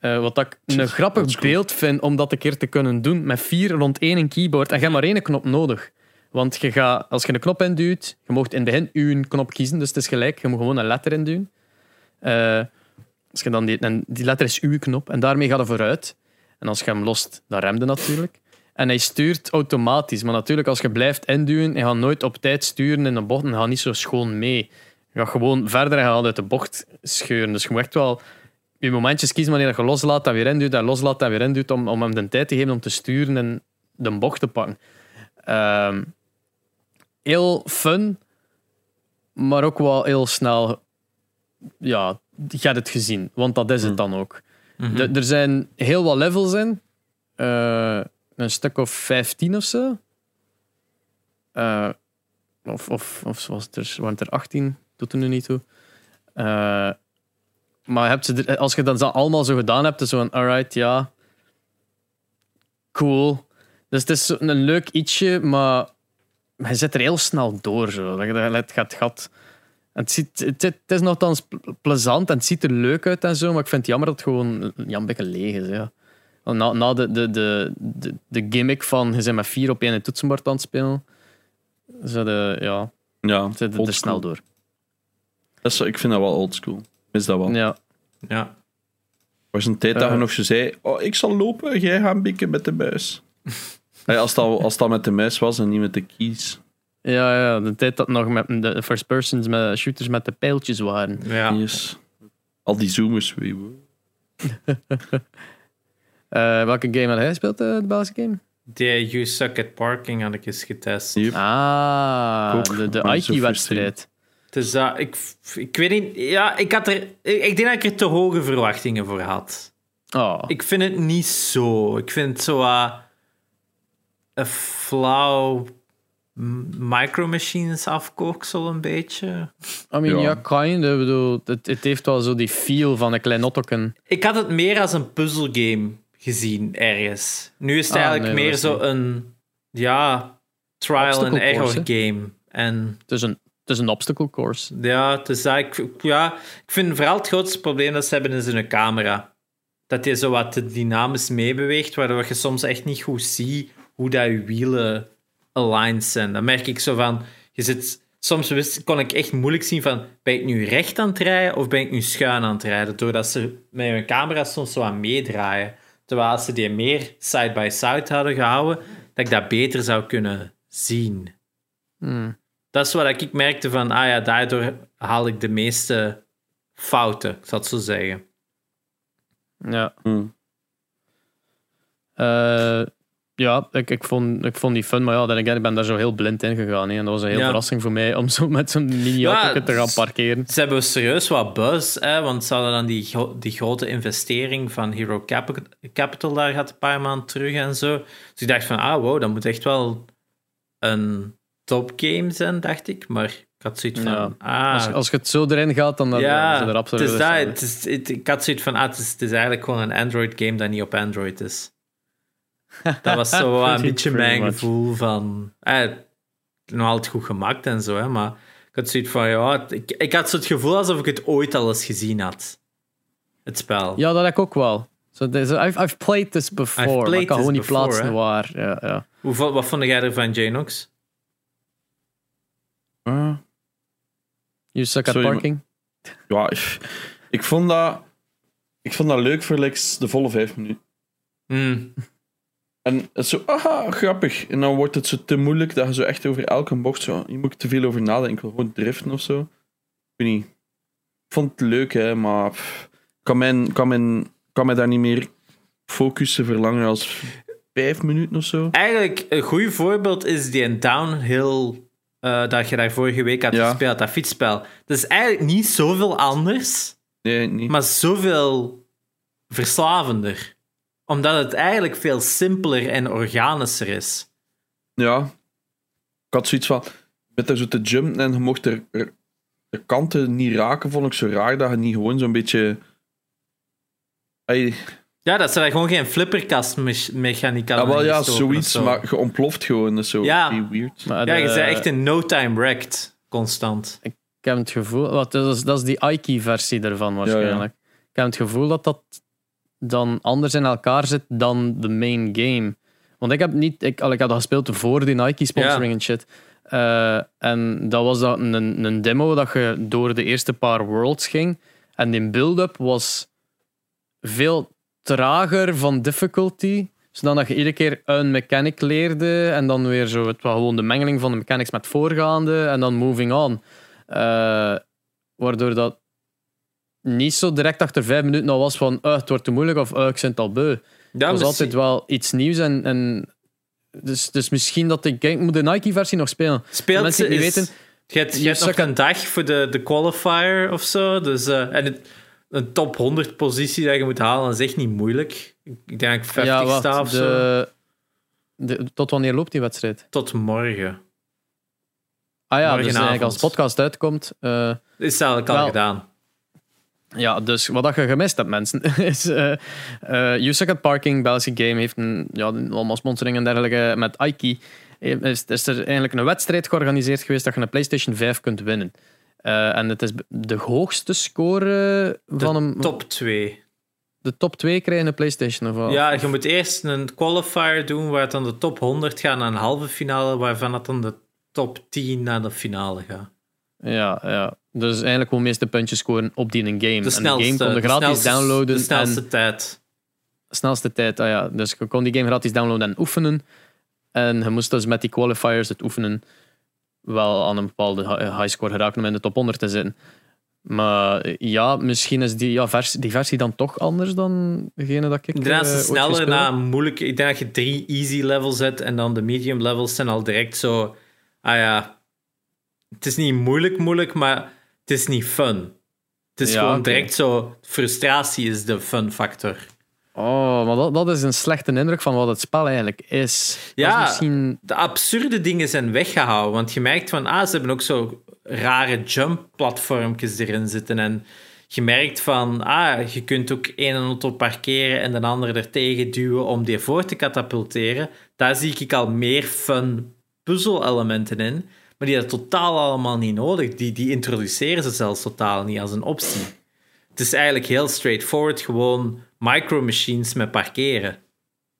Eh, wat ik een grappig beeld vind om dat een keer te kunnen doen met vier rond één keyboard en je hebt maar één knop nodig. Want je gaat, als je een knop induwt, je mocht in het begin uw knop kiezen, dus het is gelijk, je moet gewoon een letter induwen. Eh, als je dan die, en die letter is uw knop en daarmee gaat hij vooruit. En als je hem lost, dan remde natuurlijk. En hij stuurt automatisch, maar natuurlijk als je blijft induwen, hij gaat nooit op tijd sturen in de bocht en gaat niet zo schoon mee. Je gaat gewoon verder en uit de bocht scheuren. Dus je moet echt wel je momentjes kiezen wanneer je loslaat en weer induwt en loslaat en weer induwt om, om hem de tijd te geven om te sturen en de bocht te pakken. Ehm, heel fun, maar ook wel heel snel. Ja, je hebt het gezien, want dat is het dan ook.
Mhm.
Er zijn heel wat levels in. Eh, een stuk of 15 of zo. Eh, of, of, of was er, waren het er 18? Doet er nu niet toe. Eh, maar je hebt ze als je dat allemaal zo gedaan hebt, is zo van, alright, ja. Cool. Dus het is een leuk ietsje, maar hij zit er heel snel door. Zo. Dat je- Het gaat gat. En Het, ziet, het, het is nogthans ple- plezant en het ziet er leuk uit en zo, maar ik vind het jammer dat het gewoon ja, een beetje leeg is. Ja. Na, na de, de, de, de, de gimmick van je bent met vier op één toetsenbord aan het spelen, zijn de, ja,
Ja,
het
old
er snel door.
Dat is, ik vind dat wel oldschool. Is dat wel.
Ja.
Ja.
Er was een tijd dat je
Eh.
nog zo zei: Oh, ik zal lopen, jij gaat bikken met de muis. Ja, als, dat, als dat met de muis was en niet met de keys.
Ja, ja, de tijd dat nog met de first persons met shooters met de pijltjes waren.
ja.
Yes. Al die zoomers. wie
Eh, welke game had hij gespeeld, eh, de Belgische game?
De You Suck at Parking had ik eens getest.
Yep.
Ah,
Ook,
de, de Aiki-wedstrijd.
Dus dat, ik, ik weet niet, ja, ik had er, ik, ik denk dat ik er te hoge verwachtingen voor had.
Oh.
Ik vind het niet zo. Ik vind het zo uh, een flauw Micro Machines afkooksel een beetje.
I mean,
Ja.
kind. Ik bedoel, het, het heeft wel zo die feel van een klein ottoken.
Ik had het meer als een puzzelgame gezien ergens. Nu is het
Ah,
eigenlijk
nee,
meer zo
niet.
een ja, trial and error
course,
game. En
Het is een, het is een obstacle course.
ja, het is eigenlijk, ja, ik vind vooral het grootste probleem dat ze hebben is hun camera. Dat die zo wat dynamisch meebeweegt, waardoor je soms echt niet goed ziet hoe dat je wielen aligned zijn. Dan merk ik zo van, je zit, soms wist, kon ik echt moeilijk zien van, ben ik nu recht aan het rijden of ben ik nu schuin aan het rijden? Doordat ze met hun camera soms zo aan meedraaien. Terwijl als ze die meer side-by-side hadden gehouden, dat ik dat beter zou kunnen zien.
Hmm.
Dat is wat ik merkte van, ah ja, daardoor haal ik de meeste fouten, ik zal het zo zeggen.
Ja.
Hmm.
Eh, ja, ik, ik, vond, ik vond die fun, maar ja, dan ik ben daar zo heel blind in gegaan. hè. En dat was een hele
Ja.
verrassing voor mij om zo met zo'n mini-auto
Ja,
te gaan parkeren.
Ze hebben serieus wat buzz, hè, want ze hadden dan die, die grote investering van Hero Capi- Capital daar gehad een paar maanden terug en zo. Dus ik dacht van, ah wow, dat moet echt wel een topgame zijn, dacht ik. Maar ik had zoiets van,
Ja.
ah...
Als, als je het zo erin gaat, dan dan
ja,
is het er
het
absoluut
is dat, het is, het- ik had zoiets van, ah, het is, het is eigenlijk gewoon een Android-game dat niet op Android is. Dat was zo een beetje mijn
much.
gevoel van... Eh, nog altijd goed gemaakt en zo, hè, maar ik had zoiets van, ja... het- Ik, ik had zo het gevoel alsof ik het ooit al eens gezien had. Het spel.
Ja, dat heb ik ook wel. So, I've, I've played this before.
I've
maar
played
ik kan
this
gewoon niet plaatsen
hè.
waar. Ja, ja.
Hoe, wat vond jij ervan, Janox?
Ah.
You suck at
Sorry, maar-
parking.
Ja, ik, ik vond dat, ik vond dat leuk voor like, de volle vijf minuten.
Hmm.
En het zo, aha, grappig. En dan wordt het zo te moeilijk dat je zo echt over elke bocht zo... Je moet te veel over nadenken. Ik wil gewoon driften of zo. Ik weet niet. Ik vond het leuk, hè, maar... pff, kan, mijn, kan, mijn, kan mij daar niet meer focussen voor langer als vijf minuten of zo?
Eigenlijk, een goed voorbeeld is die downhill... eh, dat je daar vorige week had
Ja.
gespeeld, dat fietsspel. Dat is eigenlijk niet zoveel anders...
Nee, niet.
maar zoveel verslavender. Omdat het eigenlijk veel simpeler en organischer is.
Ja. Ik had zoiets van... Met daar zo te jumpen en je mocht er, er- de kanten niet raken, vond ik zo raar dat je niet gewoon zo'n beetje...
Ja, dat ze daar gewoon geen flipperkastmechaniek
Ja,
hadden
wel ja, zoiets,
zo.
maar je ontploft gewoon. Is zo
Ja.
weird.
Maar
Ja, je
de-
bent echt in no time wrecked, constant.
Ik heb het gevoel... Wat, dat, is, dat is die Aiki-versie ervan waarschijnlijk. Ik heb het gevoel dat dat dan anders in elkaar zit dan de main game. Want ik heb niet... Ik, al, ik had dat gespeeld voor die Nike-sponsoring
Ja.
en shit. Eh, en dat was dan een, een demo dat je door de eerste paar worlds ging. En die build-up was veel trager van difficulty. Zodat je iedere keer een mechanic leerde. En dan weer zo het was gewoon de mengeling van de mechanics met voorgaande. En dan moving on. Eh, waardoor dat niet zo direct achter vijf minuten al was van uh, het wordt te moeilijk of uh, ik ben het al beu. Het was altijd wel iets nieuws. En, en dus, dus misschien dat ik... Ik moet de Nike-versie nog spelen.
Speelt
mensen die
is-
weten-
Je hebt, je hebt nog een dag voor de, de qualifier of zo. Dus, eh, en het, een top 100 positie dat je moet halen, dat is echt niet moeilijk. Ik denk dat ik 50
ja,
sta of zo.
de, de, tot wanneer loopt die wedstrijd?
Tot morgen.
Ah ja, dus eigenlijk als de podcast uitkomt... eh,
Is eigenlijk al
Wel-
gedaan.
Ja, dus wat je gemist hebt, mensen, is You Suck at Parking, Belgische game, heeft een, ja, allemaal sponsoring en dergelijke met Aiki. Eh, Is, is er eigenlijk een wedstrijd georganiseerd geweest dat je een PlayStation 5 kunt winnen. Eh, en het is de hoogste score van
De
een...
top 2.
de top 2 krijgen een PlayStation? Of wat?
Ja, je moet eerst een qualifier doen waar het dan de top 100 gaat naar een halve finale, waarvan het dan de top 10 naar de finale gaat.
Ja, ja. Dus eigenlijk gewoon meeste puntjes scoren op die een game.
De
en de
snelste,
game kon je
de
gratis
snelste-
downloaden.
De snelste
en
tijd.
snelste tijd, ah ja. Dus je kon die game gratis downloaden en oefenen. En je moest dus met die qualifiers, het oefenen, wel aan een bepaalde hi- highscore geraken om in de top 100 te zitten. Maar eh, ja, misschien is die, ja, versie, die versie dan toch anders dan degene dat ik.
Ze
ooit
sneller een moeilijke... Ik denk dat je drie easy levels zet en dan de medium levels zijn al direct zo... Ah ja... Het is niet moeilijk moeilijk, maar het is niet fun. Het is
Ja,
gewoon direct zo... Frustratie is de fun factor.
Oh, maar dat, dat is een slechte indruk van wat het spel eigenlijk is.
Ja.
is misschien...
De absurde dingen zijn weggehouden, want je merkt van... Ah, ze hebben ook zo rare jump-platformpjes erin zitten en... Je merkt van, ah, je kunt ook één auto parkeren en de andere er tegen duwen om die voor te katapulteren. Daar zie ik al meer fun puzzel-elementen in, maar die hebben totaal allemaal niet nodig. Die, die introduceren ze zelfs totaal niet als een optie. Het is eigenlijk heel straightforward, gewoon micro-machines met parkeren.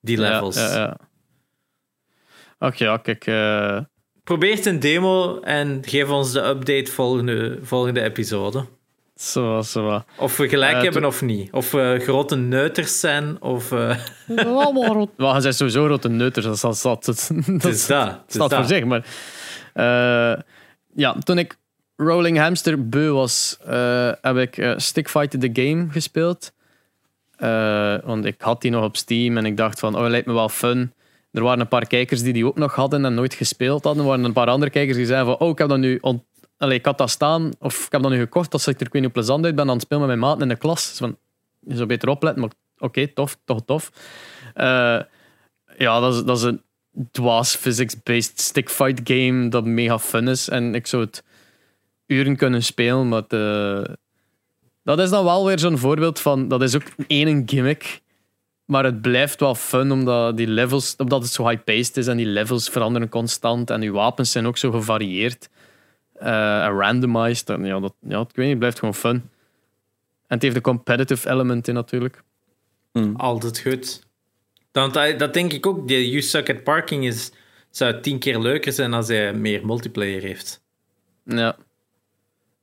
Die levels.
Ja, ja, ja. Oké, ja, kijk. eh,
Probeer een demo en geef ons de update volgende, volgende episode.
zo, zo.
Of we gelijk
Eh,
hebben of niet. Of we grote neuters zijn, of... eh,
Allemaal rood. Wel, hij zijn sowieso rote neuters. Dat, dat, dat, dat,
dat. Is
staat voor
dat.
zich. Maar eh, ja, toen ik Rolling Hamster beu was, eh, heb ik eh, Stickfight the Game gespeeld. Eh, want ik had die nog op Steam en ik dacht van, oh, lijkt me wel fun. Er waren een paar kijkers die die ook nog hadden en nooit gespeeld hadden. Er waren een paar andere kijkers die zeiden van, oh, ik heb dat nu Allee, ik had dat staan, of ik heb dat nu gekocht, als ik er niet plezant uit ben aan het spelen met mijn maat in de klas. Dus van, je zou beter opletten, maar oké, tof, toch tof. Eh, ja, dat is, dat is een dwaas physics-based stickfight game dat mega fun is. En ik zou het uren kunnen spelen, maar eh, dat is dan wel weer zo'n voorbeeld van, dat is ook één gimmick, maar het blijft wel fun omdat die levels, omdat het zo high-paced is en die levels veranderen constant en die wapens zijn ook zo gevarieerd eh, en randomized. En ja, dat, ja, ik weet niet, het blijft gewoon fun. En het heeft een competitive element in natuurlijk.
Altijd goed. Dan, dat, denk ik ook. Die You Suck at Parking is, zou tien keer leuker zijn als hij meer multiplayer heeft.
Ja,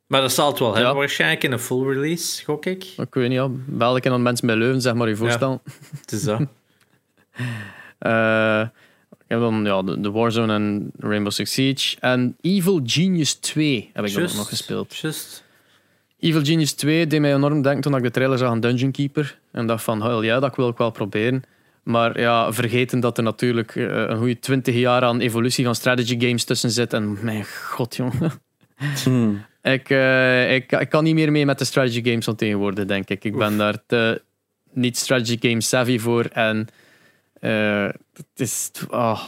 Maar dat zal het wel hebben
Ja.
waarschijnlijk in een full release, gok ik.
ik weet niet, ja. bel ik aan mensen bij Leuven, zeg maar je voorstel.
Het is dat.
Eh, ik heb dan ja, de, de Warzone en Rainbow Six Siege. En Evil Genius 2 heb ik dan ook
Just,
nog gespeeld.
Just.
Evil Genius 2 deed mij enorm denken toen ik de trailer zag aan Dungeon Keeper. En dacht van, hell ja, dat wil ik wel proberen. Maar ja, vergeten dat er natuurlijk eh, een goede 20 jaar aan evolutie van strategy games tussen zit. En mijn god, jongen.
Hmm.
Ik, eh, ik, ik kan niet meer mee met de strategy games van tegenwoordig, denk ik. Ik ben daar te niet strategy game savvy voor. En eh, het is... ah.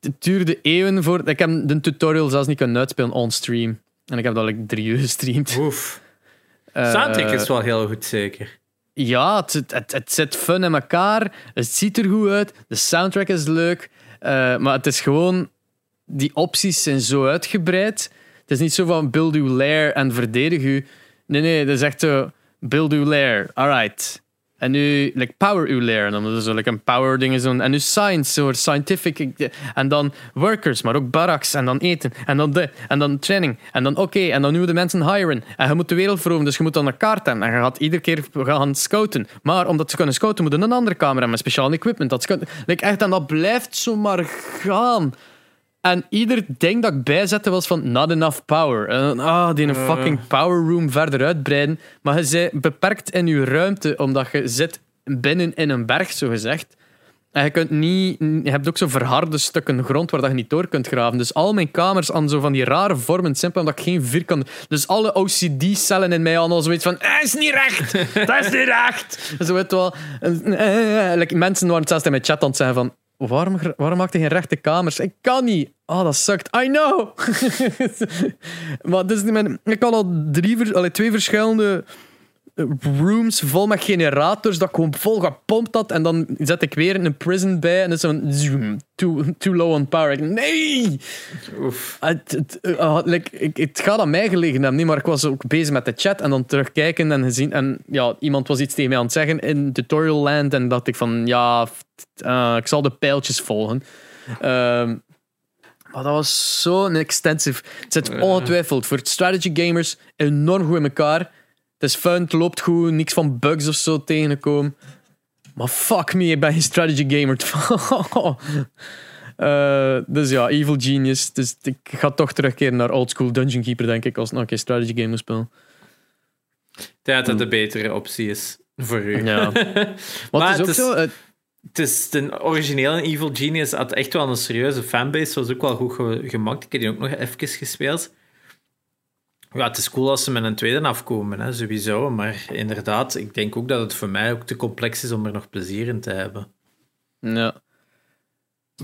het duurde eeuwen voor... Ik heb de tutorial zelfs niet kunnen uitspelen on stream. En ik heb dat like drie uur gestreamd.
Oef.
Eh,
Soundtrack is wel heel goed, zeker.
Ja, het, het, het, zit fun in elkaar. Het ziet er goed uit. De soundtrack is leuk. Eh, maar het is gewoon... Die opties zijn zo uitgebreid. Het is niet zo van build uw lair en verdedig u. Nee, nee, het is echt zo... Build uw lair. Alright. En nu, like, power uw lair. En dan is er like, een power ding. Zo, en nu science, zo scientific. En dan workers, maar ook barracks. En dan eten. En dan de. En dan training. En dan oké. en dan nu de mensen hiren. En je moet de wereld veroveren. Dus je moet dan een kaart hebben. En je gaat iedere keer gaan scouten. Maar om dat te kunnen scouten, moet je een andere camera. Met speciaal equipment. Dat. Like, echt, en dat blijft zo maar gaan. En ieder ding dat ik bijzette was van not enough power. En ah, die een fucking power room verder uitbreiden. Maar je bent beperkt in je ruimte, omdat je zit binnen in een berg, zo gezegd. En je, kunt niet, je hebt ook zo verharde stukken grond waar dat je niet door kunt graven. Dus al mijn kamers aan zo van die rare vormen, simpel omdat ik geen vierkant... Dus alle OCD-cellen in mij al zoiets van... Dat is niet recht! Dat is niet recht! Zo weet wel. Eh, eh, like, mensen waren het zelfs in mijn chat aan het zeggen van... Waarom, waarom maakt hij geen rechte kamers? Ik kan niet. Oh, dat sukt. I know. maar dus, ik had al drie, twee verschillende rooms vol met generators dat ik gewoon vol gepompt had. En dan zet ik weer een prison bij en dan is zo'n zoom, too, too low on power. Ik, nee!
Oef.
Het, het, eh, like, ik, het gaat aan mij gelegen hebben, niet, maar ik was ook bezig met de chat en dan terugkijken en gezien. En ja, iemand was iets tegen mij aan het zeggen in tutorial land en dacht ik van ja, eh, ik zal de pijltjes volgen. Ehm, maar dat was zo'n extensive. Het zit ongetwijfeld voor strategy gamers enorm goed in elkaar. Het is fun, het loopt goed, niks van bugs of zo tegengekomen. Maar fuck me, ik ben geen strategy gamer. Eh, dus ja, Evil Genius. Dus ik ga toch terugkeren naar oldschool Dungeon Keeper, denk ik, als een strategy game moet spelen.
Ik denk dat dat de betere optie is voor u.
Ja. Maar, het is ook
het is-
zo.
Het is de originele Evil Genius had echt wel een serieuze fanbase. Was ook wel goed ge- gemaakt. Ik heb die ook nog even gespeeld. Ja, het is cool als ze met een tweede afkomen, hè, sowieso. Maar inderdaad, ik denk ook dat het voor mij ook te complex is om er nog plezier in te hebben.
ja.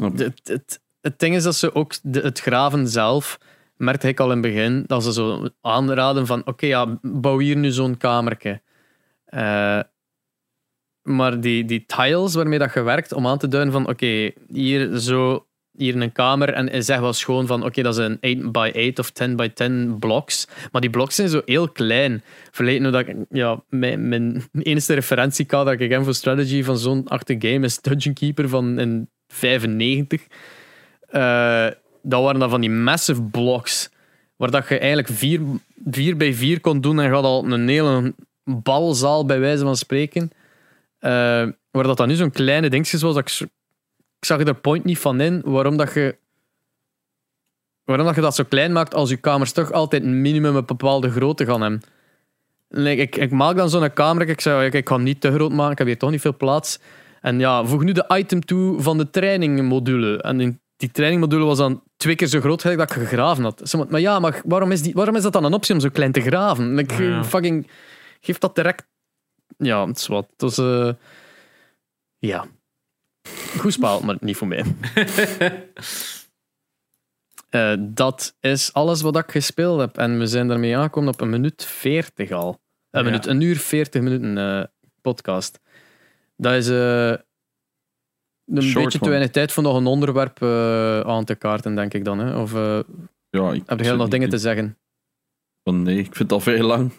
Het, het, het ding is dat ze ook de, het graven zelf, merkte ik al in het begin, dat ze zo aanraden van oké, ja, bouw hier nu zo'n kamertje. Eh, maar die, die tiles waarmee dat je werkt, om aan te duiden van oké, hier zo hier een kamer en zeg wel schoon van oké, dat is een 8 by 8 of 10 by 10 blocks. Maar die blocks zijn zo heel klein. Verleden hoe dat ik, ja, mijn, mijn enige referentiekader dat ik heb voor strategy van zo'n achte game is Dungeon Keeper van in 95. Eh, dat waren dan van die massive blocks. Waar dat je eigenlijk 4 vier, bij 4 kon doen en je had al een hele balzaal bij wijze van spreken. Eh, waar dat dan nu zo'n kleine dingetje was, dat ik, ik zag er point niet van in waarom dat je waarom dat je dat zo klein maakt als je kamers toch altijd een minimum een bepaalde grootte gaan hebben. Ik, ik maak dan zo'n kamer, ik zei, ik, ik ga hem niet te groot maken, ik heb hier toch niet veel plaats. En ja, voeg nu de item toe van de trainingmodule. En die, die trainingmodule was dan twee keer zo groot gelijk dat ik gegraven had. Maar ja, maar waarom is, die, waarom is dat dan een optie om zo klein te graven?
Ja.
fucking, geef dat direct... Ja, het is wat. Dus, ja. Goed spel, maar niet voor mij. Eh, dat is alles wat ik gespeeld heb. En we zijn daarmee aangekomen op een minuut 40 al. Een,
Ja.
minuut, een uur 40 minuten eh, podcast. Dat is eh, een
Short
beetje te weinig tijd voor nog een onderwerp eh, aan te kaarten, denk ik dan. Hè? Of eh,
Ja, ik
heb je nog dingen te zeggen?
Nee, ik vind het al veel lang.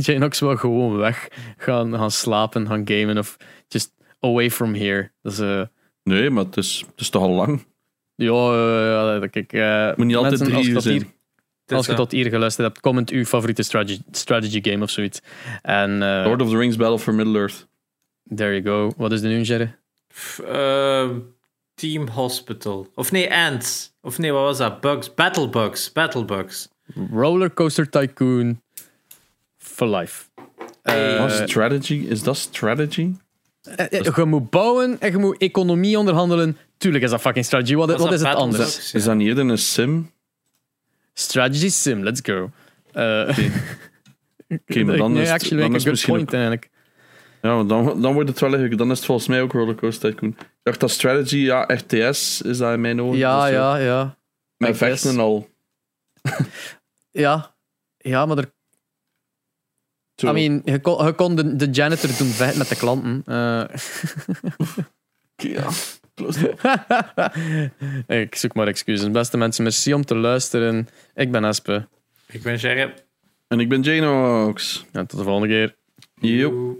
Jane ook wel gewoon weg. Gaan, gaan slapen, gaan gamen of just away from here. Dus, eh,
Nee, maar het is, het is toch al lang.
ja, kijk, eh,
moet niet altijd drie
je
uur zijn.
hier Als je tot hier geluisterd hebt, comment uw favoriete strategy, strategy game of zoiets. En eh,
Lord of the Rings Battle for Middle-earth.
there you go. Wat is de nu, Jerry?
Ehm, Team Hospital. Of nee, Ants. Of nee, wat was dat? Bugs. Battlebugs. Battlebugs.
Rollercoaster Tycoon for life.
Oh, strategy? Is dat strategy?
eh, eh, je moet bouwen en je moet economie onderhandelen. Tuurlijk is dat fucking strategy. Wat, is het anders?
Battlebugs?
Is dat niet eerder een sim?
Strategy sim, let's go. Eh
Oké, maar dan
nee,
is het,
actually,
dan
make
is
a
het
good
misschien
point
ook,
eigenlijk.
ja, want dan, dan wordt het wel eigenlijk, dan is het volgens mij ook Rollercoaster Tycoon. Ik dacht dat strategy, ja, RTS is dat in mijn ogen.
Ja,
is,
ja, ja.
Met vechten en al.
Ja. Ja, maar er,
Zo.
I mean, je kon, je kon de, de janitor doen vechten met de klanten. Eh,
Oké, ja.
Ik zoek maar excuses. Beste mensen, merci om te luisteren. Ik ben Espe.
Ik ben Jerry.
En ik ben Jane Oaks.
En tot de volgende keer.
Joep.
Joe.